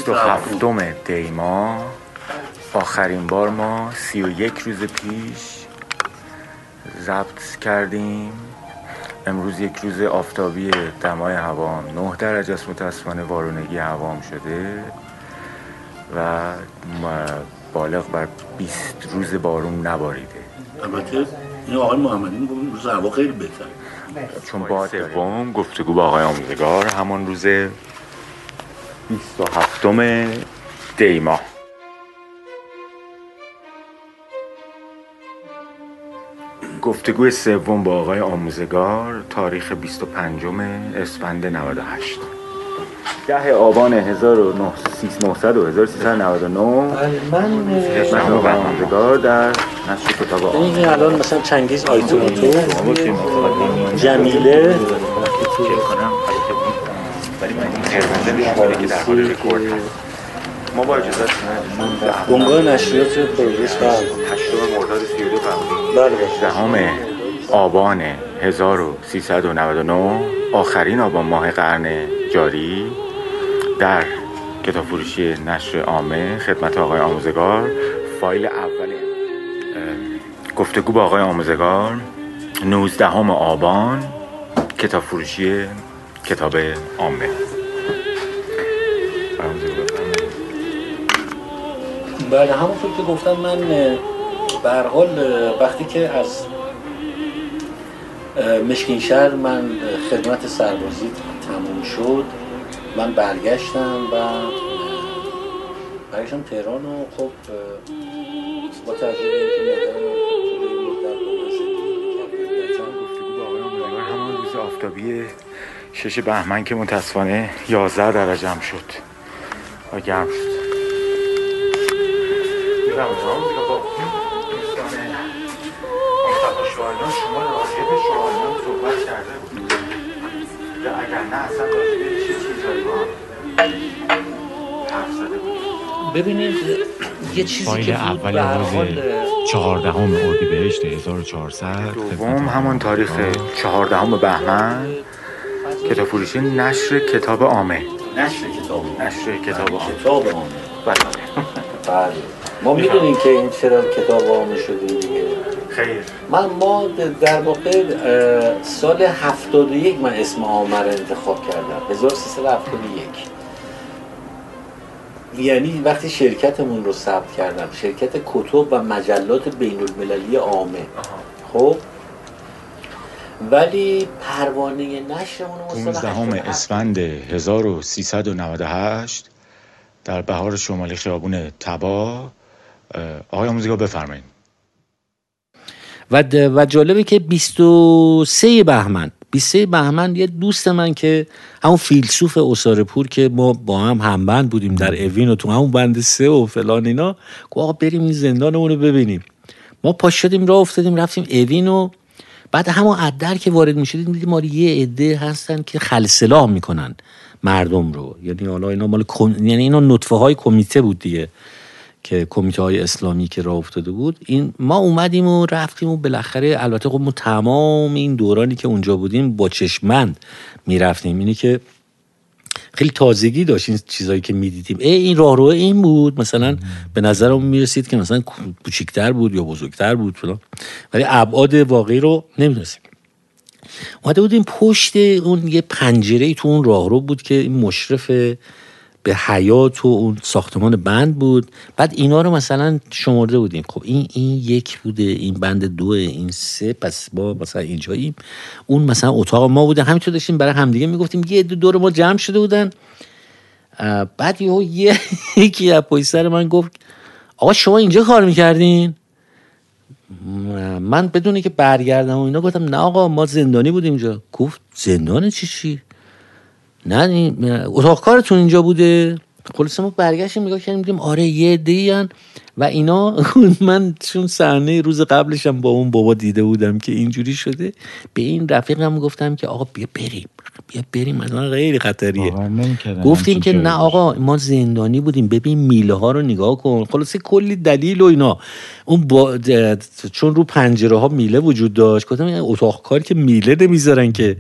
بیست و هفتم دیما آخرین بار ما سی و یک روز پیش ضبط کردیم. امروز یک روز آفتابی دمای هوام نه درجه است متاسفانه وارونگی هوام شده و بالغ بر 20 روز بارون نباریده. البته این آقای محمدی میگه روز هوا خیلی بهتر چون با سوم گفتگو با آقای آموزگار همان روز 27 دی ماه گفتگوی سوم با آقای آموزگار تاریخ 25 اسفند 98 ده آبان 1900 و 1399 من خدمت آقای آموزگار در نشر کتاب آموزگار. این الان مثلا چنگیز آیتوماتو جمیله. ولی من این قرمزه نشون که در حال رکورد. هست ما با اجازت بنگاه نشریات پروژش بله. هشتم مرداد 32 قبلی بله دهم آبان 1399 آخرین آبان ماه قرن جاری. در کتاب فروشی نشر عامه خدمت آقای آموزگار. فایل اول گفتگو با آقای آموزگار. 19 آبان کتاب فروشی کتاب عامه. بله همونطور که گفتم من به هر حال وقتی که از مشکین شهر من خدمت سربازی تموم شد من برگشتم و برگشتم تهران و خب با تجربه آفتابی شش بهمن که متاسفانه 11 درجه هم شد. و گرم شد. می‌فرمایید آقای آموزگار، با دوستان مصطفی شاهینان شما راجع به شاهینان صحبت کرده بودید. یا اگر نه اصلا راجع به چه چیزهایی با هم حرف زده بودید؟ ببینید یه چیزی که بود اول روز چهاردهم اردیبهشت 1400 دوم همان تاریخ چهاردهم بهمن. کتاب فروشی نشر کتاب عامه. نشر کتاب نشر کتاب عامه. کتاب عامه. بله. بله. ما می‌دونیم که این چرا کتاب عامه شده دیگه. خیر. من ما در واقع سال 71 من اسم عامه رو انتخاب کردم. 1371 یعنی وقتی شرکتمون رو ثبت کردم شرکت کتب و مجلات بین المللی عامه خب؟ ولی پروانه نشرمون رو ما سال 15 87 اسفند 1398 در بهار شمالی خیابون تبا. آقای آموزگار بفرمایید. و, و جالبه که 23 بهمن 23 بهمن یه دوست من که همون فیلسوف اسارپور که ما با هم همبند بودیم در اوین و تو همون بند سه و فلان اینا گفت آقا بریم این زندانمون رو ببینیم. ما پاش شدیم راه افتادیم رفتیم اوین و بعد همون عدر که وارد می‌شدیم دیدیم آره یه عده هستن که خلسلاح می‌کنن مردم رو. یعنی حالا اینا مال کم- یعنی اینا نطفه های کمیته بود دیگه که کمیته های اسلامی که راه افتاده بود. این ما اومدیم و رفتیم و بالاخره البته خب ما تمام این دورانی که اونجا بودیم با چشمند می‌رفتیم. اینی که خیلی تازگی داشت این چیزایی که می‌دیدیم. ای این راهرو این بود. مثلا به نظرم می‌رسید که مثلا کوچیکتر بود یا بزرگتر بود فلان. ولی ابعاد واقعی رو نمی‌دونستیم. اومده بودیم پشت اون یه پنجره تو اون راهرو بود که این مشرف به حیات و اون ساختمان بند بود. بعد اینا رو مثلا شمرده بودیم. خب این این یک بوده این بند دو این سه پس با مثلا اینجاییم. اون مثلا اتاق ما بوده. همینطور داشتیم برای همدیگه می‌گفتیم یه عده دور ما جمع شده بودن. بعد یه یکی از سر من گفت آقا شما اینجا کار می‌کردین؟ من بدونی که برگردم و اینا گفتم نه آقا ما زندانی بودیم اینجا. گفت زندان چی چی؟ نه اتاق کارتون اینجا بوده؟ خلاصه ما برگشتیم نگاه کردیم دیدیم آره یه عده‌ای و اینا من چون صحنه روز قبلش هم با اون بابا دیده بودم که اینجوری شده به این رفیقم گفتم که آقا بیا بریم. بیا بریم مثلا خیلی خطریه. گفتیم که نه آقا ما زندانی بودیم ببین میله ها رو نگاه کن. خلاصه کلی دلیل و اینا. اون با چون رو پنجره ها میله وجود داشت گفتم اتاق کار که میله نمی‌ذارن که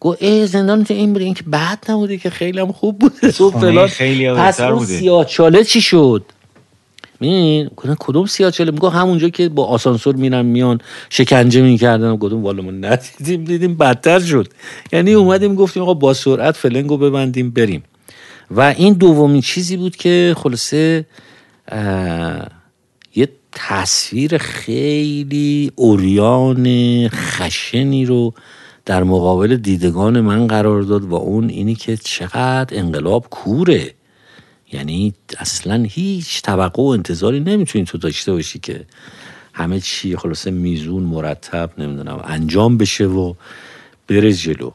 گفت ای زندان تو این بوده این که بد نبوده که خیلی هم خوب بوده. خونه فلان. خیلی پس اون بوده. سیاه چاله چی شد؟ گفتم کدوم سیاه چاله؟ میگه همونجا که با آسانسور میرن میان شکنجه می‌کردن. گفتم والا ما ندیدیم دیدیم بدتر شد. یعنی اومدیم گفتیم آقا با سرعت فلنگو ببندیم بریم. و این دومین چیزی بود که خلاصه یه تصویر خیلی اوریان خشنی رو در مقابل دیدگان من قرار داد و اون اینی که چقدر انقلاب کوره. یعنی اصلا هیچ توقع و انتظاری نمی‌تونی تو داشته باشی که همه چی خلاصه میزون مرتب نمی‌دونم انجام بشه و بره جلو.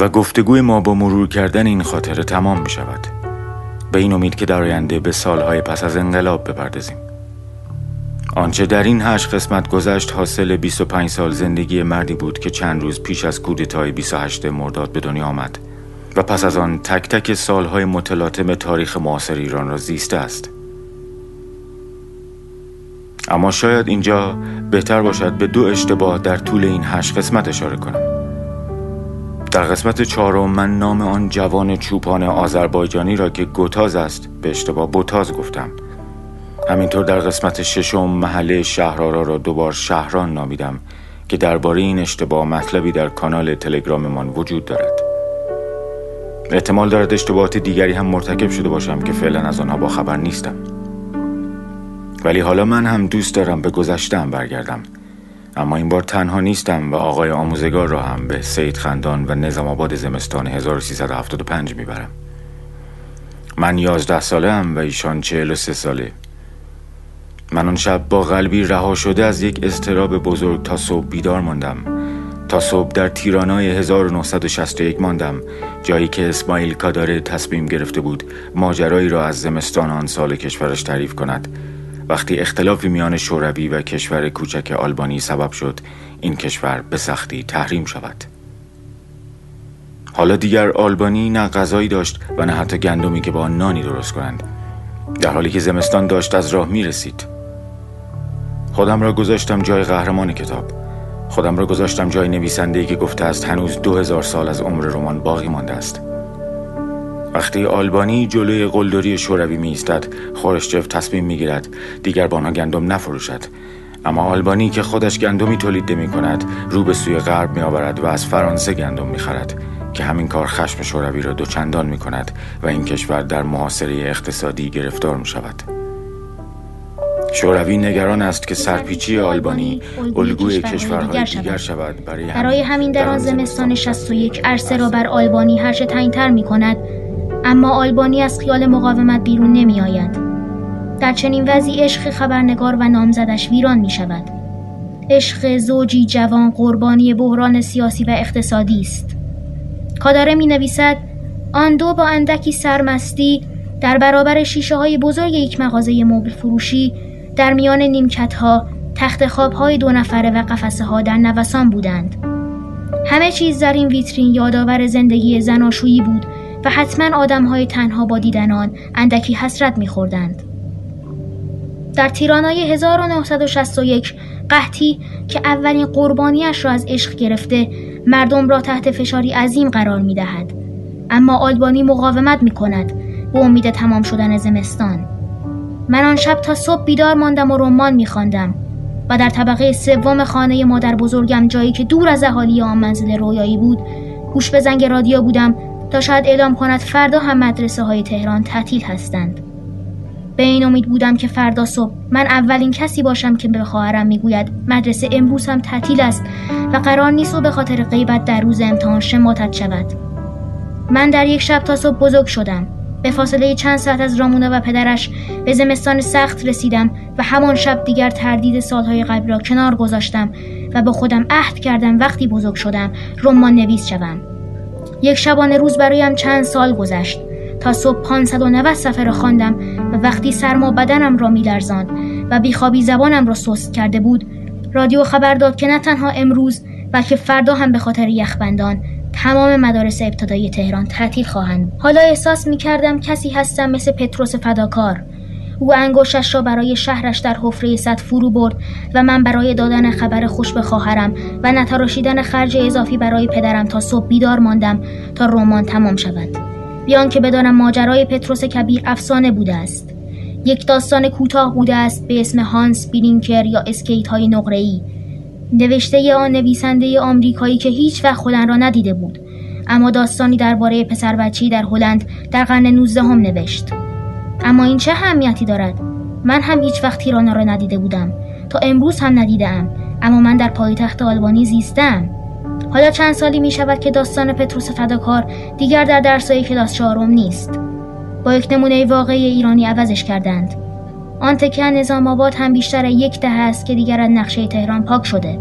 و گفتگوی ما با مرور کردن این خاطره تمام می شود به این امید که در آینده به سالهای پس از انقلاب بپردازیم. آنچه در این هشت قسمت گذشت حاصل 25 سال زندگی مردی بود که چند روز پیش از کودتای 28 مرداد به دنیا آمد و پس از آن تک تک سالهای متلاطم تاریخ معاصر ایران را زیسته است. اما شاید اینجا بهتر باشد به دو اشتباه در طول این هشت قسمت اشاره کنم. در قسمت چهارم من نام آن جوان چوپان آذربایجانی را که گوتاز است به اشتباه بوتاز گفتم. همینطور در قسمت ششم محله شهرارا را دوبار شهران نامیدم که درباره این اشتباه مطلبی در کانال تلگراممان وجود دارد. احتمال دارد اشتباهات دیگری هم مرتکب شده باشم که فعلا از آنها با خبر نیستم. ولی حالا من هم دوست دارم به گذشتم برگردم. اما این بار تنها نیستم و آقای آموزگار را هم به سید خندان و نظام آباد زمستان 1375 می‌برم. من یازده ساله هم و ایشان چهل و سه ساله. من آن شب با قلبی رها شده از یک استراب بزرگ تا صبح بیدار ماندم. تا صبح در تیرانای 1961 ماندم جایی که اسماعیل کاداره تصمیم گرفته بود ماجرایی را از زمستان آن سال کشورش تعریف کند. وقتی اختلافی میان شوروی و کشور کوچک آلبانی سبب شد این کشور به سختی تحریم شود. حالا دیگر آلبانی نه غذایی داشت و نه حتی گندمی که با نانی درست کنند. در حالی که زمستان داشت از راه می رسید خودم را گذاشتم جای قهرمان کتاب. خودم را گذاشتم جای نویسنده که گفته است هنوز دو هزار سال از عمر رمان باقی مانده است. وقتی آلبانی جلوی قلدری شوروی می ایستد خورشچف تصمیم می گیرد دیگر با آنها گندم نفروشد. اما آلبانی که خودش گندمی تولید می کند رو به سوی غرب می آورد و از فرانسه گندم می خرد که همین کار خشم شوروی را دوچندان می کند و این کشور در محاصره اقتصادی گرفتار می شود شوروی نگران است که سرپیچی آلبانی الگوی کشورهای دیگر شود. برای, برای همین در آن زمستان 61 عرصه را بر آلبانی هرچه تنگتر می کند اما آلبانی از خیال مقاومت بیرون نمی آید. در چنین وضعی عشق خبرنگار و نامزدش ویران می شود. عشق زوجی جوان قربانی بحران سیاسی و اقتصادی است. کاداره می نویسد آن دو با اندکی سرمستی در برابر شیشه های بزرگ یک مغازه مبل فروشی در میان نیمکت ها تخت خواب های دو نفره و قفسه ها در نوسان بودند. همه چیز در این ویترین یادآور زندگی زناشویی بود و حتما آدم های تنها با دیدن آن اندکی حسرت میخوردند. در تیرانای 1961 قحطی که اولین قربانیش را از عشق گرفته مردم را تحت فشاری عظیم قرار می دهد. اما آلبانی مقاومت می کند به امید تمام شدن زمستان. من آن شب تا صبح بیدار ماندم و رمان می خواندم و در طبقه سوم خانه مادر بزرگم جایی که دور از اهالی آن منزل رویایی بود گوش به زنگ رادیو بودم تا شاید اعلام کند فردا هم مدرسه های تهران تعطیل هستند. به این امید بودم که فردا صبح من اولین کسی باشم که به خواهرم می‌گوید مدرسه امروز هم تعطیل است و قرار نیست و به خاطر غیبت در روز امتحان شماتت شود. من در یک شب تا صبح بزرگ شدم. به فاصله چند ساعت از رامونا و پدرش به زمستان سخت رسیدم و همان شب دیگر تردید سالهای قبل را کنار گذاشتم و به خودم عهد کردم وقتی بزرگ شدم رمان نویس شوم. یک شبانه روز برایم چند سال گذشت. تا صبح 590 صفحه را خواندم و وقتی سرما بدنم را میلرزاند و بیخوابی زبانم را سست کرده بود رادیو خبر داد که نه تنها امروز بلکه فردا هم به خاطر یخبندان تمام مدارس ابتدایی تهران تعطیل خواهند. حالا احساس می کردم کسی هستم مثل پتروس فداکار. او انگشتش را برای شهرش در حفره صد فرو برد و من برای دادن خبر خوش به خواهرم و نتراشیدن خرج اضافی برای پدرم تا صبح بیدار ماندم تا رمان تمام شود. بیان که بدانم ماجرای پتروس کبیر افسانه بوده است. یک داستان کوتاه بوده است به اسم هانس بیلینکر یا اسکیت های نقره‌ای. نوشته آن نویسنده آمریکایی که هیچ وقت هلند را ندیده بود. اما داستانی درباره پسر بچی در هلند در قرن 19 هم نوشت. اما این چه اهمیتی دارد؟ من هم هیچ وقت تیرانا را ندیده بودم. تا امروز هم ندیدم اما من در پایتخت آلبانی زیستم حالا چند سالی می شود که داستان پتروس فداکار دیگر در درسای کلاس چهارم نیست. با یک نمونه واقعی ایرانی عوضش کردند. آن تکه نظام آباد هم بیشتر یک دهه است که دیگر از نقشه تهران پاک شده.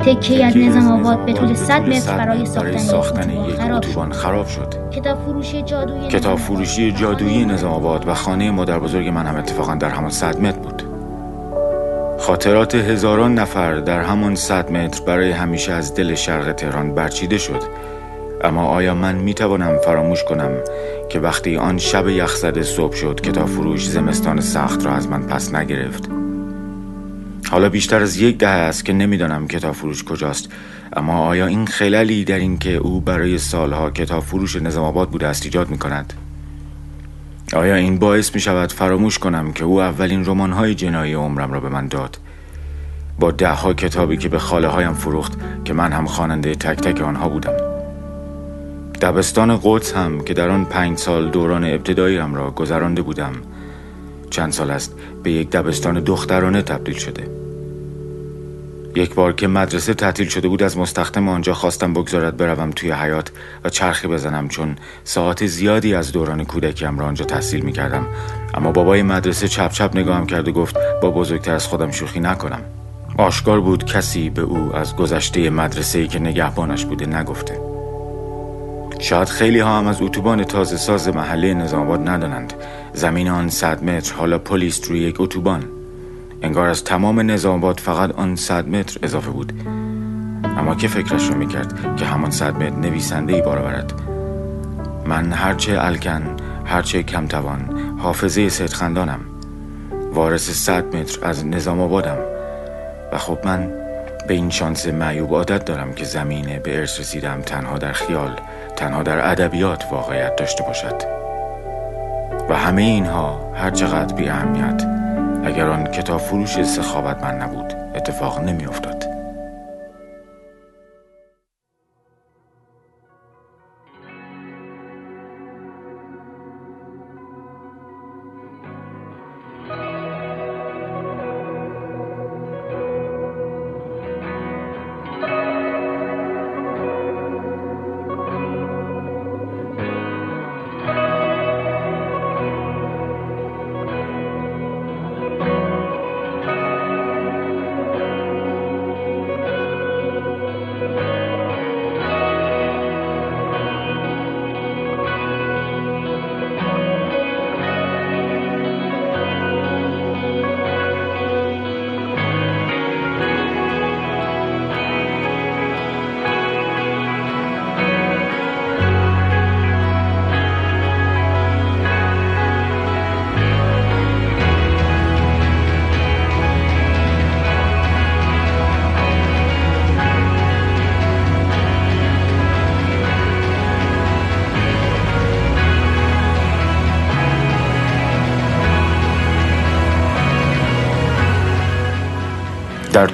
تکه از نظام آباد به طول 100 متر برای ساختن, یک اتوبان خراب شد. کتاب فروشی جادویی کتاب فروشی جادویی نظام آباد و خانه مادر بزرگ من هم اتفاقا در همان 100 متر بود. خاطرات هزاران نفر در همان 100 متر برای همیشه از دل شرق تهران برچیده شد. اما آیا من می توانم فراموش کنم که وقتی آن شب یخزده صبح شد کتاب فروش زمستان سخت را از من پس نگرفت؟ حالا بیشتر از یک دهه است که نمی‌دانم کتاب فروش کجاست. اما آیا این خلالی در این که او برای سالها کتاب فروش نظام آباد بوده است ایجاد می کند؟ آیا این باعث می شود فراموش کنم که او اولین رمان های جنایی عمرم را به من داد؟ با ده ها کتابی که به خاله هایم فروخت که من هم خواننده تک تک آنها بودم. دبستان قدس هم که در آن پنج سال دوران ابتداییم را گذرانده بودم. چند سال است به یک دبستان دخترانه تبدیل شده. یک بار که مدرسه تعطیل شده بود از مستخدم آنجا خواستم بگذارد بروم توی حیات و چرخی بزنم چون ساعت زیادی از دوران کودکیم را آنجا تحصیل می کردم اما بابای مدرسه چپ چپ نگاهم کرد و گفت با بزرگتر از خودم شوخی نکنم. آشکار بود کسی به او از گذشته مدرسه ای که نگهبانش بوده نگفته. شاید خیلی ها هم از اتوبان تازه ساز محله نظام آباد ندانند. زمین آن صد متر حالا پلیس روی یک اتوبان. انگار از تمام نظام آباد فقط آن صد متر اضافه بود. اما که فکرش رو می‌کرد که همان صد متر نویسنده ای بار من هرچه الکن هرچه کمتوان حافظه صدخندانم. وارث صد متر از نظام آبادم. و خب من به این شانس معیوب عادت دارم که زمینه به ارث رسیدم تنها در خیال تنها در ادبیات واقعیت داشته باشد. و همه اینها هر چقدر بی اهمیت اگر آن کتاب فروش سخاوت من نبود اتفاق نمی افتاد.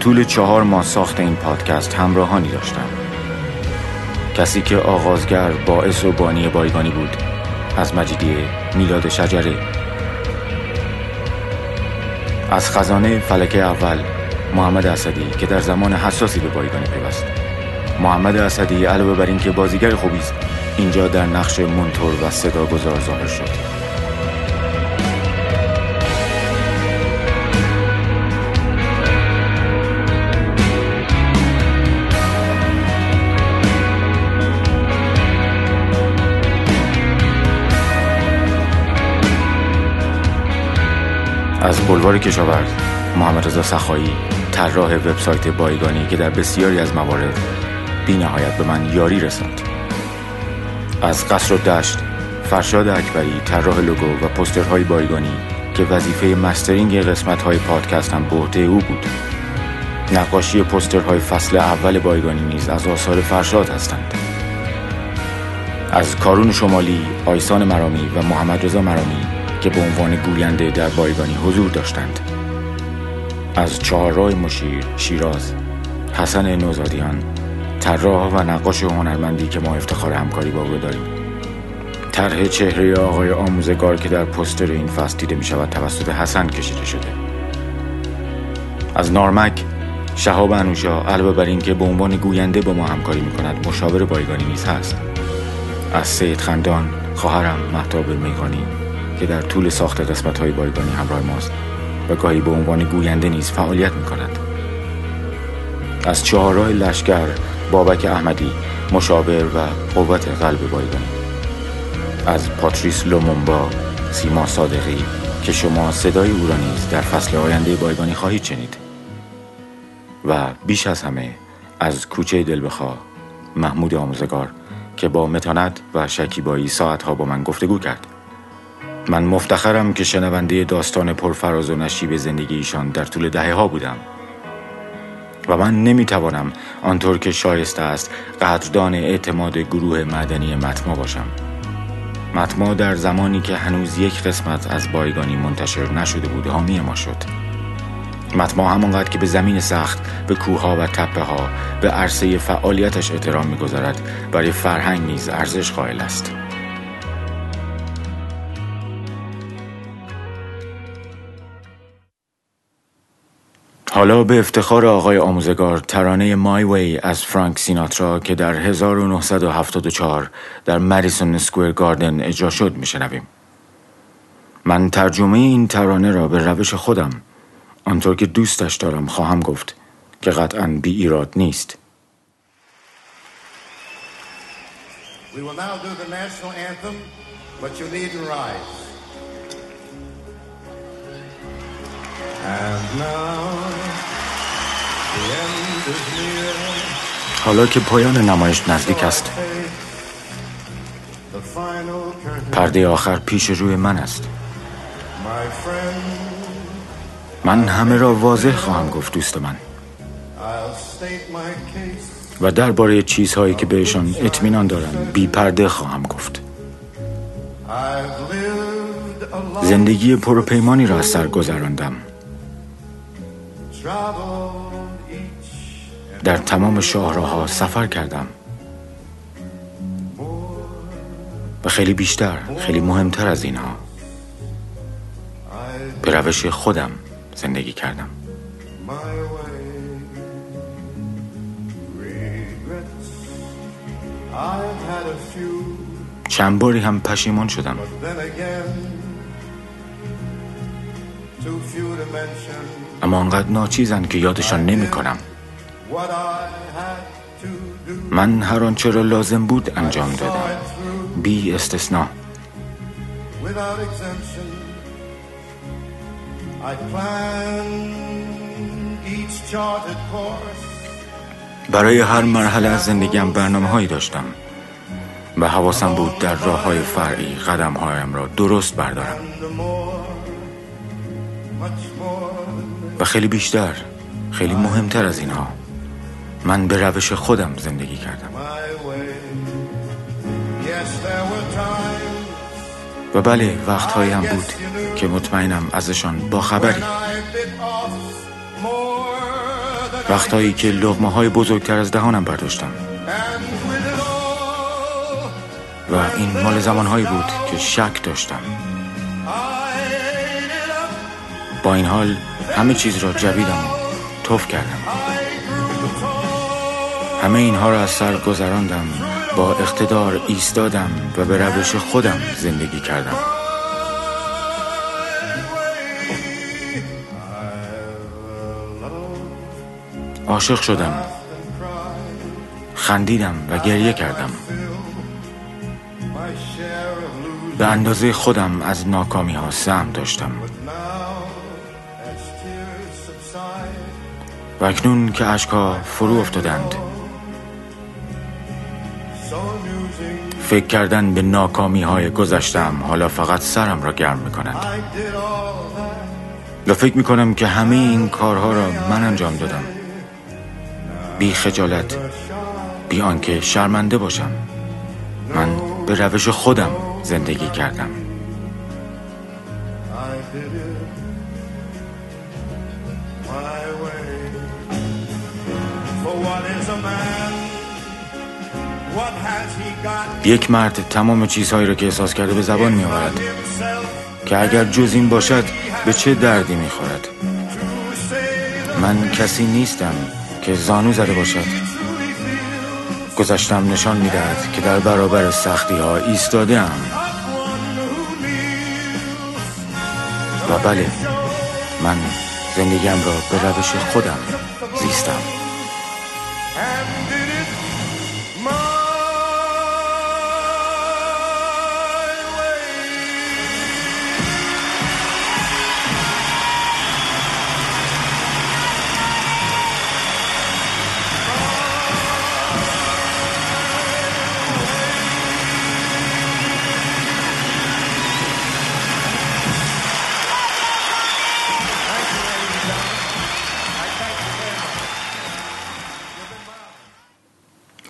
طول چهار ماه ساخت این پادکست همراهانی داشتم. کسی که آغازگر باعث و بانی بایگانی بود. از مجیدیه میلاد شجره. از خزانه فلکه اول محمد اسدی که در زمان حساسی به بایگانی پیوست. محمد اسدی علاوه بر اینکه بازیگر خوبی است اینجا در نقش منتور و صدا گذار ظاهر شد. از بلوار کشاورز محمد رضا سخایی طراح وبسایت بایگانی که در بسیاری از موارد بی نهایت به من یاری رساند. از قصر و دشت فرشاد اکبری طراح لوگو و پسترهای بایگانی که وظیفه مسترینگ قسمت های پادکست هم به عهده او بود. نقاشی پسترهای فصل اول بایگانی نیز از آثار فرشاد هستند. از کارون شمالی، آیسان مرامی و محمد رضا مرامی که به عنوان گوینده در بایگانی حضور داشتند. از چهارراه مشیر، شیراز، حسن نوزادیان، طراح و نقاش هنرمندی که ما افتخار همکاری با او داریم. طرح چهره آقای آموزگار که در پستر این فصل دیده می شود توسط حسن کشیده شده. از نارمک شهاب انوشا علاوه بر اینکه به عنوان گوینده با ما همکاری می کند مشاور بایگانی نیز هست. از سید خندان خواهرم محتاب میخانی که در طول ساخت قسمت های بایگانی همراه ماست و گاهی به عنوان گوینده نیز فعالیت می کند از چهارراه لشکر بابک احمدی مشاور و قوت قلب بایگانی. از پاتریس لومونبا سیما صادقی که شما صدای او را نیز در فصل آینده بایگانی خواهید شنید. و بیش از همه از کوچه دلبخواه محمود آموزگار که با متانت و شکیبایی ساعتها با من گفتگو کرد. من مفتخرم که شنونده داستان پرفراز و نشیب زندگی ایشان در طول دهه ها بودم. و من نمی‌توانم آنطور که شایسته است قدردان اعتماد گروه مدنی متما باشم. متما در زمانی که هنوز یک قسمت از بایگانی منتشر نشده بود حامی ما شد. متما همانقدر که به زمین سخت به کوهها و تپه ها به عرصه فعالیتش احترام می‌گذارد برای فرهنگ نیز ارزش قائل است. حالا به افتخار آقای آموزگار ترانه مای وی از فرانک سیناترا که در 1974 در مریسون سکویر گاردن اجرا شد میشنویم من ترجمه این ترانه را به روش خودم آنطور که دوستش دارم خواهم گفت که قطعا بی ایراد نیست We will now do the national anthem, but you needn't rise. حالا که پایان نمایش نزدیک است پرده آخر پیش روی من است. من همه را واضح خواهم گفت دوست من. و درباره چیزهایی که بهشان اطمینان دارم بی پرده خواهم گفت زندگی پروپیمانی را از سر گذراندم در تمام شاهراها سفر کردم. و خیلی بیشتر خیلی مهمتر از اینها. به روش خودم زندگی کردم. چند باری هم پشیمان شدم. اما آنقدر ناچیزن که یادشان نمی کنم. من هر آنچه را لازم بود انجام دادم. بی استثنا. برای هر مرحله از زندگیم برنامه هایی داشتم. و حواسم بود در راه های فرعی قدم هایم را درست بردارم. و خیلی بیشتر خیلی مهمتر از اینها. من به روش خودم زندگی کردم. و بله وقتهایی هم بود که مطمئنم ازشان با خبری. وقتهایی که لغمه های بزرگتر از دهانم برداشتم. و این مال زمانهایی بود که شک داشتم. با این حال همه چیز را جویدم و توف کردم. همه اینها را از سر گذراندم با اقتدار ایستادم و به روش خودم زندگی کردم. عاشق شدم خندیدم و گریه کردم. به اندازه خودم از ناکامی ها سهم داشتم. و اکنون که اشکها فرو افتادند. فکر کردن به ناکامی های گذشتم حالا فقط سرم را گرم می کند و فکر می‌کنم که همه این کارها را من انجام دادم. بی خجالت بی آنکه شرمنده باشم. من به روش خودم زندگی کردم. یک مرد تمام چیزهایی را که احساس کرده به زبان می آورد که اگر جز این باشد به چه دردی می خورد من کسی نیستم که زانو زده باشد. گذشتم نشان می دهد که در برابر سختی ها ایستاده ام و بله من زندگیم را به روش خودم زیستم.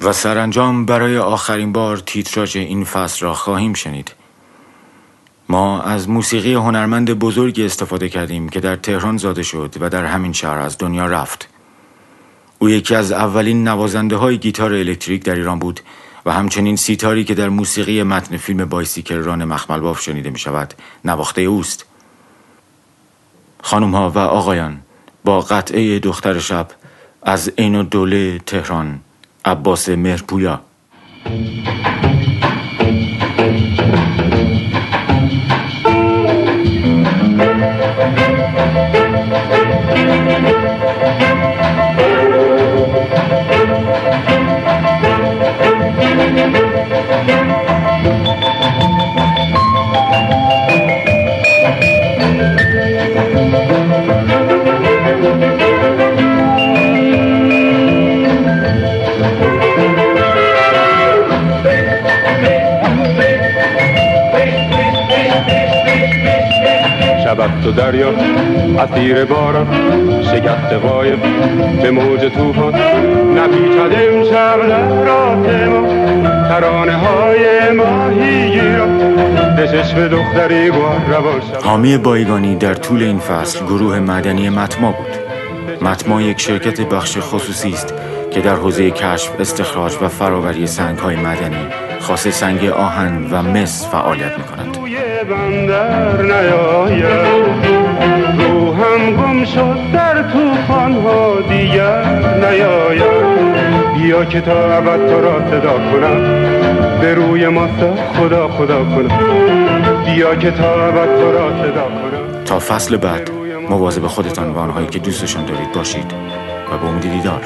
و سرانجام برای آخرین بار تیتراژ این فصل را خواهیم شنید. ما از موسیقی هنرمند بزرگی استفاده کردیم که در تهران زاده شد و در همین شهر از دنیا رفت. او یکی از اولین نوازنده های گیتار الکتریک در ایران بود و همچنین سیتاری که در موسیقی متن فیلم بایسیکل‌ران مخملباف شنیده می شود نواخته اوست. خانم ها و آقایان با قطعه دختر شب از عین دوله تهران عباس مهرپویا شود تو دریا اسیر باران شگفت قایب به موج توفان نپیچد امشب لرات ما ترانه های شود حامی بایگانی در طول این فصل گروه مدنی متما بود متما یک شرکت بخش خصوصی است که در حوزه کشف، استخراج و فراوری سنگ های مدنی خاص سنگ آهن و مس فعالیت می کند. بندر نیاید. روحم گم شد در توفان ها دیگر نیاید. بیا که تا ابد تو را صدا کنم. به روی ماستا خدا خدا کنم. بیا که تا ابد تو را صدا کنم. تا فصل بعد مواظب خودتان و آنهایی که دوستشان دارید باشید و به امید دیدار.